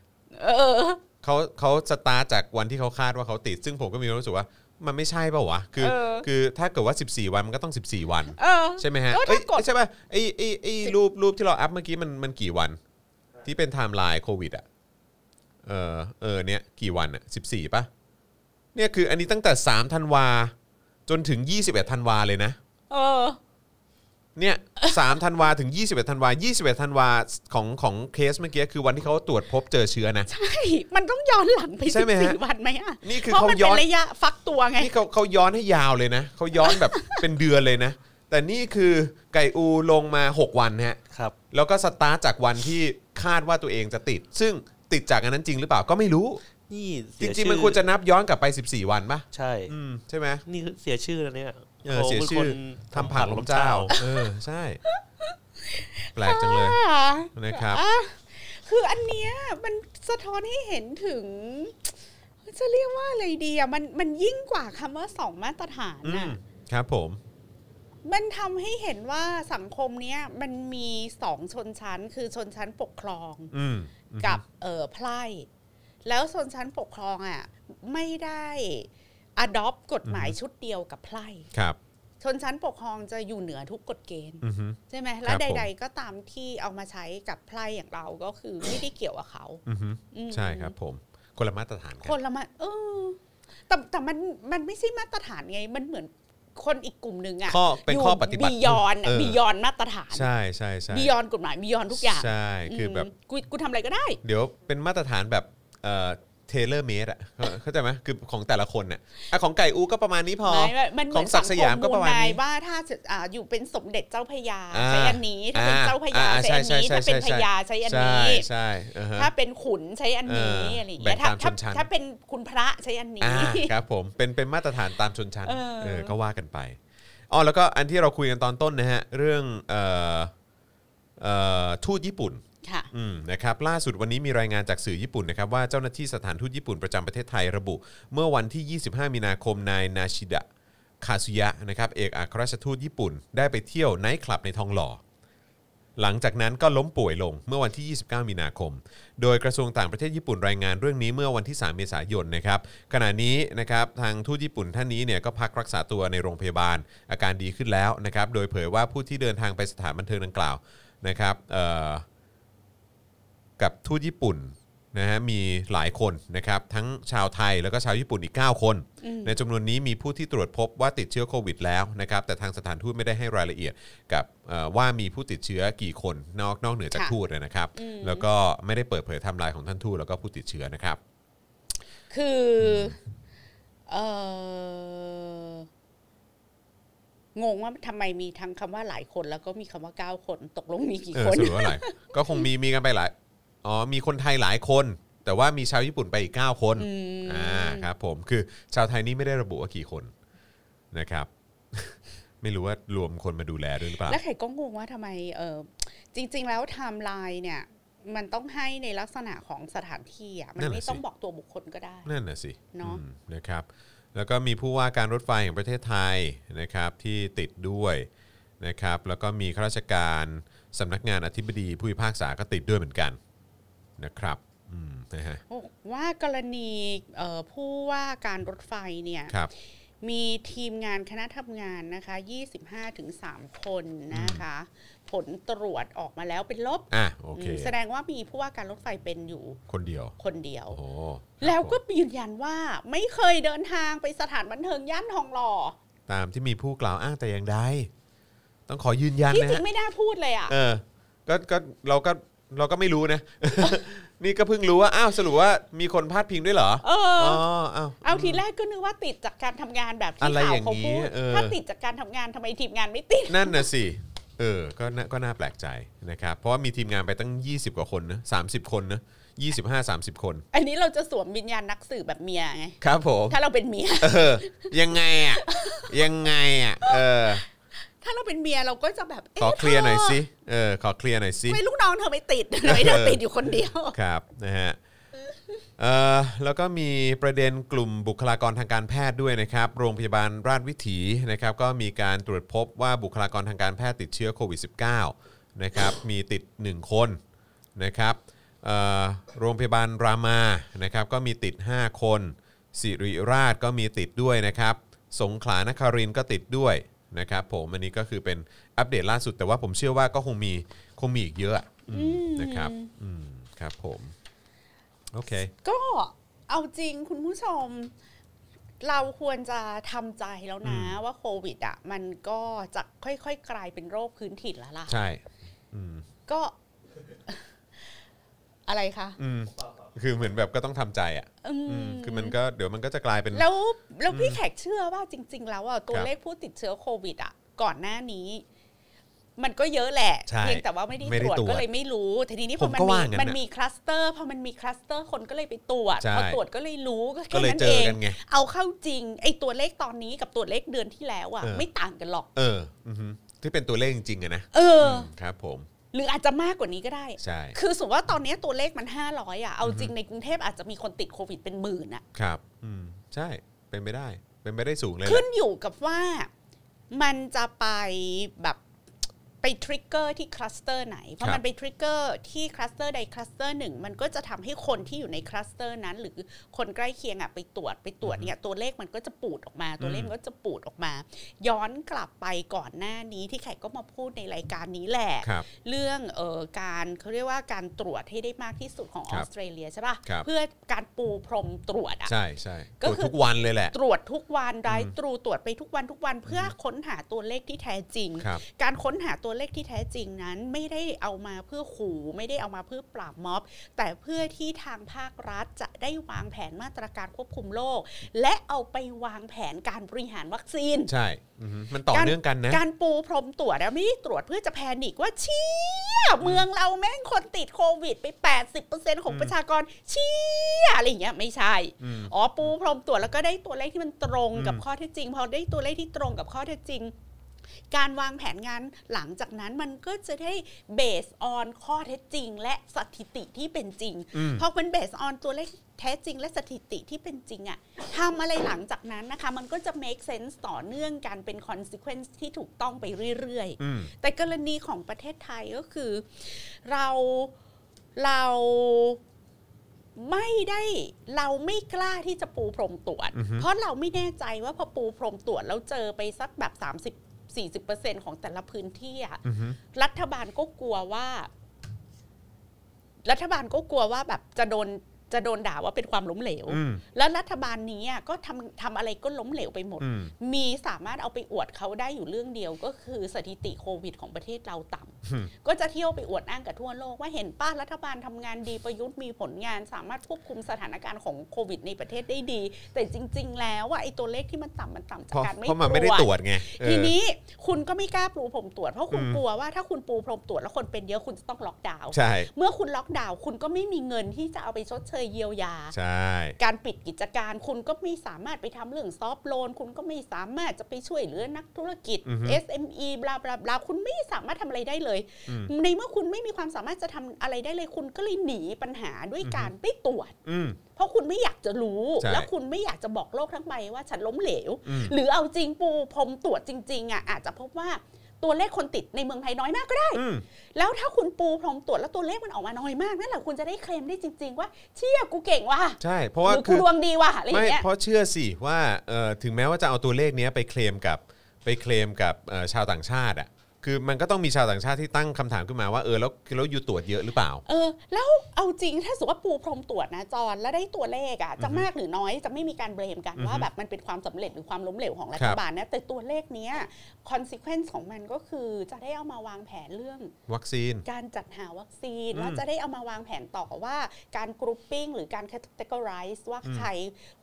เออเขาเขาสตาร์ทจากวันที่เขาคาดว่าเขาติด ซึ่งผมก็มีความรู้สึกว่ามันไม่ใช่เปล่าวะ คือเออคือถ้าเกิดว่า 14 วันมันก็ต้อง 14 วันเออใช่ไหมฮะก็เอ้ถ้ายกดใช่ป่ะไอ้ไอ้ไอ้รูปรูปที่เรา up เมื่อกี้มันมันกี่วัน ที่เป็นไทม์ไลน์โควิดอะ เออเออเนี่ยกี่วันอะ14ป่ะ เนี่ยคืออันนี้ตั้งแต่ 3 ธันวา จนถึง 21ธันวาเลยนะ เออ เนี่ยสามธันวาถึง 21ธันวา21ธันวาของของเคสเมื่อกี้คือวันที่เขาตรวจพบเจอเชื้อนะ ใช่ มันต้องย้อนหลังไปใช่สิบไหมฮะ สี่วันไหมอะนี่คือเพราะเขามันย้เป็อนน ระยะฟักตัวไง นี่เขาเขาย้อนให้ยาวเลยนะเขาย้อนแบบ เป็นเดือนเลยนะ แต่นี่คือไก่อูลงมา 6 วันฮะ ครับ แล้วก็สตาร์ทจากวันที่คาดว่าตัวเองจะติด ซึ่งติดจากอันนั้นจริงหรือเปล่าก็ไม่รู้ นี่จเสียริงๆ มันควรจะนับย้อนกลับไป 14 วันป่ะใช่ อืมใช่ไหมนี่คือเสียชื่อแล้วเนี่ยเออเสียชื่อขาป็นคนทำผักลมเจ้า เออใช่ แปลกจังเลยนะครับ อะคืออันเนี้ยมันสะท้อนให้เห็นถึง จะเรียกว่าอะไรดีอะมันมันยิ่งกว่าคำว่าสองมาตรฐานอืน่ะ มครับผม มันทำให้เห็นว่าสังคมเนี้ยมันมีสองชนชั้น คือชนชั้นปกครองอืมกับเอ่อไพร่ แล้วชนชั้นปกครองอะไม่ได้ adopt กฎหมายชุดเดียวกับไพร่ครับชนชั้นปกครองจะอยู่เหนือทุกกฎเกณฑ์อือฮึใช่ไหมคและรับผมใด ๆ ก็ตามที่เอามาใช้กับไพร่อย่างเราก็คือไม่ได้เกี่ยวกับเขาอือฮึอืมใช่ครับผม คนละมาตรฐานกัคนละมาเออแต่แต่มันมันไม่ใช่มาตรฐานไง มันเหมือนคนอีกกลุ่มหนึ่งอะข้อเป็นข้อปฏิบัติบียอนเออบียอนมาตรฐานใช่ใช่ใช่บียอนกฎหมายบียอนทุกอย่างใช่คือแบบมกูกูทำอะไรก็ได้ เดี๋ยวเป็นมาตรฐานแบบ เอ่อเทเลอร์เมดอะเข้าเข้าใจไหมคือของแต่ละคนน่ะอะของไก่อูก็ประมาณนี้พอไม่ไม่มันเหขมือองนศักดิ์สยามก็ประมาณนี้สังคมูลนยว่าถ้าจะอ่าอยู่เป็นสมเด็จเจ้าพระยาอ่าใช้อันนี้ถ้าเป็นอ่าเจ้าพระยาอ่าใช้อันนี้ใช่ใช่ถ้าเป็นใช่พญาใช้อันใช่นี้ใช่อ่าฮะถ้าเป็นขุนใช้อันนี้เออออะไรอย่างเงี้ยแบ่งถ้าตามชถ้านชั้นถ้าเป็นคุณพระใช้อันนี้อ่าครับผมเป็นเป็นมาตรฐานตามชนชั้นเออเออก็ว่ากันไปอ๋อแล้วก็อันที่เราคุยกันตอนต้นนะฮะเรื่องเอ่อเอ่อทูตญี่ปุ่น ค่ะอืมนะครับล่าสุดวันนี้มีรายงานจากสื่อญี่ปุ่นนะครับว่าเจ้าหน้าที่สถานทูตญี่ปุ่นประจำประเทศไทยระบุ เมื่อวันที่ 25 มีนาคมนายนาชิดะคาซุยะนะครับเอกอัครราชทูตญี่ปุ่น ได้ไปเที่ยวไนท์คลับในทองหล่อ หลังจากนั้นก็ล้มป่วยลงเมื่อวันที่ 29 มีนาคม โดยกระทรวงต่างประเทศญี่ปุ่นรายงานเรื่องนี้เมื่อวันที่ 3 เมษายนนะครับขณะนี้นะครับทางทูตญี่ปุ่นท่านนี้เนี่ยก็พักรักษาตัวในโรงพยาบาลอาการดีขึ้นแล้วนะครับโดยเผยว่าผู้ที่เดินทางไปสถานบันเทิงดังกล่าวนะครับเอ่อ กับทูตญี่ปุ่นนะฮะมีหลายคนนะครับทั้งชาวไทยแล้วก็ชาวญี่ปุ่นอีก 9 คน ในจำนวนนี้มีผู้ที่ตรวจพบว่าติดเชื้อโควิดแล้วนะครับแต่ทางสถานทูตไม่ได้ให้รายละเอียดกับเอ่อว่ามีผู้ติดเชื้อกี่คนนอกนอกเหนือจากค่ะทูตนะครับ แล้วก็ไม่ได้เปิดเผยไทม์ไลน์ของท่านทูตแล้วก็ผู้ติดเชื้อนะครับ คือเอองงว่าทำไมมีทั้งคำว่าหลายคนแล้วก็มีคำว่าเก้าคนตกลงมีกี่เออคนสรุปว่าอะไรก็คงมีมีกันไปหลาย อ๋อมีคนไทยหลายคน แต่ว่ามีชาวญี่ปุ่นไปอีก 9 คนอ่าครับผมคือชาวไทยนี่ไม่ได้ระบุว่ากี่คนนะครับ ไม่รู้ว่ารวมคนมาดูแลด้วยหรือเปล่า แล้วไข่ก็งงว่าทำไมเออจริง ๆ แล้วไทม์ไลน์เนี่ย มันต้องให้ในลักษณะของสถานที่อะมันนั่นน่ะไม่ต้องสิบอกตัวบุคคลก็ได้ นั่นน่ะสิเนอะ อืมนะครับ แล้วก็มีผู้ว่าการรถไฟแห่งประเทศไทยนะครับที่ติดด้วยนะครับ แล้วก็มีข้าราชการสำนักงานอธิบดีผู้พิพากษาก็ติดด้วยเหมือนกัน นะครับอืมนะฮะบอกว่ากรณีเอ่อผู้ว่าการรถไฟเนี่ยครับมีทีมงานคณะทำงานนะคะ 25ถึง3คนนะคะ ผลตรวจออกมาแล้วเป็นลบอะโอเคอืมแสดงว่ามีผู้ว่าการรถไฟเป็นอยู่ คนเดียว คนเดียวโอ้โหแล้วก็ครับผมยืนยันว่าไม่เคยเดินทางไปสถานบันเทิงย่านทองหล่อ ตามที่มีผู้กล่าวอ้างแต่อย่างใด ต้องขอยืนยันที่นะจริฮะงไม่น่าพูดเลยอะ เออ ก็ก็เราก็ เราก็ไม่รู้นะ นี่ก็เพิ่งรู้ว่าอ้าวสรุปว่ามีคนพาดพิงด้วยเหรอเอออ๋อออ้าว เอาทีแรกก็นึกว่าติดจากการทำงานแบบอะที่ไรข่าอวย่างเขานี้พูดเออ ถ้าติดจากการทำงานทำไมทีมงานไม่ติด นั่นน่ะสิ เออ ก็น่าก็น่าแปลกใจนะครับ เพราะว่ามีทีมงานไปตั้ง 20 กว่าคนนะ30 คนนะ25 30 คน อันนี้เราจะสวมวิญญาณนักสืบแบบเมียไง ครับผม ถ้าเราเป็นเมีย เออ ยังไงอะ ยังไงอะ เออ ถ้าเราเป็นเมียเราก็จะแบบขอเอ๊ะเคลียร์หน่อยธสิเออขอเคลียร์หน่อยสิทำไมลูกน้องเธอไม่ติดทำไมเธอติดอยู่คนเดียวครับนะฮะเอ่อแล้วก็มีประเด็นกลุ่มบุคลากรทางการแพทย์ด้วยนะครับ โรงพยาบาลราชวิถีนะครับ ก็มีการตรวจพบว่าบุคลากรทางการแพทย์ติดเชื้อโควิด -19 นะครับ มีติด 1 คนนะครับเอ่อโรงพยาบาลรามานะครับ ก็มีติด 5 คน สิริราชก็มีติดด้วยนะครับ สงขลานครินทร์ก็ติดด้วย นะครับผมอันนี้ก็คือเป็นอัปเดตล่าสุดแต่ว่าผมเชื่อว่าก็คงมีคงมีอีกเยอะอืมนะครับอืมครับผมโอเคก็เอาจริงคุณผู้ชม เราควรจะทำใจแล้วนะว่าโควิดอะมันก็จะค่อยๆกลายเป็นโรคพื้นถิ่นแล้วล่ะ ใช่ อืมก็ อะไรคะอืม คือเหมือนแบบก็ต้องทำใจอะอืมอืมคือมันก็เดี๋ยวมันก็จะกลายเป็น แล้วแล้วพี่แขกเชื่อว่าจริง ๆ แล้วอะตัวครับเลขผู้ติดเชื้อโควิดอะก่อนหน้านี้ มันก็เยอะแหละใช่เพียงแต่ว่าไม่ได้ไม่ได้ตรวจตรวจก็เลยไม่รู้ทีนี้พผอมมันก็มีว่างั้นมันน่ะมีคลัสเตอร์พอมันมีคลัสเตอร์คนก็เลยไปตรวจใช่พอตรวจก็เลยรู้ก็ก็แค่เลยนั้นเจเอองกันไงเอาเข้าจริงไอ้ตัวเลขตอนนี้กับตัวเลขเดือนที่แล้วอะเออไม่ต่างกันหรอก เอออือฮึที่เป็นตัวเลขจริงๆอะนะเอออมครับผม หรืออาจจะมากกว่านี้ก็ได้ ใช่ คือสมมติว่าตอนนี้ตัวเลขมัน 500อะ เอาจริงในกรุงเทพอาจจะมีคนติดโควิดเป็นหมื่นอะ ครับ อืม ใช่ เป็นไปได้ เป็นไปได้สูงเลยแหละขึ้นอยู่กับว่ามันจะไปแบบ ไป trigger ที่คลัสเตอร์ไหน เพราะมันไป trigger ที่คลัสเตอร์ใดคลัสเตอร์หนึ่งมันก็จะทำให้คนที่อยู่ในคลัสเตอร์นั้น หรือคนใกล้เคียงอะไปตรวจไปตรวจเนี่ยตัวเลขมันก็จะปูดออกมา ตัวเลขมันก็จะปูดออกมา ย้อนกลับไปก่อนหน้านี้ที่แขกก็มาพูดในรายการนี้แหละครับเรื่องเอ่อการเขาเรียกว่าการตรวจให้ได้มากที่สุดของคอรัอบสเตรเลียใช่ป่ะครับเพื่อการปูพรมตรวจอะใช่ใช่ก็ตรวจคือทุกวันเลยแหละ ตรวจทุกวันได้ตรูตรวจไปทุกวันทุกวันเพื่อค้นหาตัวเลขที่แท้จริงครับการค้นหาตัวเลขที่แท้จริงนั้นไม่ได้เอามาเพื่อขู่ ไม่ได้เอามาเพื่อปราบม็อบ แต่เพื่อที่ทางภาครัฐจะได้วางแผนมาตรการควบคุมโรคและเอาไปวางแผนการบริหารวัคซีน ใช่อือฮึมันต่อเนื่องกันนะ การปูพรมตรวจนะไม่ได้ตรวจเพื่อจะแพนิกว่าเชี่ยเมืองเราแม่งคนติดโควิดไป 80%ของประชากรเชี่ยอะไรอย่างเงี้ยไม่ใช่อืมอ๋อปูพรมตรวจแล้วก็ได้ตัวเลขที่มันตรงกับอืมข้อเท็จจริงพอได้ตัวเลขที่ตรงกับข้อเท็จจริง การวางแผนงานหลังจากนั้นมันก็จะได้ based on ข้อเท็จจริง และสถิติที่เป็นจริงอืมพอเป็น based on ตัวเลขแท้จริงและสถิติที่เป็นจริงอะทำอะไรหลังจากนั้นนะคะ มันก็จะ make sense ต่อเนื่องกันเป็น consequence ที่ถูกต้องไปเรื่อยๆอืมแต่กรณีของประเทศไทยก็คือ เราเราไม่ได้เราไม่กล้าที่จะปูพรมตรวจอือฮึเพราะเราไม่แน่ใจว่าพอปูพรมตรวจแล้วเจอไปสักแบบ 30 40%ของแต่ละพื้นที่อะอือฮึรัฐบาลก็กลัวว่า รัฐบาลก็กลัวว่าแบบจะโดนจะโดนด่าว่าเป็นความล้มเหลวอืมแล้วรัฐบาลนี้อะก็ทำทำอะไรก็ล้มเหลวไปหมดอืมมีสามารถเอาไปอวดเขาได้อยู่เรื่องเดียวก็คือสถิติโควิดของประเทศเราต่ำอืมก็จะเที่ยวไปอวดอ้างกับทั่วโลกว่าเห็นป้ารัฐบาลทำงานดีประยุทธ์มีผลงานสามารถควบคุมสถานการณ์ของโควิดในประเทศได้ดี แต่จริง ๆ แล้วว่าไอ้ตัวเลขที่มันต่ำมันต่ำเพจากราะการไม่เพราะมันไม่ได้ตรวจไงเออทีนี้คุณก็ไม่กล้าปูพรมตรวจเพราะคุณอืมกลัวว่าถ้าคุณปูพรมตรวจแล้วคนเป็นเยอะคุณจะต้องล็อกดาวน์ใช่เมื่อคุณล็อกดาวน์คุณก็ไม่มีเงินที่จะเอาไปชดเชยเยียวยาใช่การปิดกิจการคุณก็ไม่สามารถไปทำเรื่องซอฟต์โลนคุณก็ไม่สามารถจะไปช่วยเหลือนักธุรกิจอือฮึ SME บลาบลาบลาคุณไม่สามารถทำอะไรได้เลยอืมในเมื่อคุณไม่มีความสามารถจะทำอะไรได้เลยคุณก็เลยหนีปัญหาด้วยการไม่ตรวจอืมเพราะคุณไม่อยากจะรู้ใช่แล้วคุณไม่อยากจะบอกโลกทั้งใบว่าฉันล้มเหลวอืมหรือเอาจริงปูพรมตรวจจริงๆอะอาจจะพบว่าตัวเลขคนติดในเมืองไทยน้อยมากก็ได้อืมแล้วถ้าคุณปูพรมตรวจแล้วตัวเลขมันออกมาน้อยมากนั่นแหละคุณจะได้เคลมได้จริง ๆ ว่าเชี่ยกูเก่งว่ะใช่เพราะว่าหรือคืกูอดวงดีว่ะอะไรอไม่ย่างเงี้ยเพราะเชื่อสิว่าเอ่อถึงแม้ว่าจะเอาตัวเลขเนี้ยไปเคลมกับไปเคลมกับเอ่อชาวต่างชาติอะ คือมันก็ต้องมีชาวต่างชาติที่ตั้งคำถามขึ้นมาว่าเออแล้วแล้วอยู่ตรวจเยอะหรือเปล่า เออ แล้วเอาจริงถ้าสมมติว่าปูพรมตรวจนะจอนแล้วได้ตัวเลขอะจะมากหรือน้อยจะไม่มีการเบรมกันอือฮึว่าแบบมันเป็นความสำเร็จหรือความล้มเหลวของรัครัฐบบาลนะแต่ตัวเลขเนี้ย consequence ของมันก็คือจะได้เอามาวางแผนเรื่อง วัคซีน การจัดหาวัคซีนอืมแล้วจะได้เอามาวางแผนต่อว่าการ grouping หรือการ categorize ว่าอืมใคร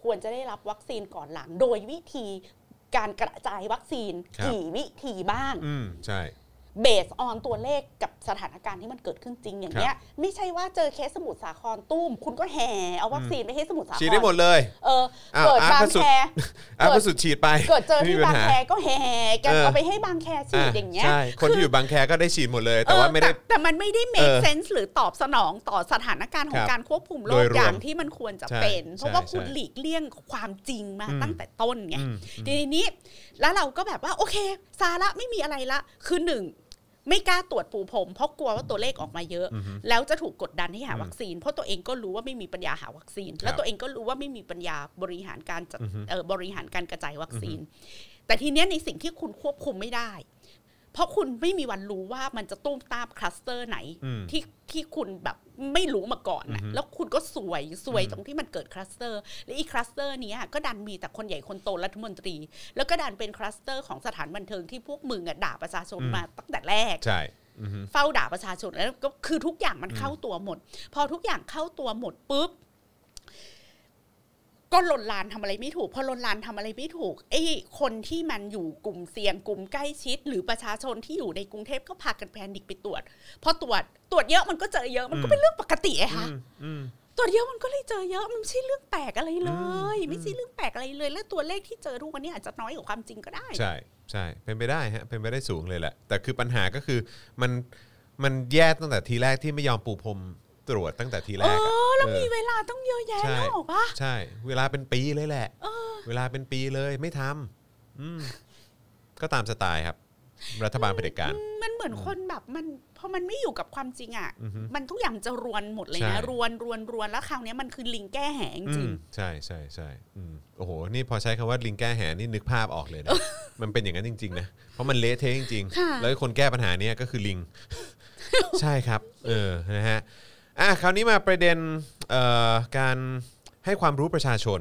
ควรจะได้รับวัคซีนก่อนหลังโดยวิธี การกระจายวัคซีนครับกี่วิธีบ้าง อืมใช่ based on ตัวเลขกับสถานการณ์ที่มันเกิดขึ้นจริงอย่างเงี้ยไม่ใช่ว่าเจอเคสสมุทรสาครตุ้ม คุณก็แห่เอาวัคซีนไปให้สมุทรสาครฉีดได้หมดเลยเอออ้าวเกิดอาร์ตบางพระสุแคดอะเกิดผู้สุดฉีดไป เกิดเจอไม่มีที่ปัญบางหาแคก็แห่กันเออเอาไปให้บางแคฉีดอย่างเงี้ยใช่คนที่อยู่บางแคก็ได้ฉีดหมดเลย แต่เออว่าไม่ได้แต่มันไม่ได้ make เออ sense หรือตอบสนองต่อสถานการณ์ขอคงรับการควบคุมโรโดคยรวมอย่างที่มันควรจะเป็นใช่เพราะว่าใช่คุณใช่หลีกเลี่ยงความจริงมาอืมตั้งแต่ต้นไงอืมทีนี้แล้วเราก็แบบว่าโอเคสาระไม่มีอะไรละคือหนึ่ง ไม่กล้าตรวจปูพรมเพราะกลัวว่าตัวเลขออกมาเยอะอือฮึแล้วจะถูกกดดันให้หาอืมวัคซีน เพราะตัวเองก็รู้ว่าไม่มีปัญญาหาวัคซีนครับแล้วตัวเองก็รู้ว่าไม่มีปัญญาบริหารการจัดอือฮึเอ่อบริหารการกระจายวัคซีน แต่ทีเนี้ยในสิ่งที่คุณควบคุมไม่ได้ เพราะคุณไม่มีวันรู้ว่ามันจะตุ้มตามคลัสเตอร์ไหนอืมที่ที่คุณแบบไม่รู้มาก่อนนะอือฮึแล้วคุณก็ซวยซวยอืมตรงที่มันเกิดคลัสเตอร์และอีคลัสเตอร์เนี้ยก็ดันมีแต่คนใหญ่คนโตรัฐมนตรี แล้วก็ดันเป็นคลัสเตอร์ของสถานบันเทิงที่พวกมึงอะด่าประชาชนมาตั้งแต่แรกใช่อือฮึเฝ้าด่าประชาชนแล้วก็คือทุกอย่างมันเข้าตัวหมด พอทุกอย่างเข้าตัวหมดปุ๊บ ก็หล่นลานทำอะไรไม่ถูกพอหล่นลานทำอะไรไม่ถูกไอ้คนที่มันอยู่กลุ่มเสี่ยงกลุ่มใกล้ชิด หรือประชาชนที่อยู่ในกรุงเทพก็พากันแพนิกไปตรวจพอตรวจตรวจเยอะมันก็เจอเยอะมันก็เป็นเรื่องปกติไงคะอืมอืมตรวจเยอะมันก็เลยเจอเยอะมันไม่ใช่เรื่องแปลกอะไรเลยอืมไม่ใช่เรื่องแปลกอะไรเลย และตัวเลขที่เจอทุกวันนี้อาจจะน้อยกว่าความจริงก็ได้ ใช่ใช่เป็นไปได้ฮะเป็นไปได้สูงเลยแหละแต่คือปัญหาก็คือมันมันแย่ตั้งแต่ทีแรกที่ไม่ยอมปูพรม ตรวจตั้งแต่ทีแรเอกอะอแล้วเออมีเวลาต้องเยอะแยะใช่แล้วออกปะใช่ เวลาเป็นปีเลยแหละเวลาเป็นปีเลยไม่ทำอืมก็ตามสไตล์ครับ รัฐบาลเผด็จการ มันเหมือนคนแบบมันพอมันไม่อยู่กับความจริงอะอือฮึมันทุกอย่างจะรวนหมดเลยใช่นะ รวนรวนรวนแล้วคราวเนี้ยมันคือลิงแก้แหงจริงอืมใช่ใช่ใช่อืมโอ้โห นี่พอใช้คำว่าลิงแก้แหนี่นึกภาพออกเลยนะ มันเป็นอย่างนั้นจริง ๆ นะ เพราะมันเละเทะจริงค่ะๆแล้วคนแก้ปัญหาเนี้ยก็คือลิง ใช่ครับ เออ นะฮะ อะคราวนี้มาประเด็นเอ่อการให้ความรู้ประชาชน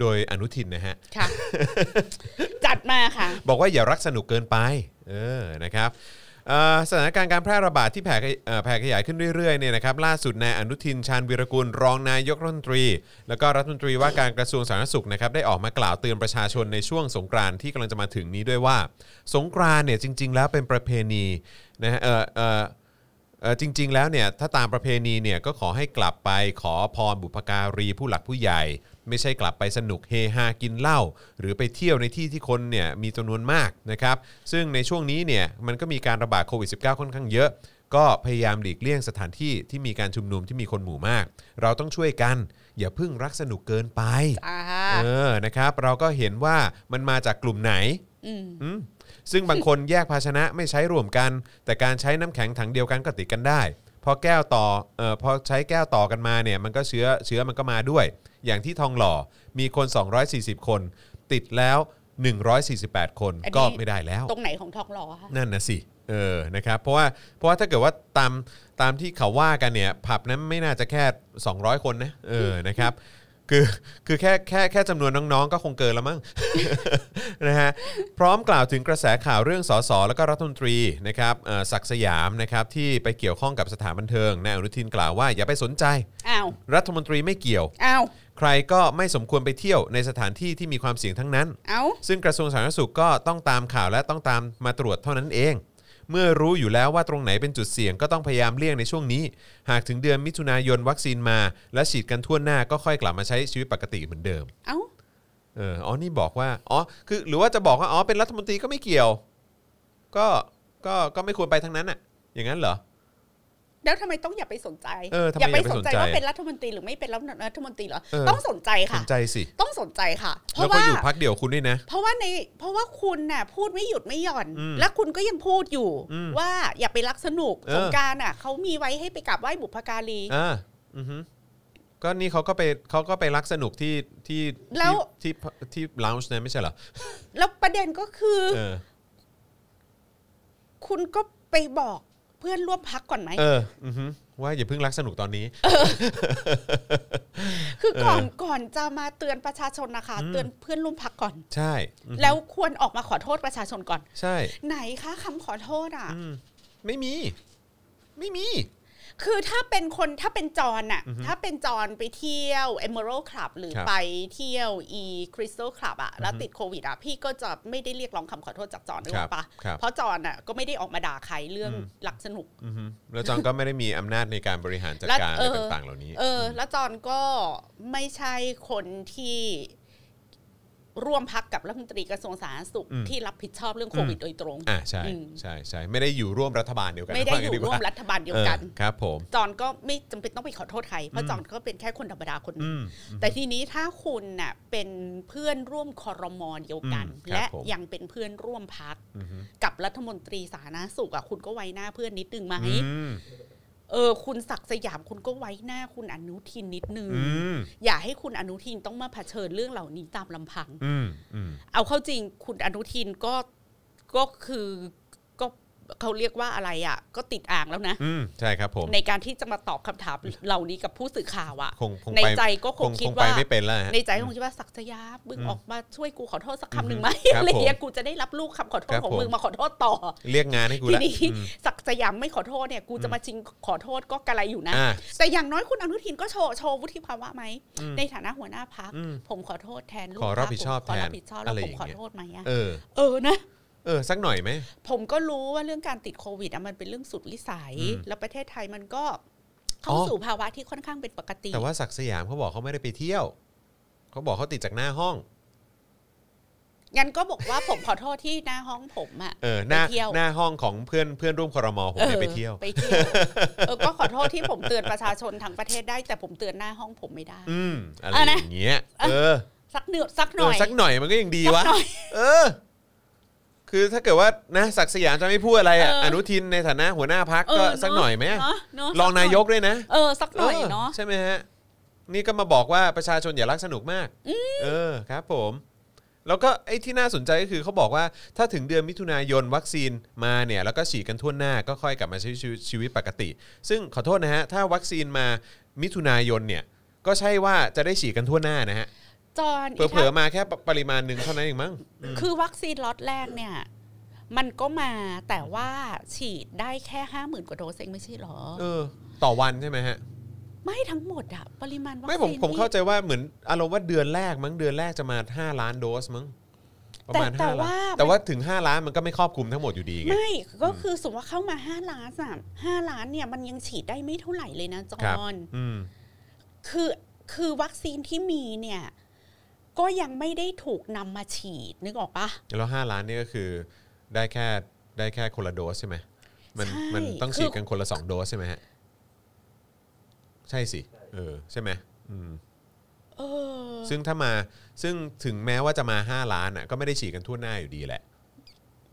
โดยอนุทินนะฮะ ค่ะ จัดมาค่ะ บอกว่าอย่ารักสนุกเกินไป เออ นะครับเอ่อสถานการณ์การแพร่ระบาดที่แผ่ขยเอ่อแผ่ขยายขึ้นเรื่อยๆเนี่ยนะครับล่าสุดนายอนุทินชาญวีรกุลรองนายกรัฐมนตรี แล้วก็รัฐมนตรีว่าการกระทรวงสาธารณสุขนะครับได้ออกมากล่าวเตือนประชาชนในช่วงสงกรานต์ที่กำลังจะมาถึงนี้ด้วยว่า สงกรานต์เนี่ยจริง ๆ แล้วเป็นประเพณีนะฮะ จริง ๆ แล้วเนี่ยถ้าตามประเพณีเนี่ยก็ขอให้กลับไปขอพรบุพการีผู้หลักผู้ใหญ่ ไม่ใช่กลับไปสนุกเฮฮากินเหล้าหรือไปเที่ยวในที่ที่คนเนี่ยมีจำนวนมากนะครับ ซึ่งในช่วงนี้เนี่ยมันก็มีการระบาดโควิด -19 ค่อนข้างเยอะ ก็พยายามหลีกเลี่ยงสถานที่ที่มีการชุมนุมที่มีคนหมู่มาก เราต้องช่วยกันอย่าเพิ่งรักสนุกเกินไปอ่าเออนะครับ เราก็เห็นว่ามันมาจากกลุ่มไหนอืมอืม ซึ่งบางคนแยกภาชนะไม่ใช้รวมกัน แต่การใช้น้ำแข็งถังเดียวกันก็ติดกันได้พอแก้วต่อเอ่อพอใช้แก้วต่อกันมาเนี่ยมันก็เชื้อเชื้อมันก็มาด้วย อย่างที่ทองหล่อมีคน 240 คน ติดแล้ว 148 คนอันนี้ก็ไม่ได้แล้ว ตรงไหนของทองหล่อคะนั่นนะสิเออนะครับเพราะว่าเพราะว่าถ้าเกิดว่าตามตามที่เขาว่ากันเนี่ยผับนั้นไม่น่าจะแค่ 200 คนนะเออนะครับ คือคือแค่แค่แค่จำนวนน้องๆ ก็คงเกินแล้วมั้ง นะฮะพร้อมกล่าวถึงกระแสข่าวเรื่องสสแล้วก็รัฐมนตรีนะครับเอ่อศักดิ์สยามนะครับที่ไปเกี่ยวข้องกับสถานบันเทิงนายอนุทินกล่าวว่าอย่าไปสนใจ อ้าว รัฐมนตรีไม่เกี่ยว อ้าว ใครก็ไม่สมควรไปเที่ยวในสถานที่ที่มีความเสี่ยงทั้งนั้นอ้าวซึ่งกระทรวงสาธารณสุขก็ต้องตามข่าวและต้องตามมาตรวจเท่านั้นเอง เมื่อรู้อยู่แล้วว่าตรงไหนเป็นจุดเสี่ยงก็ต้องพยายามเลี่ยงในช่วงนี้ หากถึงเดือนมิถุนายนวัคซีนมา และฉีดกันทั่วหน้าก็ค่อยกลับมาใช้ชีวิตปกติเหมือนเดิมอ้าวเอออ๋อนี่บอกว่าอ๋อคือหรือว่าจะบอกว่าอ๋อเป็นรัฐมนตรีก็ไม่เกี่ยว ก็ก็ก็ไม่ควรไปทั้งนั้นอะ อย่างนั้นเหรอ แล้วทำไมต้องอย่าไปสนใจเออทำไมอย่าไปอย่าไปสสนนใจใจว่าเป็นรัฐมนตรีหรือไม่เป็นรัฐมนตรีเหรอเออต้องสนใจสค่ะนใจสิต้องสนใจค่ะ เพแล้วราะก็ว่าอยู่พักเดียวคุณด้วยนะ เพราะว่าในเพราะว่าคุณน่ะพูดไม่หยุดไม่หย่อนอืมและคุณก็ยังพูดอยู่อืมว่าอย่าไปรักสนุกเออสงกรารอะเขามีไว้ให้ไปกราบไหว้บุพการีอ่าอือฮึก็นี่เขาก็ไปเขาก็ไปรักสนุกที่ที่แล้วที่ที่ที่ลาวช์นะไม่ใช่เหรอ แล้วประเด็นก็คือเออคุณก็ไปบอก เพื่อนร่วมพักก่อนไหม เอออือฮึว่าอย่าเพิ่งรักสนุกตอนนี้ คือก่อนเออก่อนจะมาเตือนประชาชนนะคะอืมเตือนเพื่อนร่วมพักก่อน ใช่อือฮึแล้วควรออกมาขอโทษประชาชนก่อน ใช่ ไหนคะคำขอโทษอะ อืมไม่มี ไม่มี คือถ้าเป็นคนถ้าเป็นจอนอะอือฮึถ้าเป็นจอนไปเที่ยว Emerald Club หรือครับไปเที่ยว e Crystal Club อะแล้วติดโควิดอะพี่ก็จะไม่ได้เรียกร้องคำขอโทษจากจอนนึกคอรัอบกปะครับเพราะจอนอะก็ไม่ได้ออกมาด่าใครเรื่องอืมหลักสนุกอือฮึแล้วจอนก็ไม่ได้มีอำนาจในการบริหารจัดและการเออะไรอต่างๆ เหล่านี้ เออ แล้วจอนก็ไม่ใช่คนที่ ร่วมพักกับรัฐมนตรีกระทรวงสาธารณสุขอืมที่รับผิดชอบเรื่องโควิดโดยตรงอ่าใช่อืมใช่ใช่ไม่ได้อยู่ร่วมรัฐบาลเดียวกัน ไม่ได้ว่าองั้นยู่กร่วว่ามรัฐบาลเดียวกันออครับผมจอนก็ไม่จำเป็นต้องไปขอโทษใคร เพอืราะมจอนก็เป็นแค่คนธรรมดาคนหนึอืงมแต่ทีนี้ถ้าคุณน่ะเป็นเพื่อนร่วมคอรมอเดียวกันอืมครับและผมยังเป็นเพื่อนร่วมพักอือฮึกับรัฐมนตรีสาธารณสุขอะคุณก็ไว้หน้าเพื่อนนิดนึงไหมอืม เออคุณศักดิ์สยามคุณก็ไว้หน้าคุณอนุทินนิดนึงอืมอย่าให้คุณอนุทินต้องมาเผชิญเรื่องเหล่านี้ตามลำพังอืมอืมเอาเข้าจริงคุณอนุทินก็ก็คือก็ เขาเรียกว่าอะไรอะ ก็ติดอ่างแล้วนะอืมใช่ครับผม ในการที่จะมาตอบคำถามเหล่านี้กับผู้สื่อข่าวอะคงคงในไปใจก็คคงงคิดคงไปว่าไม่เป็นแล้วฮะในใจคงคิดว่าศักดิ์สยามมึงอืมออกมาช่วยกูขอโทษสักอืมคำหนึ่งไหมครับอะไรเงี้ยผมกูจะได้รับลูกคำขอโทครัษบของผมมึงมาขอโทษต่อ เรียกงานให้กูทีละนี้อืมศักดิ์สยามไม่ขอโทษเนี่ยกูจะมาชิงขอโทษก็กระไรอยู่นะอ่าแต่อย่างน้อยคุณอนุทินก็โชว์โชว์วุฒิภาวะไหมอืมในฐานะหัวหน้าพักอืมผมขอโทษแทนลูกขอรับพรรคผิดชอบผมขอรับแทนผิดชอบแล้วอะไรผอมย่างขอเงี้ยโทษไหมอะเออเออนะ เออสักหน่อยไหมผมก็รู้ว่าเรื่องการติดโควิดอะมันเป็นเรื่องสุดวิสัยอืมแล้วประเทศไทยมันก็เข้าอ๋อสู่ภาวะที่ค่อนข้างเป็นปกติ แต่ว่าศักดิ์สยามเขาบอกเขาไม่ได้ไปเที่ยว เขาบอกเขาติดจากหน้าห้องงั้นก็บอกว่าผมขอโทษที่หน้าห้องผมอะเออหน้าไปเที่ยวหน้าห้องของเพื่อนเพื่อนร่วมครมผมเนี่ยไปเที่ยวไปเที่ยวเออก็ขอโทษที่ผมเตือนประชาชนทั้งประเทศได้ แต่ผมเตือนหน้าห้องผมไม่ได้ อืมอะไรอะอนะย่างเงี้ยเออสักเนือสักหเอน่ออยสักหน่อยมันก็ยังดีวะสักหน่อยเออ คือถ้าเกิดว่านะศักดิ์สยามจะไม่พูดอะไรอะเออออนุทินในฐานะหัวหน้าพักเออก็เนอะสักหน่อยไหมเนอะเนอะรองสักหน่อย นายกด้วยนะเออ สักหน่อยเนาะ ใช่ไหมฮะ นี่ก็มาบอกว่าประชาชนอย่ารักสนุกมากเออครับผม แล้วก็ไอ้ที่น่าสนใจก็คือเขาบอกว่าถ้าถึงเดือนมิถุนายนวัคซีนมาเนี่ยแล้วก็ฉีดกันทั่วหน้าก็ค่อยกลับมาใช้ชีวิตชีวิตปกติ ซึ่งขอโทษนะฮะถ้าวัคซีนมามิถุนายนเนี่ยก็ใช่ว่าจะได้ฉีดกันทั่วหน้านะฮะ จอนเผลอๆมาแค่ปริมาณหนึ่งเท่านั้นเองมั้งคือวัคซีนล็อตแรกเนี่ย มันก็มาแต่ว่าฉีดได้แค่ห้าหมื่นกว่าโดสเองไม่ใช่หรอ เออ ต่อวันใช่ไหมฮะ ไม่ทั้งหมดอะปริมาณวัคซีนไม่ผมผมที่เข้าใจว่าเหมือนอารมณ์ว่าเดือนแรกมั้งเดือนแรกจะมา5ล้านโดสมั้งประมาณแต่ห้าแต่ล้านว่าแต่ว่าถึง 5 ล้านมันก็ไม่ครอบคลุมทั้งหมดอยู่ดีไงไม่ก็คือสมมติว่าเข้ามาห้าล้านอะห้าล้านเนี่ยมันยังฉีดได้ไม่เท่าไหร่เลยนะจอครับห์นอืมคือคือวัคซีนที่มีเนี่ย ก็ยังไม่ได้ถูกนำมาฉีดนึกออกปะแล้วห้าล้านนี่ก็คือได้แค่ได้แค่คนละโดสใช่ไหมมันใช่มันต้องคือฉีดกันคนละสองโดสใช่ไหมฮะใช่สิเออใช่ไหมอืมเออซึ่งถ้ามาซึ่งถึงแม้ว่าจะมา 5 ล้านอะก็ไม่ได้ฉีดกันทั่วหน้าอยู่ดีแหละ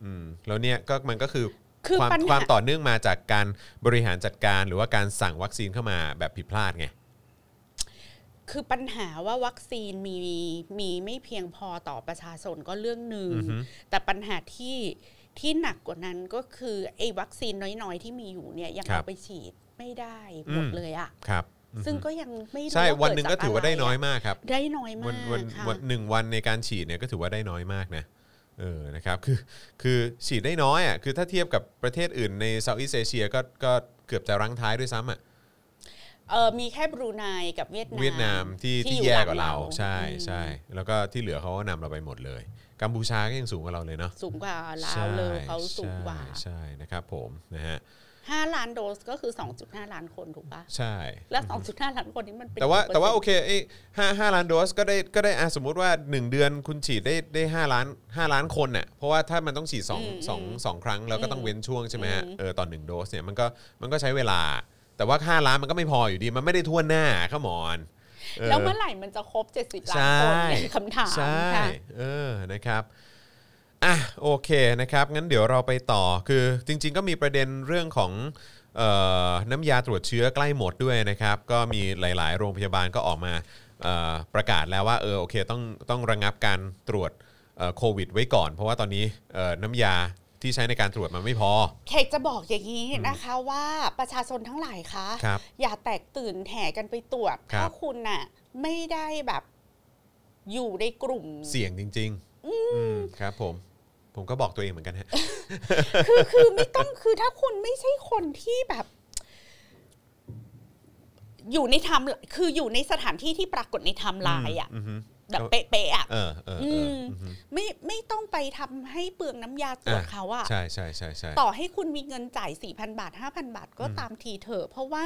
อืมแล้วเนี่ยก็มันก็คือคือความปัญความหาต่อเนื่องมาจากการบริหารจัดการหรือว่าการสั่งวัคซีนเข้ามาแบบผิดพลาดไง คือปัญหาว่าวัคซีนมีมีไม่เพียงพอต่อประชาชนก็เรื่องหนึ่งอือฮึแต่ปัญหาที่ที่หนักกว่านั้นก็คือไอ้วัคซีนน้อยๆ ที่มีอยู่เนี่ยยังครับเอาไปฉีดไม่ได้หมดอืมเลยอะครับอือฮึซึ่งก็ยังไม่รู้ใช่าวันเกิหนึ่งก็จถือว่าได้ะรน้อยะมากครับ ได้น้อยมาวันกวันค่ะวันหนึ่งวันในการฉีดเนี่ยก็ถือว่าได้น้อยมากนะเออนะครับคือคือฉีดได้น้อยอะคือถ้าเทียบกับประเทศอื่นในเซาท์อีสเอเชียก็ก็เกือบจะรั้งท้ายด้วยซ้ำอะ เออมีแค่บรูไนกับเวียดนามเวียดนามที่ที่อยู่แย่หลังกว่าเราใช่อืมใช่แล้วก็ที่เหลือเขาก็นำเราไปหมดเลยกัมพูชาก็ยังสูงกว่าเราเลยเนาะสูงกว่าลาวเลยเขาสูงกว่าใช่ใช่นะครับผมนะฮะ5ล้านโดสก็คือ 2.5 ล้านคนถูกปะใช่ แล้ว 2.5 ล้านคนนี้มันเป็นแต่ว่ากี่ปร์แต่ว่าโอซ็นต์เคไอ้ห้าห้าล้านโดสก็ได้ก็ได้อะสมมุติว่า 1 เดือนคุณฉีดได้ได้ห้าล้านห้าล้านคนน่ะเพราะว่าถ้ามันต้องฉีดสองสองสองครั้งเราก็ต้องเว้นช่วงใช่ไหมฮะเออต่อหนึ่งโดสเนี่ยมันก็มันก็ใช้เวลา แต่ว่าห้าล้านมันก็ไม่พออยู่ดี มันไม่ได้ทั่วหน้าข้ามอนเออแล้วเมื่อไหร่มันจะครบ 70 ล้านใช่คนเนี่ยคำถามใช่ค่ะเออนะครับอะโอเคนะครับงั้นเดี๋ยวเราไปต่อคือจริง ๆ ก็มีประเด็นเรื่องของเอ่อน้ำยาตรวจเชื้อใกล้หมดด้วยนะครับ ก็มีหลาย ๆ โรงพยาบาลก็ออกมาเอ่อประกาศแล้วว่าเออโอเคต้องต้องระงับการตรวจเอ่อโควิดไว้ก่อน เพราะว่าตอนนี้เอ่อน้ำยา ที่ใช้ในการตรวจมันไม่พอเคกจะบอกอย่างนี้นะคะว่าประชาชนทั้งหลายคะครับอย่าแตกตื่นแห่กันไปตรวจครับ ถ้าคุณน่ะไม่ได้แบบอยู่ในกลุ่ม เสี่ยงจริง ๆ อืมครับ ผม ผมก็บอกตัวเองเหมือนกันฮะ คือคือไม่ต้องคือถ้าคุณไม่ใช่คนที่แบบ อยู่ในไทม์คืออยู่ในสถานที่ที่ปรากฏในไทม์ไลน์อะ อืมอืม แบบเป๊ะๆอะเออเออเอออือฮึไม่ไม่ต้องไปทำให้เปลืองน้ำยาตรวจอะเขาอะใช่ใช่ใช่ใช่ต่อให้คุณมีเงินจ่าย4,000บาท5,000บาทก็ตามทีเถอะเพราะว่า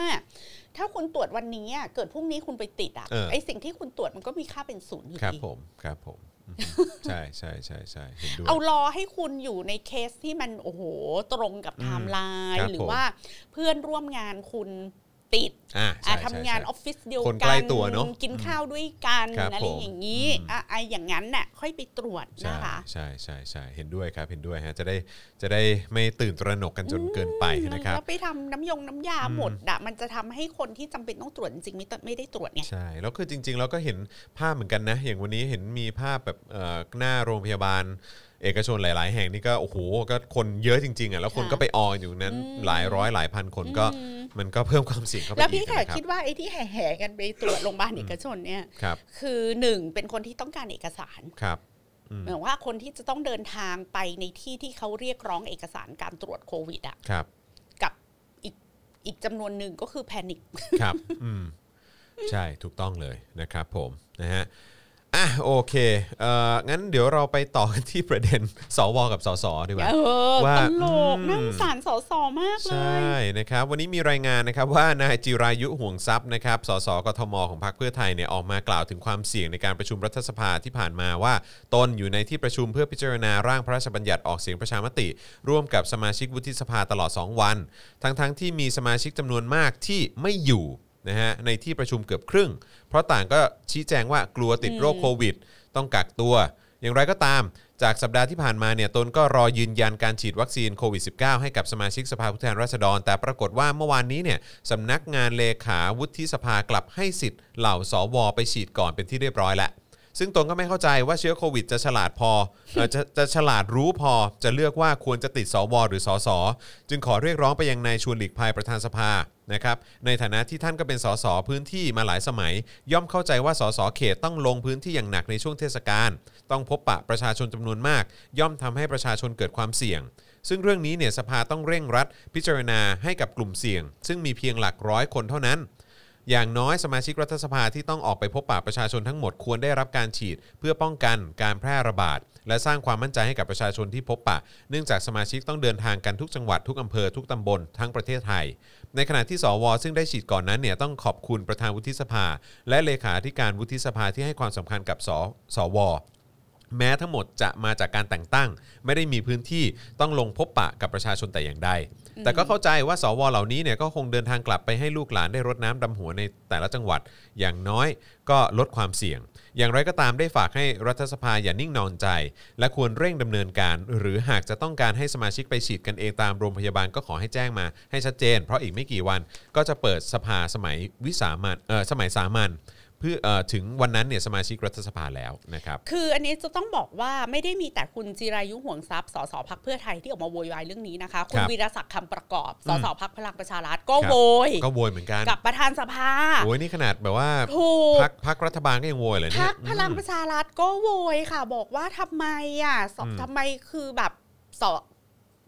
ถ้าคุณตรวจวันนี้อะเกิดพรุ่งนี้คุณไปติดอะเออไอสิ่งที่คุณตรวจมันก็มีค่าเป็นศูนย์อยู่ครับดีผมครับผมอืมใช่ใช่ใช่ใช่เห็นด้วยเอารอให้คุณอยู่ในเคสที่มันโอ้โหตรงกับไทม์ไลน์ครับหรือว่าเพื่อนร่วมงานคุณ ติดอ่าอะใช่ทำงานอใช่อฟฟิศเดียวคนกัใกล้ตัวเนอะกินข้าวด้วยกันครับอะไรผมอย่างนี้อืมอะไอะอย่างนั้นน่ะค่อยไปตรวจใช่นะคะใช่ใช่ใช่เห็นด้วยครับเห็นด้วยฮะจะได้จะได้ไม่ตื่นตระหนกกันจนเกินไปนะครับแล้วไปทำน้ำยงน้ำยาหมดอะมันจะทำให้คนที่จำเป็นต้องตรวจจริงๆไม่ต้องไม่ได้ตรวจไงใช่แล้วคือจริง ๆ เราก็เห็นภาพเหมือนกันนะ อย่างวันนี้เห็นมีภาพแบบเอ่อหน้าโรงพยาบาล เอกชนหลาย ๆ แห่งนี่ก็โอ้โหก็คนเยอะจริง ๆอะแล้วคนค่ะก็ไปอออยู่นั้นอืมหลายร้อยหลายพันคนก็อืมมันก็เพิ่มความเสี่ยงเข้าไปแล้วอีพี่กแขกนะครับคิดว่าไอ้ที่แห่ๆกันไปตรวจโรงพยาบาลเอกชนเนี่ยครับคือหนึ่งเป็นคนที่ต้องการเอกสารครับอืมเหมือนว่าคนที่จะต้องเดินทางไปในที่ที่เขาเรียกร้องเอกสารการตรวจโควิดอะครับกับอีกอีกจำนวนหนึ่งก็คือแพนิคครับ อืมใช่ถูกต้องเลยนะครับผมนะฮะ อะโอเคเอ่องั้นเดี๋ยวเราไปต่อกันที่ประเด็นสวกับสสดีกว่าเออว่าตลกอืมนั่งสารสอสอมากเลใช่ยนะครับ วันนี้มีรายงานนะครับว่านายจิรายุห่วงทรัพย์นะครับสสกทมของพรรคเพื่อไทยเนี่ยออกมากล่าวถึงความเสี่ยงในการประชุมรัฐสภาที่ผ่านมาว่าตนอยู่ในที่ประชุมเพื่อพิจารณาร่างพระราชบัญญัติออกเสียงประชามติ ร่วมกับสมาชิกวุฒิสภาตลอด 2 วัน ทั้งๆที่มีสมาชิกจำนวนมากที่ไม่อยู่ นะฮะในที่ประชุมเกือบครึ่ง เพราะต่างก็ชี้แจงว่ากลัวติดโรคโควิด ต้องกักตัว อย่างไรก็ตามจากสัปดาห์ที่ผ่านมาเนี่ยตนก็รอยืนยันการฉีดวัคซีนโควิด -19 ให้กับสมาชิกสภาผู้แทนราษฎร แต่ปรากฏว่าเมื่อวานนี้เนี่ยสำนักงานเลขาวุฒิสภากลับให้สิทธิ์เหล่าสวไปฉีดก่อนเป็นที่เรียบร้อยแล้ว ซึ่งตนก็ไม่เข้าใจว่าเชื้อโควิดจะฉลาดพอเอ่อจะจะฉลาดรู้พอจะเลือกว่าควรจะติดสวหรือสสจึงขอเรียกร้องไปยังนายชวนหลีกภัยประธานสภานะครับในฐานะที่ท่านก็เป็นสสพื้นที่มาหลายสมัย ย่อมเข้าใจว่าสสเขตต้องลงพื้นที่อย่างหนักในช่วงเทศกาลต้องพบปะประชาชนจำนวนมาก ย่อมทำให้ประชาชนเกิดความเสี่ยง ซึ่งเรื่องนี้เนี่ยสภาต้องเร่งรัด พิจารณาให้กับกลุ่มเสี่ยง ซึ่งมีเพียงหลักร้อยคนเท่านั้น อย่างน้อยสมาชิกรัฐสภาที่ต้องออกไปพบปะประชาชนทั้งหมดควรได้รับการฉีด เพื่อป้องกันการแพร่ระบาด และสร้างความมั่นใจให้กับประชาชนที่พบปะ เนื่องจากสมาชิกต้องเดินทางกันทุกจังหวัดทุกอำเภอทุกตำบลทั้งประเทศไทย ในขณะที่สว ซึ่งได้ฉีดก่อนนั้นเนี่ยต้องขอบคุณประธานวุฒิสภา และเลขาธิการวุฒิสภาที่ให้ความสำคัญกับสสว แม้ทั้งหมดจะมาจากการแต่งตั้ง ไม่ได้มีพื้นที่ต้องลงพบปะกับประชาชนแต่อย่างใด แต่ก็เข้าใจว่าสวเหล่านี้เนี่ยก็คงเดินทางกลับไปให้ลูกหลานได้รดน้ำดำหัวในแต่ละจังหวัด อย่างน้อยก็ลดความเสี่ยง อย่างไรก็ตามได้ฝากให้รัฐสภาอย่านิ่งนอนใจ และควรเร่งดำเนินการ หรือหากจะต้องการให้สมาชิกไปฉีดกันเองตามโรงพยาบาลก็ขอให้แจ้งมาให้ชัดเจน เพราะอีกไม่กี่วันก็จะเปิดสภาสมัยวิสามันเออสมัยสามัญ เพื่อเออถึงวันนั้นเนี่ยสมาชิกรัฐสภาแล้วนะครับ คืออันนี้จะต้องบอกว่าไม่ได้มีแต่คุณจิรายุห่วงทรัพย์สสพักเพื่อไทยที่ออกมาโวยวายเรื่องนี้นะคะ คุณครับวีรศักดิ์คำประกอบสสพักพลังประชารัฐก็ครับโวย ก็โวยเหมือนกันกับประธานสภาโอ้ยนี่ขนาดแบบว่าถูกพักพักรัฐบาลก็ยังโวยเลยเนี่พัยกพลังประชารัฐก็โวยค่ะ บอกว่าทำไมอะสอืมทำไมคือแบบส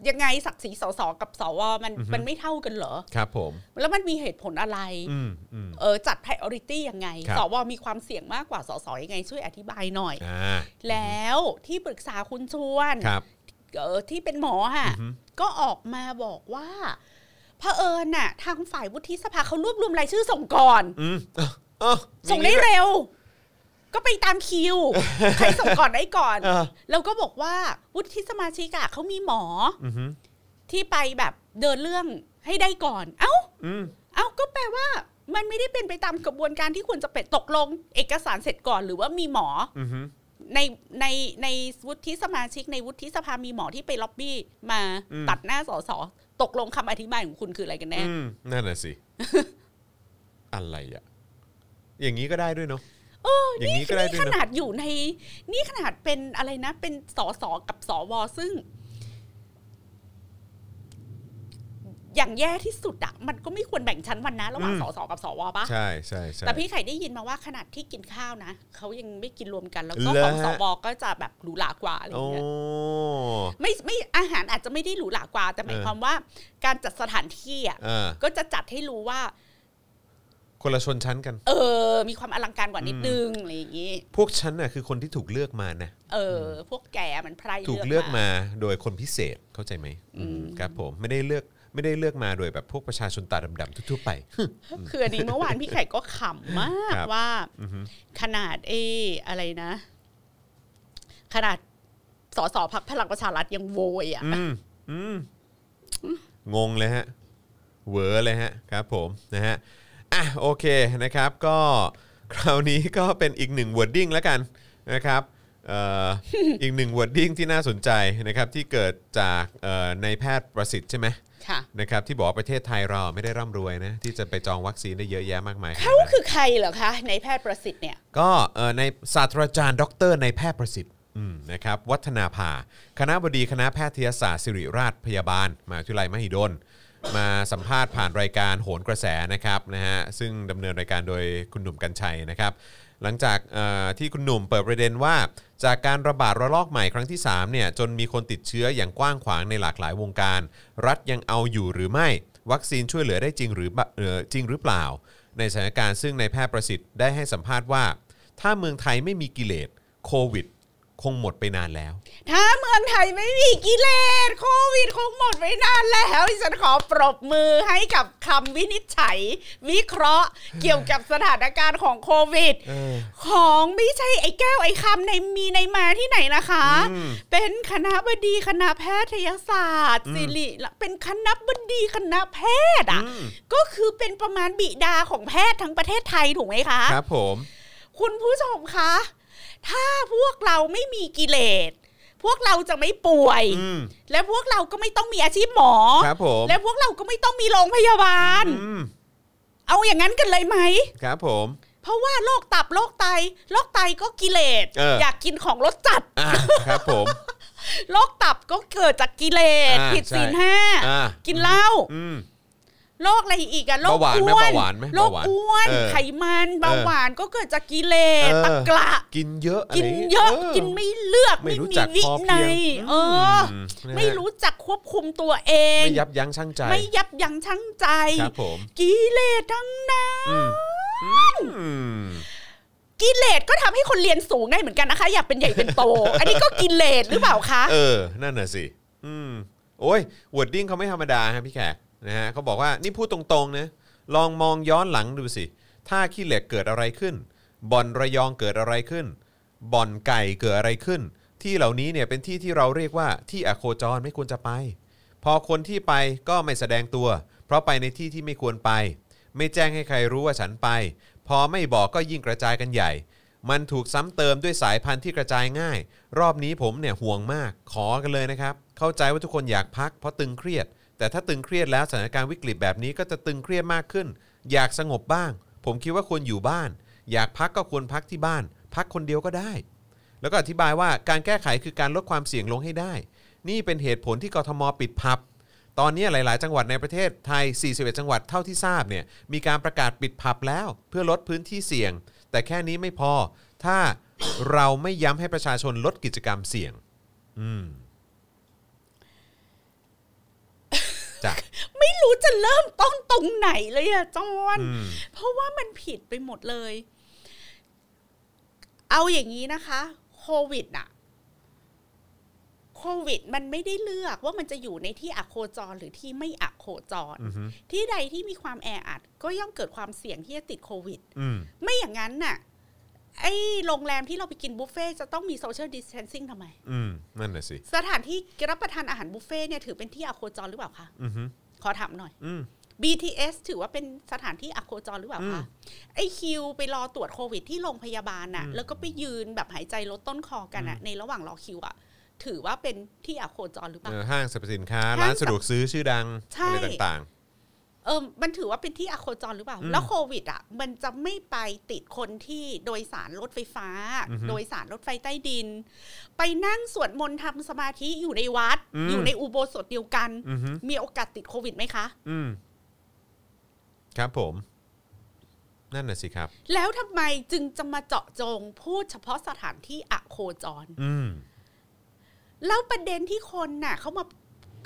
ยังไงศักดิ์ศรีสสกับสวมันอือฮึมันไม่เท่ากันเหรอครับ ผม แล้วมันมีเหตุผลอะไรอืมอืมเออจัด priority ยังไงครับสวมีความเสี่ยงมากกว่าสสยังไง ช่วยอธิบายหน่อยอ่าแล้วที่ปรึกษาคุณชวนครับเออที่เป็นหมอค่ะอือฮึก็ออกมาบอกว่าเผอิญน่ะ ทางฝ่ายวุฒิสภาเขารวบรวมรายชื่อส่งก่อนอืมเอ้าเอ้าส่งได้เร็ว ก็ไปตามคิว ใครส่งก่อนได้ก่อนเออแล้วก็บอกว่าวุฒิสมาชิกอะเขามีหมออือฮึที่ไปแบบเดินเรื่องให้ได้ก่อน เอ้าอืมเอ้าก็แปลว่า มันไม่ได้เป็นไปตามกระบวนการที่ควรจะเป็นตกลง เอกสารเสร็จก่อนหรือว่ามีหมออือฮึในในในวุฒิสมาชิกในวุฒิสภามีหมอที่ไปล็อบบี้มาตัดหน้าสสตกลงคำอธิบายของคุณคืออะไรกันแน่อืมนั่นน่ะสิ อะไรอะอย่างนี้ก็ได้ด้วยเนาะ อย่างนี้ก็ได้ด้วนี่ยขเนาะนาดอยู่ใน นี่ขนาดเป็นอะไรนะ เป็นสสกับสวซึ่ง อย่างแย่ที่สุดอะมันก็ไม่ควรแบ่งชั้นวันนะระหว่างสสกับสวปะใช่ใช่ใช่แต่พี่ไข่ได้ยินมาว่าขนาดที่กินข้าวนะเขายังไม่กินรวมกัน แล้วก็เหรอของฮะสวก็จะแบบหรูหรากว่าอะไรอโอ้ย่างเงี้ยไม่ไม่อาหารอาจจะไม่ได้หรูหรากว่า แต่หมายเออความว่า การจัดสถานที่อะอ่าก็จะจัดให้รู้ว่า คนละชนชั้นกัน เออ มีความอลังการกว่านิดนึงอะไรอย่างงี้ พวกฉันน่ะคือคนที่ถูกเลือกมานะเออ พวกแกมันไพร่ถูกเลือกมาโดยคนพิเศษเข้าใจไหมอืมครับผมไม่ได้เลือกไม่ได้เลือกมาโดยแบบพวกประชาชนตาดำๆทั่วๆไป คืออันนี้เมื่อวานพี่ไข่ก็ขำมากครับว่าอือฮึขนาดเออะไรนะ ขนาดสสพักพลังประชารัฐยังโวยอะอืมอืมงงเลยฮะเหวอเลยฮะ ครับผมนะฮะ อะโอเคนะครับ ก็คราวนี้ก็เป็นอีกหนึ่ง wording แล้วกันนะครับเอ่ออีกหนึ่ง wording ที่น่าสนใจนะครับที่เกิดจากเอ่อในแพทย์ประสิทธิ์ใช่ไหมค่ะ นะครับที่บอกว่าประเทศไทยเราไม่ได้ร่ำรวยนะที่จะไปจองวัคซีนได้เยอะแยะมากมายขนาดเขานั้นคือใครเหรอคะในแพทย์ประสิทธิ์เนี่ย ก็เอ่อในศาสตราจารย์ดรในแพทย์ประสิทธิ์อืมนะครับวัฒนาภาคณะบดีคณะแพทยศาสตร์ศิริราชพยาบาลมหาวิทยาลัยมหิดล มาสัมภาษณ์ผ่านรายการโหนกระแสนะครับนะฮะซึ่งดำเนินรายการโดยคุณหนุ่มกัญชัยนะครับ หลังจากที่คุณหนุ่มเปิดประเด็นว่า จากการระบาดระลอกใหม่ครั้งที่3เนี่ยจนมีคนติดเชื้ออย่างกว้างขวางในหลากหลายวงการ รัฐยังเอาอยู่หรือไม่ วัคซีนช่วยเหลือได้จริงหรือเอ่อจริงหรือเปล่า ในสถานการณ์ซึ่งในแพทย์ประสิทธิ์ได้ให้สัมภาษณ์ว่า ถ้าเมืองไทยไม่มีกิเลสโควิด คงหมดไปนานแล้ว ถ้าเมืองไทยไม่มีกิเลสโควิดคงหมดไปนานแล้วดิฉันขอปรบมือให้กับคำวินิจฉัย วิเคราะห์เกี่ยวกับสถานการณ์ของโควิด ของไม่ใช่ไอ้แก้วไอ้คำในมีในมาที่ไหนนะคะอืมเป็นคณะบดีคณะแพทยศาสตร์ศิริเป็นคณะบดีคณะแพทย์อะอืมก็คือเป็นประมาณบิดาของแพทย์ทั้งประเทศไทยถูกไหมคะ ครับผม คุณผู้ชมคะ ถ้าพวกเราไม่มีกิเลสพวกเราจะไม่ป่วย อืม และพวกเราก็ไม่ต้องมีอาชีพหมอ ครับผมและพวกเราก็ไม่ต้องมีโรงพยาบาล อืมเอาอย่างนั้นกันเลยไหม ครับผม เพราะว่าโรคตับโรคไตโรคไตก็กิเลสเออออยากกินของรสจัดอะครับผม โรคตับก็เกิดจากกิเลสอ่าผิดศีลใช่ห้าอะกินเหล้า อืม โรคอะไรอีกอะโรคเบาหวานไหมอ้วนเบาหวานไหมโรคเบาหวานอ้วนเออไขมันเบาหวานก็เกิดจากกิเลสเออตะกระกินเยอะอะไรกินางงี้เยอะอกินไม่เลือกไม่ไม่รู้มีจักวิพอเพีนัยงยเอออมนะฮะไม่รู้จักควบคุมตัวเอง ไม่ยับยั้งชั่งใจ ไม่ยับยั้งชั่งใจครับผมกิเลสทั้งนั้นอืมอืมกิเลสก็ทำให้คนเรียนสูงได้เหมือนกันนะคะ อยากเป็นใหญ่เป็นโต อันนี้ก็กิเลสหรือเปล่าคะ เออ นั่นน่ะสิ อืม โอ้ย วอร์ดดิ้งเขาไม่ธรรมดาฮะพี่แขก นะฮะเขาบอกว่านี่พูดตรงๆนะลองมองย้อนหลังดูสิถ้าขี้เหล็กเกิดอะไรขึ้น บ่อนระยองเกิดอะไรขึ้น บ่อนไก่เกิดอะไรขึ้น ที่เหล่านี้เนี่ยเป็นที่ที่เราเรียกว่าที่อโคจรไม่ควรจะไป พอคนที่ไปก็ไม่แสดงตัว เพราะไปในที่ที่ไม่ควรไป ไม่แจ้งให้ใครรู้ว่าฉันไป พอไม่บอกก็ยิ่งกระจายกันใหญ่ มันถูกซ้ำเติมด้วยสายพันธุ์ที่กระจายง่าย รอบนี้ผมเนี่ยห่วงมาก ขอกันเลยนะครับ เข้าใจว่าทุกคนอยากพักเพราะตึงเครียด แต่ถ้าตึงเครียดแล้วสถานการณ์วิกฤตแบบนี้ก็จะตึงเครียดมากขึ้น อยากสงบบ้าง ผมคิดว่าควรอยู่บ้าน อยากพักก็ควรพักที่บ้าน พักคนเดียวก็ได้ แล้วก็อธิบายว่าการแก้ไขคือการลดความเสี่ยงลงให้ได้ นี่เป็นเหตุผลที่กทมปิดผับ ตอนนี้หลาย ๆ จังหวัดในประเทศไทย 41 จังหวัดเท่าที่ทราบเนี่ยมีการประกาศปิดผับแล้วเพื่อลดพื้นที่เสี่ยง แต่แค่นี้ไม่พอ ถ้าเราไม่ย้ำให้ประชาชนลดกิจกรรมเสี่ยง อืมจ้ะ ไม่รู้จะเริ่มต้นตรงไหนเลยอะจอนอืมเพราะว่ามันผิดไปหมดเลย เอาอย่างนี้นะคะโควิดอะโควิดมันไม่ได้เลือกว่ามันจะอยู่ในที่อโคจรหรือที่ไม่อโคจรอือฮึที่ใดที่มีความแออัด ก็ย่อมเกิดความเสี่ยงที่จะติดโควิดอืมไม่อย่างนั้นน่ะ ไอ้โรงแรมที่เราไปกินบุฟเฟ่ต์จะต้องมี social distancing ทำไม อืมนั่นน่ะสิ สถานที่รับประทานอาหารบุฟเฟ่ต์เนี่ยถือเป็นที่อโคจรหรือเปล่าคะอือฮึขอถามหน่อย อืม BTS ถือว่าเป็นสถานที่อโคจรหรือเปล่าอืคะมไอคิวไปรอตรวจโควิดที่โรงพยาบาลน่ะอืมแล้วก็ไปยืนแบบหายใจลดต้นคอกันอะในระหว่างรอคิวอะถือว่าเป็นที่อโคจรหรือเปล่า เออห้างสรรพสินค้าห้างร้านสะดวกซื้อชื่อดัง ใช่ อะไรต่าง เออมันถือว่าเป็นที่อโคจรหรือเปล่าอืมแล้วโควิดอะมันจะไม่ไปติดคนที่โดยสารรถไฟฟ้าอือฮึโดยสารรถไฟใต้ดิน ไปนั่งสวดมนต์ทำสมาธิอยู่ในวัดอืมอยู่ในอุโบสถเดียวกันๆอือฮึมีโอกาสติดโควิดไหมคะ อืมครับผม นั่นน่ะสิครับ แล้วทำไมจึงจะมาเจาะจงพูดเฉพาะสถานที่อโคจร อืมแล้วประเด็นที่คนน่ะเขามา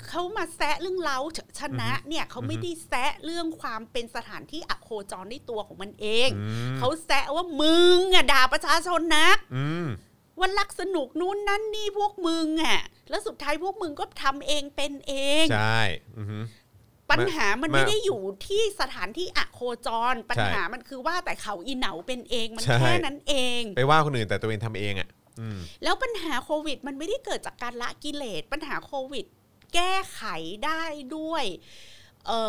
เขามาแซะเรื่องเล้าชนะเนี่ยเขาไม่ได้แซะเรื่องความเป็นสถานที่อโคจรในตัวของมันเองอืมเขาแซะว่ามึงอะด่าประชาชนนักอืมว่ารักสนุกนู่นนั่นนี่พวกมึงอะ แล้วสุดท้ายพวกมึงก็ทำเองเป็นเองใช่อือฮึปัญหามันมาไม่ได้อยู่ที่สถานที่อโคจร ปัญใช่หามันคือว่าแต่เขาอีเหนาเป็นเองมันใช่แค่นั้นเอง ไปว่าคนอื่นแต่ตัวเองทำเองอะอืมแล้วปัญหาโควิด มันไม่ได้เกิดจากการละกิเลสปัญหาโควิด แก้ไขได้ด้วยเอ่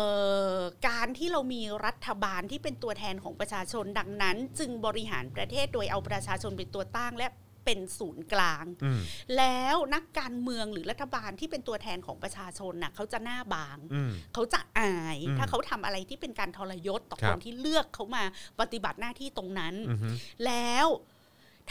อการที่เรามีรัฐบาลที่เป็นตัวแทนของประชาชนดังนั้น จึงบริหารประเทศโดยเอาประชาชนเป็นตัวตั้งและเป็นศูนย์กลางอืมแล้วนักการเมืองหรือรัฐบาลที่เป็นตัวแทนของประชาชนน่ะเขาจะหน้าบางอืมเขาจะอายอืมถ้าเขาทำอะไรที่เป็นการทรยศต่อครัคบนที่เลือกเขามาปฏิบัติหน้าที่ตรงนั้นอือฮึแล้ว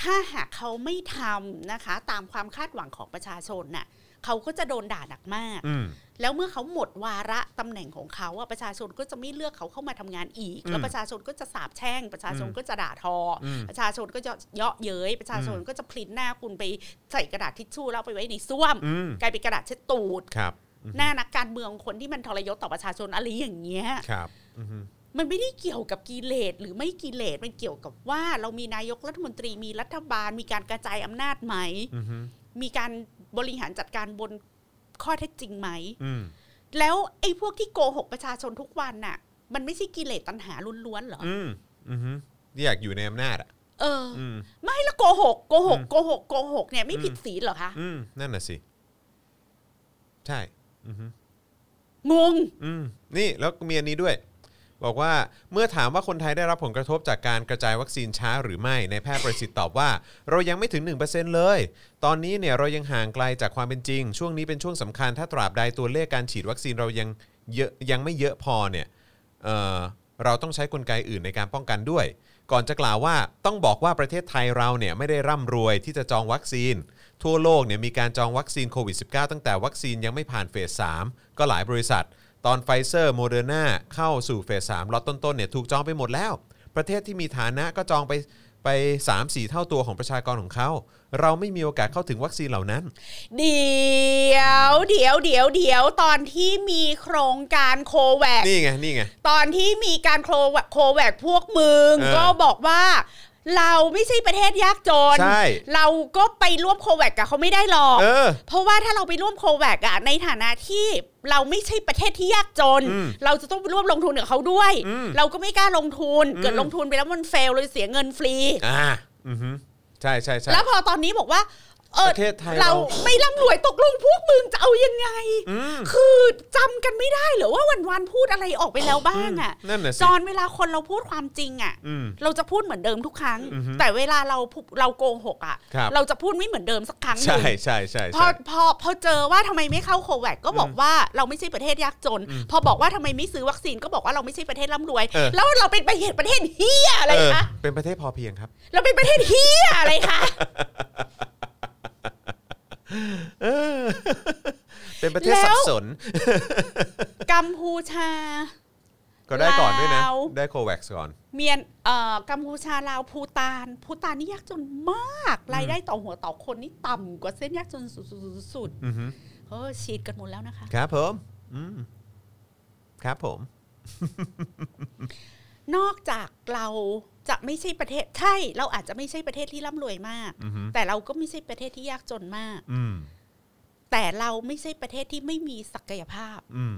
ถ้าหากเขาไม่ทำนะคะ ตามความคาดหวังของประชาชนน่ะ เขาก็จะโดนด่าหนักมากอืมแล้วเมื่อเขาหมดวาระตำแหน่งของเขาอะประชาชนก็จะไม่เลือกเขาเข้ามาทำงานอีกอืมแล้วประชาชนก็จะสาบแช่ง ประชาชนอืมก็จะด่าทอออืมประชาชนก็จะเยาะเย้ยประชาชนอืมก็จะพลินหน้าคุณไปใส่กระดาษทิชชู่แล้วเอาไปไว้ในส้วมอืมกลายเป็นกระดาษเช็ดตูดครับอือฮึหน้านักการเมืองคนที่มันทรยศต่อประชาชนอะไรอย่างเงี้ยครับอือฮึมันไม่ได้เกี่ยวกับกิเลสหรือไม่กิเลสมันเกี่ยวกับว่าเรามีนายกรัฐมนตรีมีรัฐบาลมีการกระจายอำนาจไหมอือฮึ มีการบริหารจัดการบนข้อเท็จจริงไหมอืมแล้วไอ้พวกที่โกหกประชาชนทุกวันน่ะ มันไม่ใช่กิเลสตัณหาล้วนๆเหรอ อืมอือฮึที่อยากอยู่ในอำนาจอะ เอออืมไม่แล้วโกหกโกหกอืมโกหกโกหกเนี่ยไม่ผิดศีลเหรอคะอืมนั่นน่ะสิ ใช่ อือฮึงง อืมนี่แล้วมีอันนี้ด้วย บอกว่าเมื่อถามว่าคนไทยได้รับผลกระทบจากการกระจายวัคซีนช้าหรือไม่ในแพทย์ประสิทธิ์ตอบว่า เรายังไม่ถึง 1%เลย ตอนนี้เนี่ยเรายังห่างไกลจากความเป็นจริง ช่วงนี้เป็นช่วงสำคัญถ้าตราบใดตัวเลขการฉีดวัคซีนเรายังเยอะยังไม่เยอะพอเนี่ยเราต้องใช้กลไกอื่นในการป้องกันด้วย ก่อนจะกล่าวว่าต้องบอกว่าประเทศไทยเราเนี่ยไม่ได้ร่ำรวยที่จะจองวัคซีน ทั่วโลกเนี่ยมีการจองวัคซีนโควิด -19 ตั้งแต่วัคซีนยังไม่ผ่าน phase 3ก็หลายบริษัท ตอนไฟเซอร์โมเดอร์นาเข้าสู่ phase สามล็อตต้นๆเนี่ยถูกจองไปหมดแล้ว ประเทศที่มีฐานะก็จองไปไป 3-4 เท่าตัวของประชากรของเขา เราไม่มีโอกาสเข้าถึงวัคซีนเหล่านั้น เดี๋ยวเดี๋ยวเดี๋ยวเดี๋ยวตอนที่มีโครงการโคแวคนี่ไงนี่ไง ตอนที่มีการโคแวคโคแวคพวกมึง เออ ก็บอกว่า เราไม่ใช่ประเทศยากจน ใช่ เราก็ไปร่วมโคแวคกับเขาไม่ได้หรอก เออ เพราะว่าถ้าเราไปร่วมโคแวคอะในฐานะที่เราไม่ใช่ประเทศที่ยากจน อืมเราจะต้องไปร่วมลงทุนกับเขาด้วย อืมเราก็ไม่กล้าลงทุน เกิดอืม ลงทุนไปแล้วมันเฟลเลยเสียเงินฟรี อ่าอือฮึใช่ใช่ใช่แล้วพอตอนนี้บอกว่าเออ ประเทศไทยเราเราไม่ร่ำรวยตกลงพวกมึงจะเอายังไงอืมคือจำกันไม่ได้เหรอว่าวันวันๆพูดอะไรออกไปแล้วบ้างอะนั่นน่ะสิจอนเวลาคนเราพูดความจริงอะอืมเราจะพูดเหมือนเดิมทุกครั้งอือฮึแต่เวลาเราพูเราโกหกอะครับเราจะพูดไม่เหมือนเดิมสักครั้งหนึ่ใช่งใช่ใช่พอใช่พอพอเจอว่าทำไมไม่เข้าโควิดก็บอกว่าเราไม่ใช่ประเทศยากจน พอบอกว่าทำไมไม่ซื้อวัคซีนก็บอกว่าเราไม่ใช่ประเทศร่ำรวยเออแล้วเราเป็นประเทศประเทศเฮียอะไรเออคะเป็นประเทศพอเพียงครับ เราเป็นประเทศเฮียอะไรคะ เออเป็นประเทศสับสน กัมพูชา ก็ได้ก่อนด้วยนะลาวได้โควัคก่อน เมียนเอ่อกัมพูชาลาวภูตานภูตานนี่ยากจนมากรายได้ต่อหัวต่อคนนี่ต่ำกว่าเส้นยากจนสุดอือฮึๆเออฉีดกันหมดแล้วนะคะ ครับผมอืมครับผม นอกจากเรา จะไม่ใช่ประเทศใช่ เราอาจจะไม่ใช่ประเทศที่ร่ำรวยมากอือฮึแต่เราก็ไม่ใช่ประเทศที่ยากจนมากอืมแต่เราไม่ใช่ประเทศที่ไม่มีศักยภาพอืม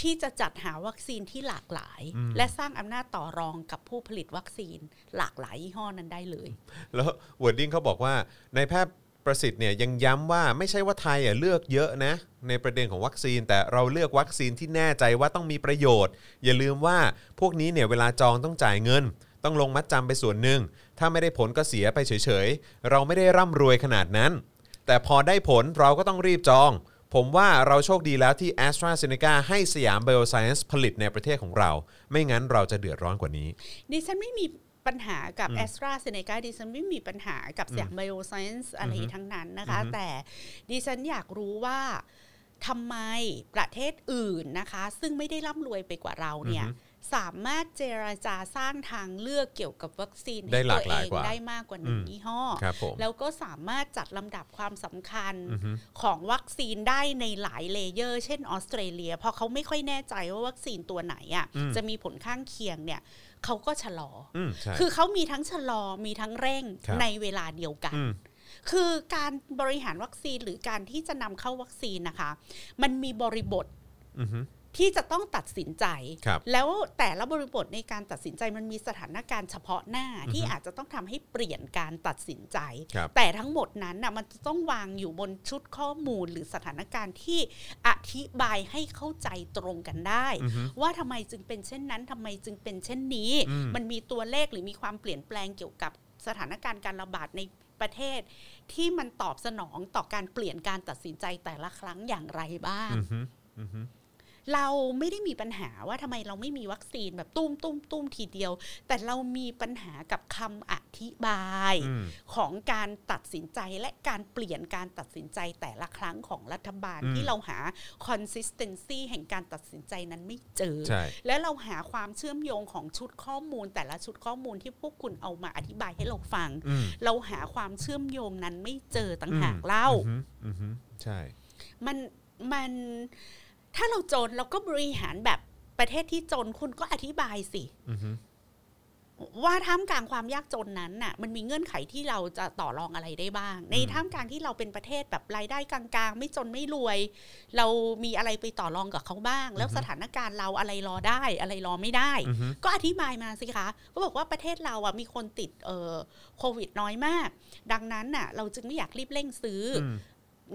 ที่จะจัดหาวัคซีนที่หลากหลายอืมและสร้างอำนาจต่อรองกับผู้ผลิตวัคซีนหลากหลายยี่ห้อนั้นได้เลย แล้ว wording เขาบอกว่านายแพทย์ประสิทธิ์เนี่ยยังย้ำว่าไม่ใช่ว่าไทยอะเลือกเยอะนะ ในประเด็นของวัคซีน แต่เราเลือกวัคซีนที่แน่ใจว่าต้องมีประโยชน์ อย่าลืมว่าพวกนี้เนี่ยเวลาจองต้องจ่ายเงิน ต้องลงมัดจำไปส่วนหนึ่ง ถ้าไม่ได้ผลก็เสียไปเฉยๆ เราไม่ได้ร่ำรวยขนาดนั้น แต่พอได้ผลเราก็ต้องรีบจอง ผมว่าเราโชคดีแล้วที่ AstraZeneca ให้สยาม Bioscience ผลิตในประเทศของเรา ไม่งั้นเราจะเดือดร้อนกว่านี้ ดิฉันไม่มีปัญหากับแอสตราเซเนกาดิฉันไม่มีปัญหากับสยาม Bioscience อะไรทั้งนั้นนะคะ แต่ดิฉันอยากรู้ว่าทำไมประเทศอื่นนะคะ ซึ่งไม่ได้ร่ำรวยไปกว่าเราเนี่ยอือฮึ สามารถเจรจาสร้างทางเลือกเกี่ยวกับวัคซีนได้ให้หลาตักวหลาเอยงกว่าได้มากกว่าหนึ่งอืมยี่ห้อครับผมแล้วก็สามารถจัดลำดับความสำคัญอือฮึของวัคซีนได้ในหลาย layer เช่นออสเตรเลียเพราะเขาไม่ค่อยแน่ใจว่าวัคซีนตัวไหนอะอืมจะมีผลข้างเคียงเนี่ยเขาก็ชะลออืมใช่คือเขามีทั้งชะลอมีทั้งเร่งครับในเวลาเดียวกันอืมคือการบริหารวัคซีนหรือการที่จะนำเข้าวัคซีนนะคะ มันมีบริบทอือฮึ ที่จะต้องตัดสินใจครับแล้วแต่ละบริบทในการตัดสินใจมันมีสถานการณ์เฉพาะหน้าที่อาจจะต้องทำให้เปลี่ยนการตัดสินใจครับแต่ทั้งหมดนั้นน่ะมันจะต้องวางอยู่บนชุดข้อมูลหรือสถานการณ์ที่อธิบายให้เข้าใจตรงกันได้อือฮึว่าทำไมจึงเป็นเช่นนั้นทำไมจึงเป็นเช่นนี้อืมมันมีตัวเลขหรือมีความเปลี่ยนแปลงเกี่ยวกับสถานการณ์การระบาดในประเทศ ที่มันตอบสนองต่อการเปลี่ยนการตัดสินใจแต่ละครั้งอย่างไรบ้างอือฮึอือฮึ เราไม่ได้มีปัญหาว่าทำไมเราไม่มีวัคซีนแบบตุ้มตุ้มตุ้มทีเดียว แต่เรามีปัญหากับคำอธิบายอืมของการตัดสินใจและการเปลี่ยนการตัดสินใจแต่ละครั้งของรัฐบาลอืมที่เราหา consistency แห่งการตัดสินใจนั้นไม่เจอใช่และเราหาความเชื่อมโยงของชุดข้อมูล แต่ละชุดข้อมูลที่พวกคุณเอามาอธิบายให้เราฟังอืมเราหาความเชื่อมโยงนั้นไม่เจอต่างหากเล่าอือฮึอือฮึใช่ มันมัน ถ้าเราจนเราก็บริหารแบบประเทศที่จนคุณก็อธิบายสิอือฮึว่าท่ามกลางความยากจนนั้นน่ะ มันมีเงื่อนไขที่เราจะต่อรองอะไรได้บ้าง ในท่ามกลางที่เราเป็นประเทศแบบรายได้กลางๆ ไม่จนไม่รวย เรามีอะไรไปต่อรองกับเขาบ้าง แล้วสถานการณ์เราอะไรรอได้อะไรรอไม่ได้อือฮึก็อธิบายมาสิคะก็บอกว่าประเทศเราอะมีคนติดเอ่อโควิดน้อยมาก ดังนั้นน่ะ เราจึงไม่อยากรีบเร่งซื้อออืม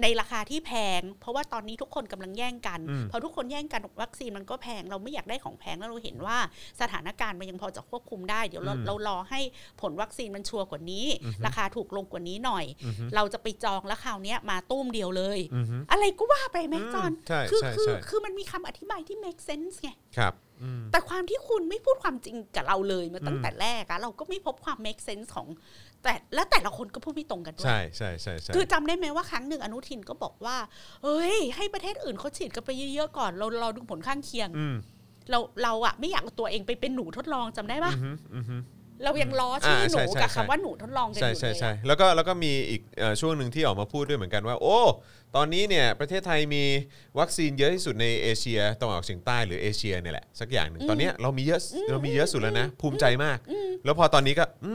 ในราคาที่แพง เพราะว่าตอนนี้ทุกคนกำลังแย่งกันอืมพอทุกคนแย่งกันวัคซีนมันก็แพงเราไม่อยากได้ของแพงแล้วเราเห็นว่าสถานการณ์มันยังพอจะควบคุมได้ เดี๋ยวเราอืมเรารอให้ผลวัคซีนมันชัวร์กว่านี้อือฮึราคาถูกลงกว่านี้หน่อยอือฮึเราจะไปจองแล้วคราวเนี้ยมาตุ้มเดียวเลยอือฮึอะไรก็ว่าไปแม่จอนใช่คือใช่คือใช่คือมันมีคำอธิบายที่ make sense ไงครับแต่ความที่คุณไม่พูดความจริงกับเราเลยมาตั้งแต่แรกอะเราก็ไม่พบความ make sense ของ แต่และแต่ละคนก็พูดไม่ตรงกันด้วย ใช่ใช่ใช่ใช่คือจำได้ไหมว่าครั้งหนึ่งอนุทินก็บอกว่า เอ้ย ให้ประเทศอื่นเขาฉีดกันไปเยอะๆก่อน เราเราดูผลข้างเคียงอืมเราเราอะไม่อยากเอาตัวเองไปเป็นหนูทดลองจำได้ปะอือฮึอือฮึเรายังล้อชื่ออ่าหนูใช่ใช่กับใช่คำว่าหนูทดลองกันอใช่ยู่ใช่เลยใช่อะแล้วก็แล้วก็มีอีกเอ่อช่วงหนึ่งที่ออกมาพูดด้วยเหมือนกันว่า โอ้ตอนนี้เนี่ยประเทศไทยมีวัคซีนเยอะที่สุดในเอเชียตะวันออกเฉียงใต้หรือเอเชียเนี่ยแหละสักอย่างหนึ่งตอนเนี้ยเรามีเยอะเรามีเยอะสุดแล้วนะ ภูมิใจมาก แล้วพอตอนนี้ก็ อื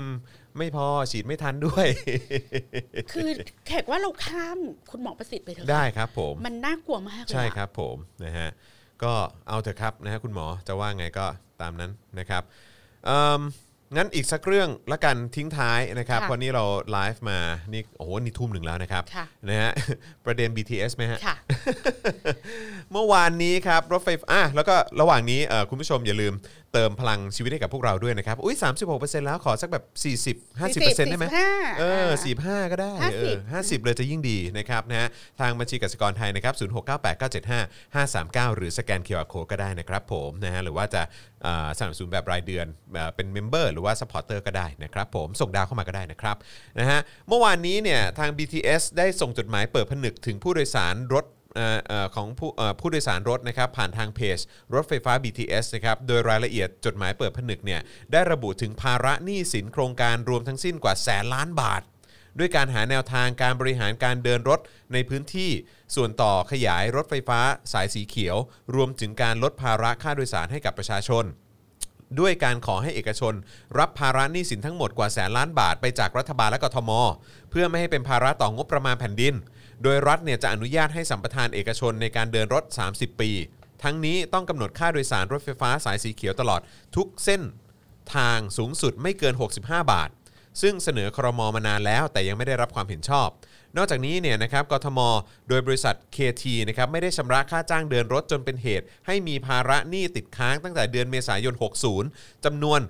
ม ไม่พอฉีดไม่ทันด้วย คือแขกว่าเราข้ามคุณหมอประสิทธิ์ไปเถอะได้ครับผม มันน่ากลัวมากเลยอะใช่ครับผมนะฮะก็เอาเถอะครับนะฮะคุณหมอจะว่าไงก็ตามนั้นนะครับเอิ่มงั้นอีกสักเรื่องละกันทิ้งท้ายนะครับเพราะนี่เราไลฟ์มานี่โอ้โหนี่ทุ่มหนึ่งแล้วนะครับค่ะนะฮะประเด็น BTS ไหมฮะค่ะเมื่อวานนี้ครับรถไฟฟ้าอะแล้วก็ระหว่างนี้เอ่อคุณผู้ชมอย่าลืม เติมพลังชีวิตให้กับพวกเราด้วยนะครับ อุ้ย36%แล้วขอสักแบบ 40 50%ได้ไหม45เอออ่าสี่ห้าก็ได้50เออห้าสิบเลยจะยิ่งดีนะครับนะฮะทางบัญชีกสิกรไทยนะครับศูนย์หกเก้าแปดเก้าเจ็ดห้าห้าสามเก้าหรือสแกนเคอร์โคก็ได้นะครับผมนะฮะหรือว่าจะอ่าสนับสนุนแบบรายเดือนเอ่อเป็น member หรือว่า supporter ก็ได้นะครับผมส่งดาวเข้ามาก็ได้นะครับนะฮะเมื่อวานนี้เนี่ยทาง BTS ได้ส่งจดหมายเปิดผนึกถึงผู้โดยสารรถเอ่อเอ่อ ของผู้ผู้โดยสารรถนะครับผ่านทางเพจ รถไฟฟ้า BTS นะครับโดยรายละเอียดจดหมายเปิดผนึกเนี่ยได้ระบุถึงภาระหนี้สินโครงการรวมทั้งสิ้นกว่าแสนล้านบาท ด้วยการหาแนวทางการบริหารการเดินรถในพื้นที่ส่วนต่อขยายรถไฟฟ้าสายสีเขียว รวมถึงการลดภาระค่าโดยสารให้กับประชาชนด้วยการขอให้เอกชน รับภาระหนี้สินทั้งหมดกว่าแสนล้านบาทไปจากรัฐบาลและกทม เพื่อไม่ให้เป็นภาระต่องบประมาณแผ่นดิน โดยรัฐเนี่ยจะอนุญาตให้สัมปทานเอกชนในการเดินรถ 30 ปี ทั้งนี้ต้องกำหนดค่าโดยสารรถไฟฟ้าสายสีเขียวตลอดทุกเส้นทางสูงสุดไม่เกิน 65 บาท ซึ่งเสนอครมมานานแล้ว แต่ยังไม่ได้รับความเห็นชอบ นอกจากนี้เนี่ยนะครับกทม โดยบริษัท KT นะครับไม่ได้ชำระค่าจ้างเดินรถจนเป็นเหตุ ให้มีภาระหนี้ติดค้างตั้งแต่เดือนเมษายน 60จำนวน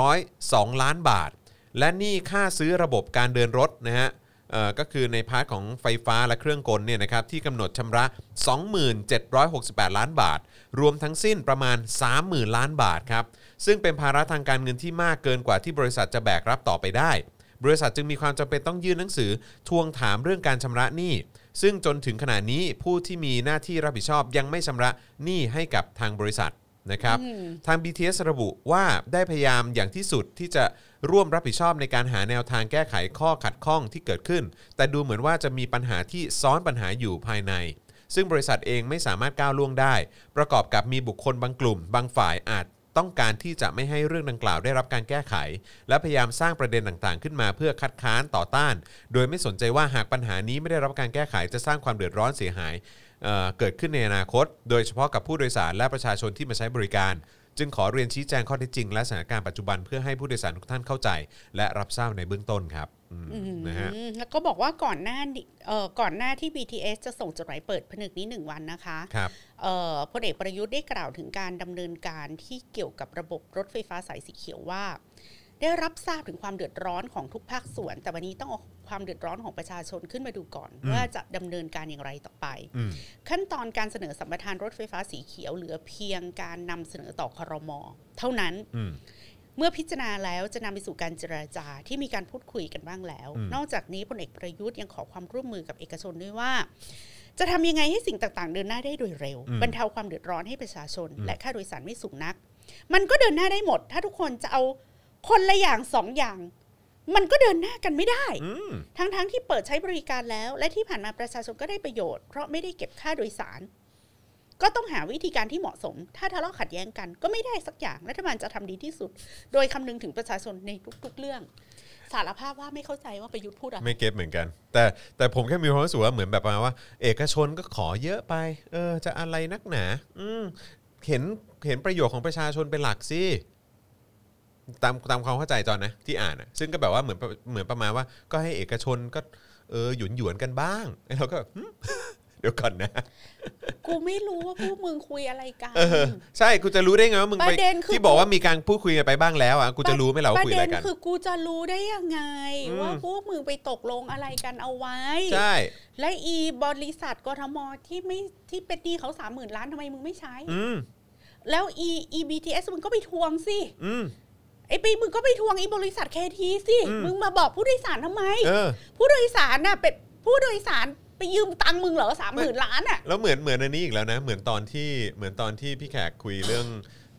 9,602 ล้านบาท และหนี้ค่าซื้อระบบการเดินรถนะฮะ ก็คือใน part ของไฟฟ้าและเครื่องกลเนี่ยนะครับที่กำหนดชำระ 2768 ล้านบาท รวมทั้งสิ้นประมาณ 30,000 ล้านบาทครับซึ่งเป็นภาระทางการเงินที่มากเกินกว่าที่บริษัทจะแบกรับต่อไปได้ บริษัทจึงมีความจำเป็นต้องยื่นหนังสือทวงถามเรื่องการชำระหนี้ซึ่งจนถึงขณะนี้ผู้ที่มีหน้าที่รับผิดชอบยังไม่ชำระหนี้ให้กับทางบริษัท นะครับทาง BTS ระบุว่าได้พยายามอย่างที่สุดที่จะร่วมรับผิดชอบในการหาแนวทางแก้ไขข้อขัดข้องที่เกิดขึ้น แต่ดูเหมือนว่าจะมีปัญหาที่ซ้อนปัญหาอยู่ภายใน ซึ่งบริษัทเองไม่สามารถก้าวล่วงได้ ประกอบกับมีบุคคลบางกลุ่ม บางฝ่ายอาจต้องการที่จะไม่ให้เรื่องดังกล่าวได้รับการแก้ไข และพยายามสร้างประเด็นต่างๆ ขึ้นมาเพื่อคัดค้านต่อต้าน โดยไม่สนใจว่าหากปัญหานี้ไม่ได้รับการแก้ไขจะสร้างความเดือดร้อนเสียหาย เอ่อเกิดขึ้นในอนาคต โดยเฉพาะกับผู้โดยสารและประชาชนที่มาใช้บริการ จึงขอเรียนชี้แจงข้อเท็จจริง และสถานการณ์ปัจจุบันเพื่อให้ผู้โดยสารทุกท่านเข้าใจ และรับทราบในเบื้องต้นครับอืมนะฮะอืมแล้วก็บอกว่าก่อนหน้านี้เอ่อก่อนหน้าที่ BTS จะส่งจดหมายเปิดผนึกนี้หนึ่งวันนะคะครับเอ่อพลเอกประยุทธ์ได้กล่าวถึงการดำเนินการที่เกี่ยวกับระบบรถไฟฟ้าสายสีเขียวว่า ได้รับทราบถึงความเดือดร้อนของทุกภาคส่วน แต่วันนี้ต้องเอาความเดือดร้อนของประชาชนขึ้นมาดูก่อนอืมว่าจะดำเนินการอย่างไรต่อไปอืมขั้นตอนการเสนอสัมปทานรถไฟฟ้าสีเขียวเหลือเพียงการนำเสนอต่อครมเท่านั้นอืมเมื่อพิจารณาแล้วจะนำไปสู่การเจราจาที่มีการพูดคุยกันบ้างแล้วอืมนอกจากนี้พลเอกประยุทธ์ยังขอความร่วมมือกับเอกชนด้วยว่า จะทำยังไงให้สิ่งต่างๆ เดินหน้าได้โดยเร็ว บรรเทาความเดือดร้อนให้ประชาชน และค่าโดยสารไม่สูงนัก มันก็เดินหน้าได้หมด ถ้าทุกคนจะเอา คนละอย่างสองอย่าง มันก็เดินหน้ากันไม่ได้อืมทั้งๆที่เปิดใช้บริการแล้ว และที่ผ่านมาประชาชนก็ได้ประโยชน์ เพราะไม่ได้เก็บค่าโดยสาร ก็ต้องหาวิธีการที่เหมาะสม ถ้าทะเลาะขัดแย้งกัน ก็ไม่ได้สักอย่างรัฐบาลจะทำดีที่สุด โดยคำนึงถึงประชาชนในทุก ๆ เรื่องสารภาพว่าไม่เข้าใจว่าประยุทธ์พูดอะไรไม่เก็ตเหมือนกัน แต่แต่ผมแค่มีความรู้สึกว่าเหมือนแบบประมาณว่า เอกชนก็ขอเยอะไป เออ จะอะไรนักหนา อืมเห็นเห็นประโยชน์ของประชาชนเป็นหลักสิ ตามตามความเข้าใจจอนนะที่อ่านอะซึ่งก็แบบว่าเหมือนเหมือนประมาณว่าก็ให้เอกชนก็เออหยวนหยวนๆกันบ้างไอ้เราก็แบบหึเดี๋ยวก่อนนะ กูไม่รู้ว่าพวกมึงคุยอะไรกัน เออ ใช่กูจะรู้ได้ไงว่ามึงปไประเด็นคือ ที่บอกว่ามีการพูดคุยกันไปบ้างแล้วอะกูจะรู้ไหมเราปว่าระคุยเด็อะไรนกันคือกูจะรู้ได้ยังไง อืม ว่าพวกมึงไปตกลงอะไรกันเอาไว้ ใช่ และอีบริษัทกทมที่ไม่ที่เป็นหนี้เขาสามหมื่นล้านทำไมมึงไม่ใช้ อืมแล้วอีอี BTS มึงก็ไปทวงสิ อืม ไอ้ไปมึงก็ไปทวงอีบริษัทเคทีสิอืมมึงมาบอกผู้โดยสารทำไมเออผู้โดยสารน่ะเป็นผู้โดยสารไปยืมตังค์มึงเหรอสามหมื่นล้านอะ แล้วเหมือนเหมือนอันนี้อีกแล้วนะ เหมือนตอนที่เหมือนตอนที่พี่แขกคุยเรื่อง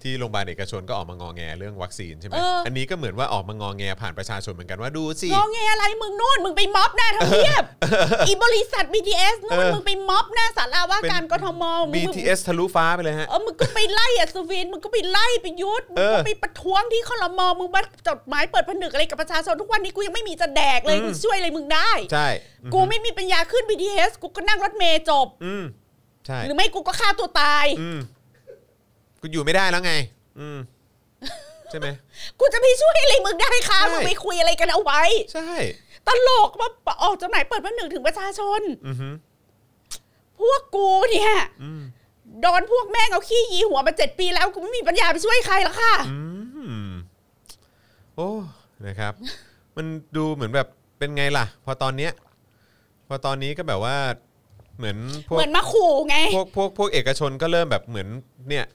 ที่โรงพยาบาลเอกชนก็ออกมางอแงเรื่องวัคซีนใช่ไหมเอออันนี้ก็เหมือนว่าออกมางอแงผ่านประชาชนเหมือนกันว่าดูสิ งอแงอะไรมึงนู่นมึงไปม็อบหน้าทำเนียบอีบริษัท BTS นู่นเออ มึงไปม็อบหน้าศาลาว่าการกทมมึง BTS ทะลุฟ้าไปเลยฮะ เออมึงก็ไปไล่อัศวินมึงก็ไปไล่ไปยุทธมึเองอก็ไปประท้วงที่คอรมอมึงมาจดหมายเปิดผนึกอะไรกับประชาชนทุกวันนี้กูยังไม่มีจะแดกเลยอืมกูช่วยอะไรมึงได้ ใช่กูไม่มีปัญญาขึ้น BTS กูก็นั่งรถเมย์จบ อืมใช่หรือไม่กูก็ฆ่าตัวตาย อืม กูอยู่ไม่ได้แล้วไง อืมใช่ไหม กูจะไปช่วยอะไรมึงได้คะใช่ มึงไปคุยอะไรกันเอาไว้ ใช่ตลกมาออกจดหมายเปิดผนึกถึงประชาชน อือฮึพวกกูเนี่ย อืมโดนพวกแม่งเอาขี้ยีหัวมาเจ็ดปีแล้วกูไม่มีปัญญาไปช่วยใครแล้วค่ะ อืมโอ้นะครับ มันดูเหมือนแบบเป็นไงล่ะ พอตอนเนี้ย พอตอนนี้ก็แบบว่าเหมือนพวเหกมือนมาขู่ไง พวกพวกพวกเอกชนก็เริ่มแบบเหมือนเนี่ย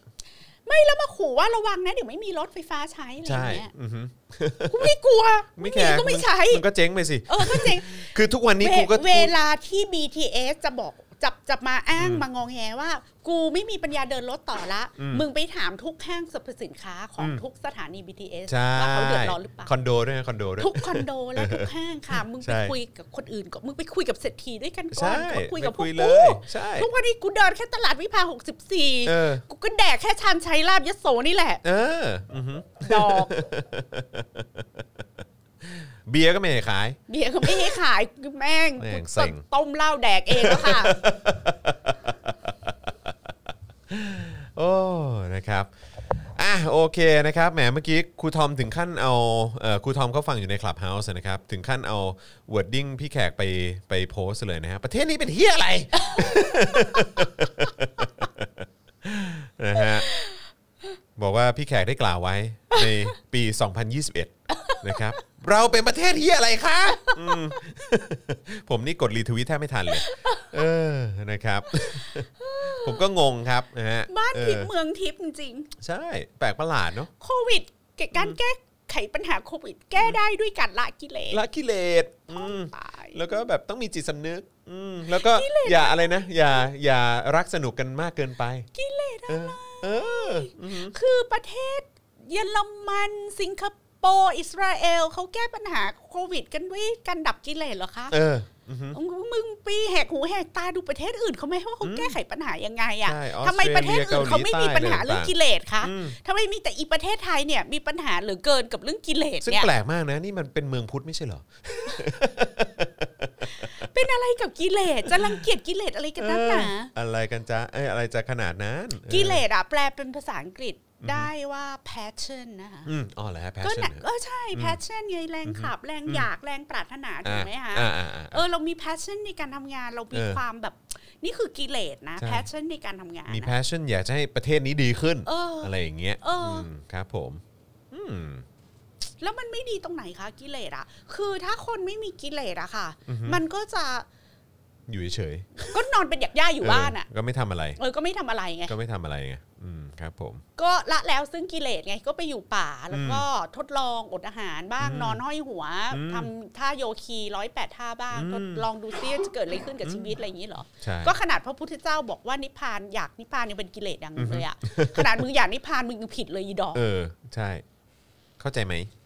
ไม่แล้วมาขู่ว่าระวังนะเดี๋ยวไม่มีรถไฟฟ้าใช้อะไรอใช่ย่างเงี้ยอือฮึกูไม่กลัวไม่แคร์ก็ไม่ใช้มันก็เจ๊งไปสิเออก็เจ๋งคือทุกวันนี้กูก็เวเวลาที่ BTS จะบอก จับจับมาอ้างอืมมางองแงว่า กูไม่มีปัญญาเดินรถต่อละอืมมึงไปถามทุกห้างสรรพสินค้าของอืมทุกสถานี BTS ใช่ว่าเขาเดือดร้อนหรือเปล่าคอนโดด้วยนะคอนโดด้วยทุกคอนโดและทุกห้างค่ะ มึงใช่ไปคุยกับคนอื่นก่อนมึงไปคุยกับเศรษฐีด้วยกันก่อใช่นเขาคุยกับพไปวกเลกูยใช่ทุกวันนี้กูเดินแค่ตลาดวิภาเอ64อกูก็แดกแค่ชานชัยลาบยโสนี่แหละเอออือฮึดอก เบียร์ก็ไม่ให้ขาย เบียร์เขาไม่ให้ขายแม่งแม่งกูเซ็ง ต้มเหล้าแดกเองแล้วค่ะ โอ้นะครับอะโอเคนะครับแหมเมื่อกี้ครูทอมถึงขั้นเอาเอ่อครูทอมเขาฟังอยู่ใน Clubhouse นะครับ ถึงขั้นเอา wording พี่แขกไปไปโพสต์เลยนะฮะประเทศนี้เป็นเฮียอะไร นะฮะ บอกว่าพี่แขกได้กล่าวไว้ ในปี 2021 นะครับ เราเป็นประเทศเฮียอะไรคะอืมผมนี่กด retweet แทบไม่ทันเลย เออนะครับ ผมก็งงครับนะฮะบ้านเอทิพอย์เมืองทิพย์จริงใช่ แปลกประหลาดเนาะๆโควิดการแก้ไขปัญหาโควิด แก้ได้ด้วยการละกิเลสละกิเลสอืม ตาย แล้วก็แบบต้องมีจิตสำนึก อืม แล้วก็อย่าอะไรนะ อย่าอย่ารักสนุกกันมากเกินไป กิเลสเออะอ เอออืมคือประเทศเยอรมัน สิงคโปร์อิสราเอลเขาแก้ปัญหาโควิด กันด้วยการดับกิเลสเหรอคะเอออือฮึมึงไปแหกหูแหกตาดูประเทศอื่นเขาไหมว่าเขาแก้ไขปัญหายังไงอะใช่ออสทำไมประเทศอื่นเขาไม่มีปัญหาเกาหลีใต้เรื่องกิเลสคะอืมทำไมมีแต่อีประเทศไทยเนี่ยมีปัญหาเหลือเกินกับเรื่องกิเลสซึ่งเนี่ยแปลกมากนะนี่มันเป็นเมืองพุทธไม่ใช่เหรอ เป็นอะไรกับกิเลสจะรังเกียจกิเลสอะไรกันนักหนาเอออะไรกันจ๊ะเอ้ยอะไรจะขนาดนั้นออกิเลสอะแปลเป็นภาษาอังกฤษได้ว่า passion นะคะอืมอ๋อเหรอฮะก็ passion หนักเหรอเออใช่ passion ไงแรงขับ แรงอยากแรงปรารถนาถูกไหมคะอ่าอ่าอ่าเออเรามี passion ในการทำงานเรามีเออความแบบนี่คือกิเลสนะใช่ passion ในการทำงาน มีนะ passion อยากจะให้ประเทศนี้ดีขึ้นเออออะไรอย่างเงี้ยเอออืมครับผม อืม แล้วมันไม่ดีตรงไหนคะกิเลสอะคือถ้าคนไม่มีกิเลสอะค่ะ อือฮึ มันก็จะอยู่เฉยก็นอนเป็นหยักย่าอยู่บ้านอะเก็ไม่ทำอะไร เออก็ไม่ทำอะไรไง ก็ไม่ทำอะไรไงอืมครับผม ก็ละแล้วซึ่งกิเลสไงก็ไปอยู่ป่าแล้วก็ทดลองอดอาหารบ้างอืมนอนห้อยหัวอืมทำท่าโยคีร้อยแปดท่าบ้างอืม ทดลองดูซิว่าจะเกิดอะไรขึ้นกับชีวิตอะไรอย่างนี้เหรอ ใช่ ก็ขนาดพระพุทธเจ้าบอกว่านิพพานอยากนิพพานยังเป็นกิเลสอย่างหนึงเลยอะขนาดมึงอยากนิพพานมึงยังผิดเลยอีดอก เออ ใช่ เข้าใจไหมอืมเอ้อ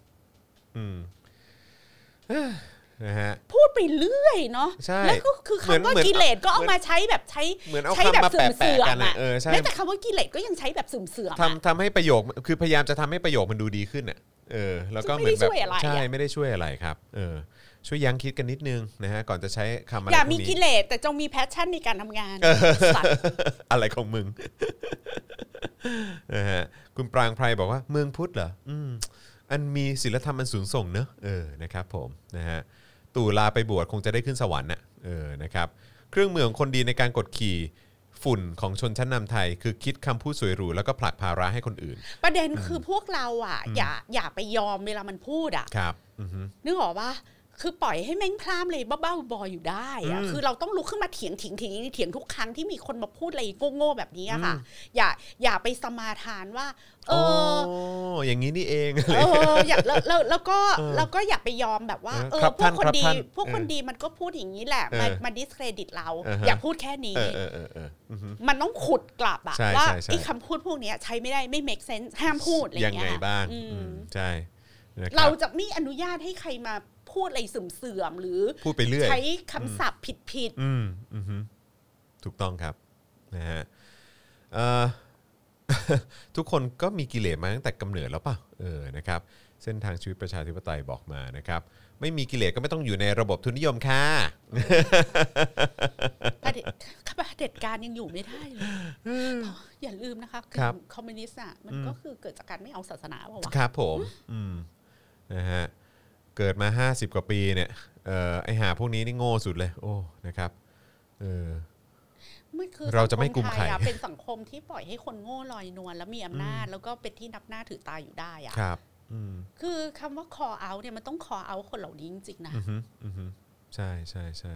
นะฮะ พูดไปเรื่อยเนาะใช่แล้วก็คือเหมือนคำว่าเหมือนกิเลสก็เอามาใช้แบบใช้เหมือนเอาใช้แบบคำมาเสื่อมแปะเสื่อๆกันมอะอะเออใช่ แม้แต่คำว่ากิเลสก็ยังใช้แบบเสื่อมเสื่อมทำทำให้ประโยคคือพยายามจะทำให้ประโยคมันดูดีขึ้นอะเออแล้วก็ซึ่งเหไม่มือนแบบได้ช่วยอะไรอะ ใช่ไม่ได้ช่วยอะไรครับเออช่วยยั้งคิดกันนิดนึงนะฮะก่อนจะใช้คำอะไรอย่าพวมีนี้ กิเลสแต่จงมีแพชชั่นในการทำงานสัตว์ อะไรของมึง นะฮะคุณปรางไพรบอกว่า เมืองพุทธเหรออืม อันมีศีลธรรมอันสูงส่งเนอะเออนะครับผมนะฮะตู่ลาไปบวชคงจะได้ขึ้นสวรรค์น่ะเออนะครับเครื่องมือของคนดีในการกดขี่ฝุ่นของชนชั้นนำไทย คือคิดคำพูดสวยหรูแล้วก็ผลักภาระให้คนอื่น ประเด็นคือพวกเราอะ อย่าอย่าไปยอมเวลามันพูดอะครับอือฮึนึกออกปะ คือปล่อยให้แม่งพลามเลยบ้าๆบอๆอยู่ได้อะอืมคือเราต้องลุกขึ้นมาเถียงเถียงเถียงเถียงทุกครั้งที่มีคนมาพูดอะไรโง่ๆแบบนี้อะค่ะ อย่าอย่าไปสมาทานว่าเออ๋อออย่างนี้นี่เองเอออย่าแล้วแล้วแล้วก็เออแล้วก็อย่าไปยอมแบบว่าเออเออครับพวกคนท่านดีครับท่านพวกคนเออดีมันก็พูดอย่างนี้แหละเออมามาดิสเครดิตเราอ่าฮะอย่าพูดแค่นี้เออเออเออเอออือฮึมันต้องขุดกลับอะใช่ว่าใช่ใช่ไอ้คำพูดพวกเนี้ยใช้ไม่ได้ไม่ make sense ห้ามพูดอะไรอยัย่างงไงเงี้ยบ้างอืมอืมใช่นะคบเราจะไม่อนุญาตให้ใครมา พูดอะไรเสื่อมๆหรือพูดไปเรื่อยใช้คำศัพท์ผิดอืมอือฮึถูกต้องครับนะฮะเอ่อ ทุกคนก็มีกิเลสมาตั้งแต่กำเนิดแล้วเปล่าเออนะครับ เส้นทางชีวิตประชาธิปไตยบอกมานะครับ ไม่มีกิเลสก็ไม่ต้องอยู่ในระบบทุนนิยมค่ะ ๆประเด็จประเผด็จการยังอยู่ไม่ได้เลยอย่าลืมนะคะครับคอมมิวนิสต์อะมันก็คือเกิดจากการไม่เอาศาสนาเปล่าวะ ครับผม อืมนะฮะ เกิดมา 50 กว่าปีเนี่ยเอ่อไอหาพวกนี้นี่โง่สุดเลย โอ้นะครับเออ ไม่คือเราจะไม่กุมใครสังคไทยอะเป็นสังคมที่ปล่อยให้คนโง่ลอยนวลแล้วมีอำนาจ แล้วก็เป็นที่นับหน้าถือตาอยู่ได้อะครับ อืมคือคำว่า call out เนี่ยมันต้อง call out คนเหล่านี้จริงๆนะ อือฮึอือฮึใช่ใช่ใช่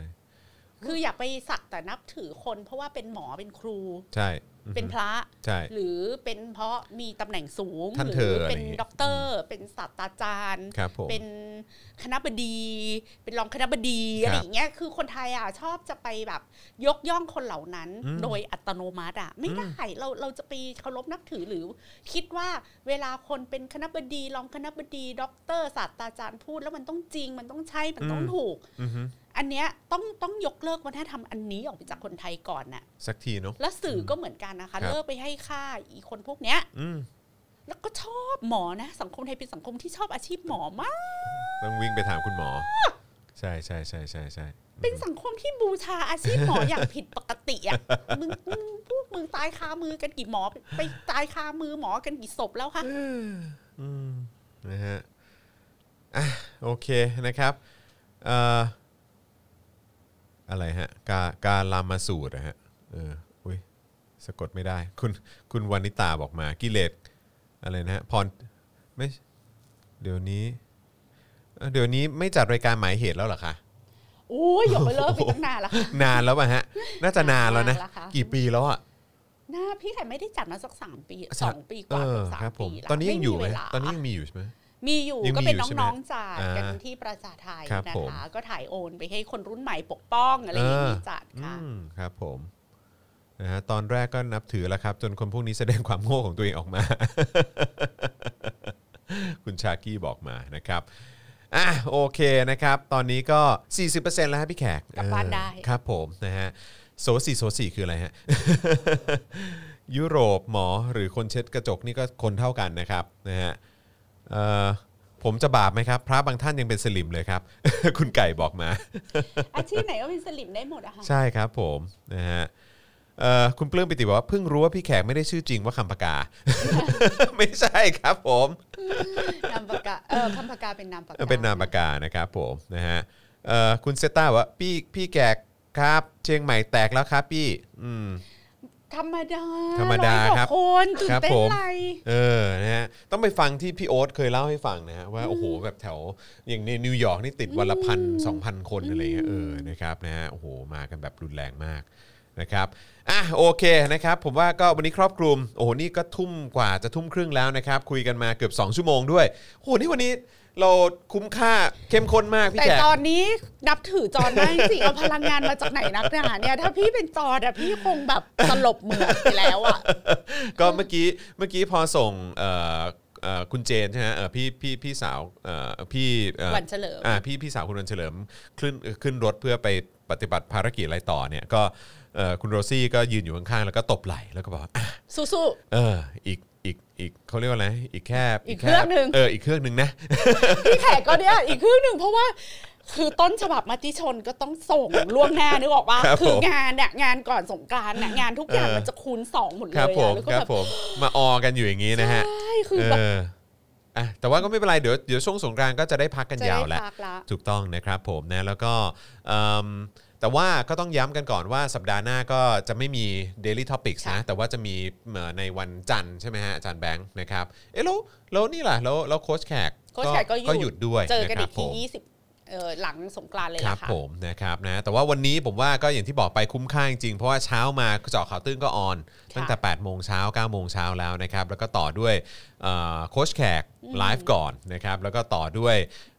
คืออย่าไปสักแต่นับถือคน เพราะว่าเป็นหมอเป็นครู ใช่อือฮึเป็นพระใช่หรือเป็นเพราะมีตำแหน่งสูงท่านหเธรือออะไรเป็นอย่างงี้ด็อกเตอร์ เป็นศาสตราจารย์ครับผมเป็นคณะบดี เป็นรองคณะบดีครับอะไรอย่างเงี้ยคือคนไทยอะชอบจะไปแบบยกย่องคนเหล่านั้นอืมโดยอัตโนมัติอะไม่ได้เราเราจะไปเคารพนับถือหรือ คิดว่าเวลาคนเป็นคณะบดีรองคณะบดีด็อกเตอร์ศาสตราจารย์พูดแล้วมันต้องจริงมันต้องใช่มันต้องถูก อือฮึอันเนี้ยต้องต้องยกเลิกวัฒนธรรมอันนี้ออกไปจากคนไทยก่อนน่ะสักทีเนาะแล้วสื่อก็เหมือนกันนะคะครับเลิกไปให้ค่าอีคนพวกเนี้ยอืมแล้วก็ชอบหมอนะ สังคมไทยเป็นสังคมที่ชอบอาชีพหมอมาก ต้องวิ่งไปถามคุณหมอ ใช่ใช่ใช่ใช่ใช่เป็นสังคมที่บูชาอาชีพหมออย่างผิดปกติอะมึงมึงพวกมึงตายคามือกันกี่หมอ ไปตายคามือหมอกันกี่ศพแล้วคะอืมนะฮะอะโอเคนะครับเอ่อ อะไรฮะ กากาลามาสูตรนะฮะเอออุ้ยสะกดไม่ได้ คุณคุณวานิตาบอกมากิเลสอะไรนะฮะพรไม่เดี๋ยวนี้เอ่อเดี๋ยวนี้ไม่จัดรายการหมายเหตุแล้วเหรอคะโอ้ยอย่าไปเลิกไปตั้งนานแล้วค่ะนานแล้วป่ะฮะ น่าจะนานแล้วนะนานแล้วค่ะกี่ปีแล้วอะน่าพี่ไข่ไม่ได้จัดมาสักสามปีสัสกองปีกเอว่าอเกือบสาคมรับผมปีแล้วตอนนี้ยังอยู่ไหมเวลาตอนนี้ยังมีอยู่ใช่ไหม มีอยู่ยังมีก็เป็นอยู่ใช่ไหมน้องๆจัดกันอ่าที่ประชาไทยครับนะผมคะก็ถ่ายโอนไปให้คนรุ่นใหม่ปกป้องอะไรอย่างนี้จัดค่ะอืมครับผมนะฮะตอนแรกก็นับถือแล้วครับ จนคนพวกนี้แสดงความโง่ของตัวเองออกมา คุณชากี้บอกมานะครับอะโอเคนะครับ ตอนนี้ก็ 40%แล้วฮะพี่แขกกลับบ้านได้เออครับผมนะฮะโซสี่โซสี่คืออะไรฮะ ยุโรปหมอหรือคนเช็ดกระจกนี่ก็คนเท่ากันนะครับนะฮะเอ่อ ผมจะบาปไหมครับ พระบางท่านยังเป็นสลิมเลยครับ คุณไก่บอกมา อาชีพไหนก็เป็นสลิมได้หมดอะค่ะใช่ครับผมนะฮะเอ่อคุณปลื้มปิติบอกว่าเพิ่งรู้ว่าพี่แขกไม่ได้ชื่อจริงว่าคำปากา ไม่ใช่ครับผมนามปากกาเออคำปากกาเป็นนามปากกาเป็นนามปากกานะครับผมนะฮะเอ่อคุณเซต้าบอกว่าพี่พี่แขกครับ เชียงใหม่แตกแล้วครับพี่ อืม ธรรมดาธรรมดาอยกว่ครับคนตื่นครับเต้นผมอะไรเออนะฮะต้องไปฟังที่พี่โอ๊ตเคยเล่าให้ฟังนะฮะว่าโอ้โหแบบแถวอย่างในนิวยอร์กนี่ติดวันละพันสองพันคนอะไรเงี้ยเออนะครับนะฮะโอ้โหมากันแบบรุนแรงมากนะครับอะโอเคนะครับผมว่าก็วันนี้ครอบคลุมโอ้โหนี่ก็ทุ่มกว่าจะทุ่มครึ่งแล้วนะครับคุยกันมาเกือบ 2 ชั่วโมงด้วยโอ้โหนี่วันนี้ เราคุ้มค่าเข้มข้นมากพี่แต่แขกตอนนี้นับถือจอนมากจริงๆเอาพลังงานมาจากไหนนักหนาเนี่ย ถ้าพี่เป็นจอนอะพี่คงแบบสลบเหมือนไปแล้วอะ ก็เมื่อกี้เมื่อกี้พอส่งเอ่อเอ่อคุณเจนใช่ไหมเออพี่พี่พี่สาวเอ่อพี่เอ่อวันเฉลิม อ่าพี่พี่สาวคุณวันเฉลิมขึ้นขึ้นรถเพื่อไปปฏิบัติภารกิจอะไรต่อเนี่ยก็เอ่อคุณโรซี่ก็ยืนอยู่ข้างๆแล้วก็ตบไหล่แล้วก็บอกว่าอะสู้เอออีก อีกอีกเขาเรียกว่าอะไรอีกแค่อีกแเครื่องหนึ่ง เอออีกเครื่องหนึ่งนะๆพี่แขกก็เนี่ยอีกครึ่งหนึ่งเพราะว่าคือต้นฉบับมติชนก็ต้องส่งล่วงหน้านึกออกว่าครับคืผอมงานเนี่ยงานก่อนสงกรานต์เนี่ยงานทุกอย่างเออมันจะคูณสองหมดเลยครับผมอะแล้วก็ครับแบบผมมาออกันอยู่อย่างนี้นะฮะใช่คือเอแบบออะแต่ว่าก็ไม่เป็นไร เดี๋ยวเดี๋ยวช่วงสงกรานต์ก็จะได้พักกันจะยาวได้แล้วพักละถูกต้องนะครับผมนะแล้วก็เอิ่ม แต่ว่าก็ต้องย้ำกันก่อนว่าสัปดาห์หน้าก็จะไม่มี Daily Topics นะค่ะแต่ว่าจะมีเอ่อในวันจันทร์ใช่ไหมฮะอาจารย์แบงค์นะครับ เอ๊ะแล้วแล้วนี่ล่ะแล้วแล้วโค้ชแขกโค้ชแขกก็หยุดหยุดด้วยเจอกันะคอีรับกผทีมยี่สิบเออหลังสงกรานต์เลยครับล่ะค่ะผมนะครับนะแต่ว่าวันนี้ผมว่าก็อย่างที่บอกไปคุ้มค่าจริงๆเพราะว่าเช้ามาเจาะข่าวตื้นก็ออน ตั้งแต่ 8 โมงเช้า9โมงเช้าแล้วนะครับ แล้วก็ต่อด้วยเอ่อโค้ชแขกไลฟ์ก่อนนะครับ แล้วก็ต่อด้วย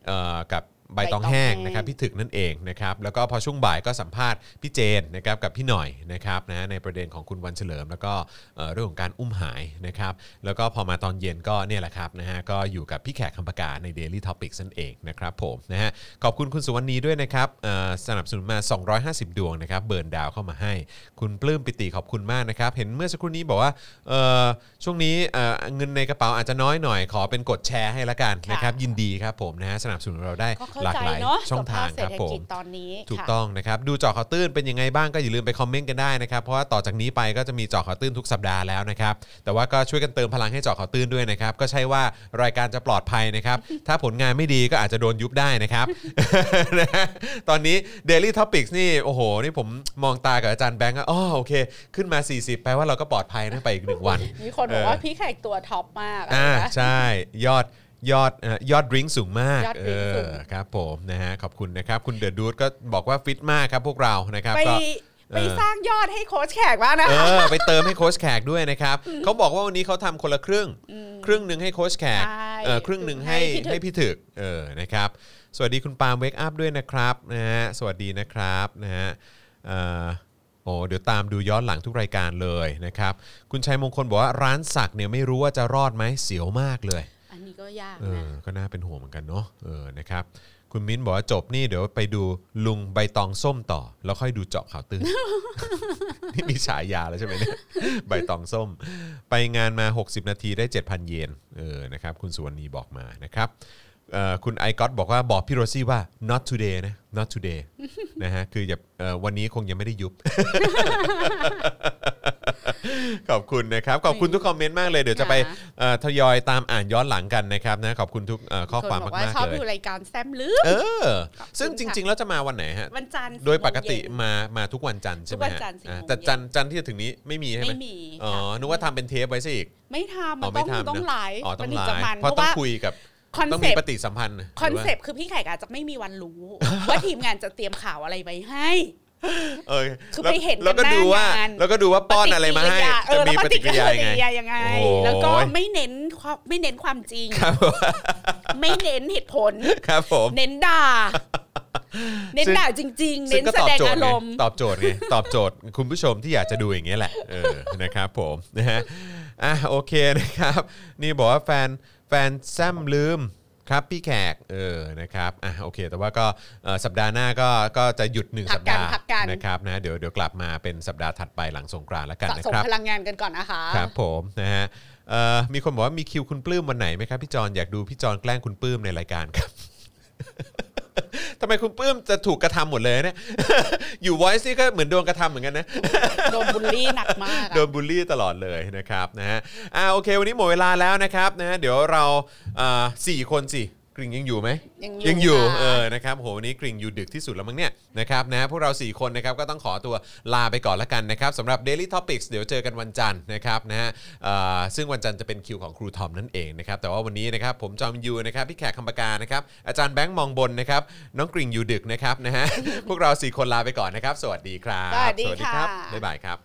เอ่อกับ ใบตองแห้งใบตองแห้งนะครับพี่ถึกนั่นเองนะครับแล้วก็พอช่วงบ่ายก็สัมภาษณ์พี่เจนนะครับกับพี่หน่อยนะครับนะในประเด็นของคุณวันเฉลิม แล้วก็เอ่อเรื่องของการอุ้มหายนะครับแล้วก็พอมาตอนเย็นก็เนี่ยแหละครับนะฮะก็อยู่กับพี่แขกคำปากาใน Daily Topics นั่นเองนะครับผมนะฮะขอบคุณคุณสุวรรณีด้วยนะครับเอ่อสนับสนุนมา 250 ดวงนะครับเบิร์นดาวเข้ามาให้ คุณปลื้มปิติขอบคุณมากนะครับเห็นเมื่อสักครู่นี้บอกว่าเอ่อช่วงนี้เอ่อเงินในกระเป๋าอาจจะน้อยหน่อยขอเป็นกดแชร์ให้ละกันค่ะนะครับยินดีครับผมนะฮะสนับสนุนเราได้ก็เข้าหลากใจหลายเนาะช่องทางสภพเศครรับษฐผกิมจตอนนี้ถูกค่ะต้องนะครับ ดูเจาะข่าวตื้นเป็นยังไงบ้างก็อย่าลืมไปคอมเมนต์กันได้นะครับ เพราะว่าต่อจากนี้ไปก็จะมีเจาะข่าวตื้นทุกสัปดาห์แล้วนะครับ แต่ว่าก็ช่วยกันเติมพลังให้เจาะข่าวตื้นด้วยนะครับ ก็ใช่ว่ารายการจะปลอดภัยนะครับ ถ้าผลงานไม่ดีก็อาจจะโดนยุบได้นะครับนะฮะตอนนี้ Daily Topics นี่โอ้โห นี่ผมมองตากับอาจารย์แบงก์อะอ๋อโอเค ขึ้นมา 40แปลว่าเราก็ปลอดภัยนะไปอีกหนึ่งวัน มีคนบอกเออว่าพี่แขกตัวท็อปมากอ่าอะไรนะใช่ยอด ยอดเอ่อยอดดริงก์สูงมากยอดเอ drink สูง อครับผมนะฮะขอบคุณนะครับ คุณเดอะดูดก็บอกว่าฟิตมากครับพวกเรานะครับไปก็ ไปเออ สร้างยอดให้โค้ชแขกบ้างนะเอคะ อไปเติมให้โค้ชแขกด้วยนะครับเขาบอกว่าวันนี้เขาทำคนละครึ่ง ครึ่งหนึ่งให้โค้ชแขกใช่เออครึ่งหนึ่งให้ให้พี่ถึกให้พี่ถึกเออนะครับ สวัสดีคุณปาล์มเวกอัพด้วยนะครับนะฮะสวัสดีนะครับนะฮะเอ่อโอ้เดี๋ยวตามดูย้อนหลังทุกรายการเลยนะครับ คุณชัยมงคลบอกว่าร้านสักเนี่ยไม่รู้ว่าจะรอดไหมเสียวมากเลยอันนี้ ก็ยากนะก็น่าเป็นห่วงเหมือนกันเนาะเออนะครับ คุณมิ้นบอกว่าจบนี่เดี๋ยวไปดูลุงใบตองส้มต่อ แล้วค่อยดูเจาะข่าวตื้นนี่มีฉายาแล้วใช่ไหมเนี่ยใบตองส้ม ไปงานมา 60 นาทีได้ 7,000 เยนเออนะครับคุณสุวรรณีบอกมานะครับคุณไอก็อตบอกว่าบอกพี่โรซี่ว่า not today นะ not today นะฮะคืออย่าวันนี้คงยังไม่ได้ยุบ ขอบคุณนะครับ ขอบคุณทุกคอมเมนต์มากเลยเดี๋ยวจะไปค่ะเอ่อทยอยตามอ่านย้อนหลังกันนะครับนะขอบคุณทุกเอ่อข้อความนบมากว่าๆชอบเลยดูรายการแซมลืม เออขอบคุณซึ่งจค่ะริง ๆ แล้วจะมาวันไหนฮะ วันจันทร์โดยปกติสี่โมงเย็น มามาทุกวันจันทร์ใช่ไหมทุกวันฮะจันทร์สี่อ่าโมงแต่เย็นจันทร์จันทร์ที่จะถึงนี้ไม่มีใช่ไหมไม่มีอ๋อค่ะนึกว่าทำเป็นเทปไว้สิอีกไม่ทำอ๋มัอนไม่ต้องทำต้องนะไลฟ์อ๋อต้องมันถึไลจะฟ์มันเพราะเพราะต้องว่าคุยกับคอนต้องเซมีปต์ปฏิสัมพันธ์คอนหรืว่าเซปต์คือพี่ไข่อาจจะไม่มีวันรู้ ว่าทีมงานจะเตรียมข่าวอะไรไว้ให้ เออคือแล้วไปเห็นแล้วก็กันหน้าดูว่างานแล้วก็ดูว่าป้อนอะไรมาให้เอจะอมีแล้วปฏิกิริยายังไงยังไงโอ้ยแล้วก็ไม่เน้นความไม่เน้นความจริงครับไม่เน้นเหตุผลครับผมเน้นด่าเน้นซึ่งด่าจริงๆซึ่เน้งนก็แสตอบดงโจทอาย์รไงมณ์ตอบโจทย์ไงตอบโจทย์คุณผู้ชมที่อยากจะดูอย่างเงี้ยแหละเออนะครับผมนะฮะอะโอเคนะครับ นี่บอกว่าแฟนแฟนแซมลืม ครับพี่แขกเออนะครับอะโอเค แต่ว่าก็เอ่อสัปดาห์หน้าก็ก็จะหยุดหนึ่งพัสักปกันดาห์พักกัน นะครับนะเดี๋ยวเดี๋ยวกลับมาเป็นสัปดาห์ถัดไปหลังสงกรานต์แล้วกันสะนะสมครับ พลังงานกันก่อนนะคะ ครับผมนะฮะเอ่อมีคนบอกว่ามีคิวคุณปลื้มวันไหนไหมครับพี่จอนอยากดูพี่จอนแกล้งคุณปลื้มในรายการครับ ทำไมคุณปลื้มจะถูกกระทำหมดเลยเนี่ย อยู่ Voice นี่ก็เหมือนโดนกระทำเหมือนกันนะ โดนบูลลี่หนักมากอะ โดนบูลลี่ตลอดเลยนะครับนะฮะอ่าโอเค วันนี้หมดเวลาแล้วนะครับนะฮะเดี๋ยวเราอ่าสี่คนสิ กริ่งยังอยู่ไหมยังยังอยู่ค่ะเออนะครับโหวันนี้กริ่งอยู่ดึกที่สุดแล้วมั้งเนี่ยนะครับนะพวกเรา 4 คนนะครับก็ต้องขอตัวลาไปก่อนละกันนะครับสำหรับ Daily Topics เดี๋ยวเจอกันวันจันทร์นะครับนะฮะเอ่อซึ่งวันจันทร์จะเป็นคิวของครูทอมนั่นเองนะครับแต่ว่าวันนี้นะครับผมจอมยูนะครับพี่แขกคำปากานะครับอาจารย์แบงค์มองบนนะครับน้องกริ่งอยู่ดึกนะครับนะฮะพวกเรา 4 คนลาไปก่อนนะครับ สวัสดีครับสวัสดีค่ะครับบ๊ายบายครับ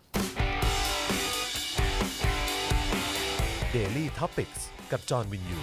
Daily t o p i c กกับจอห์นวินยู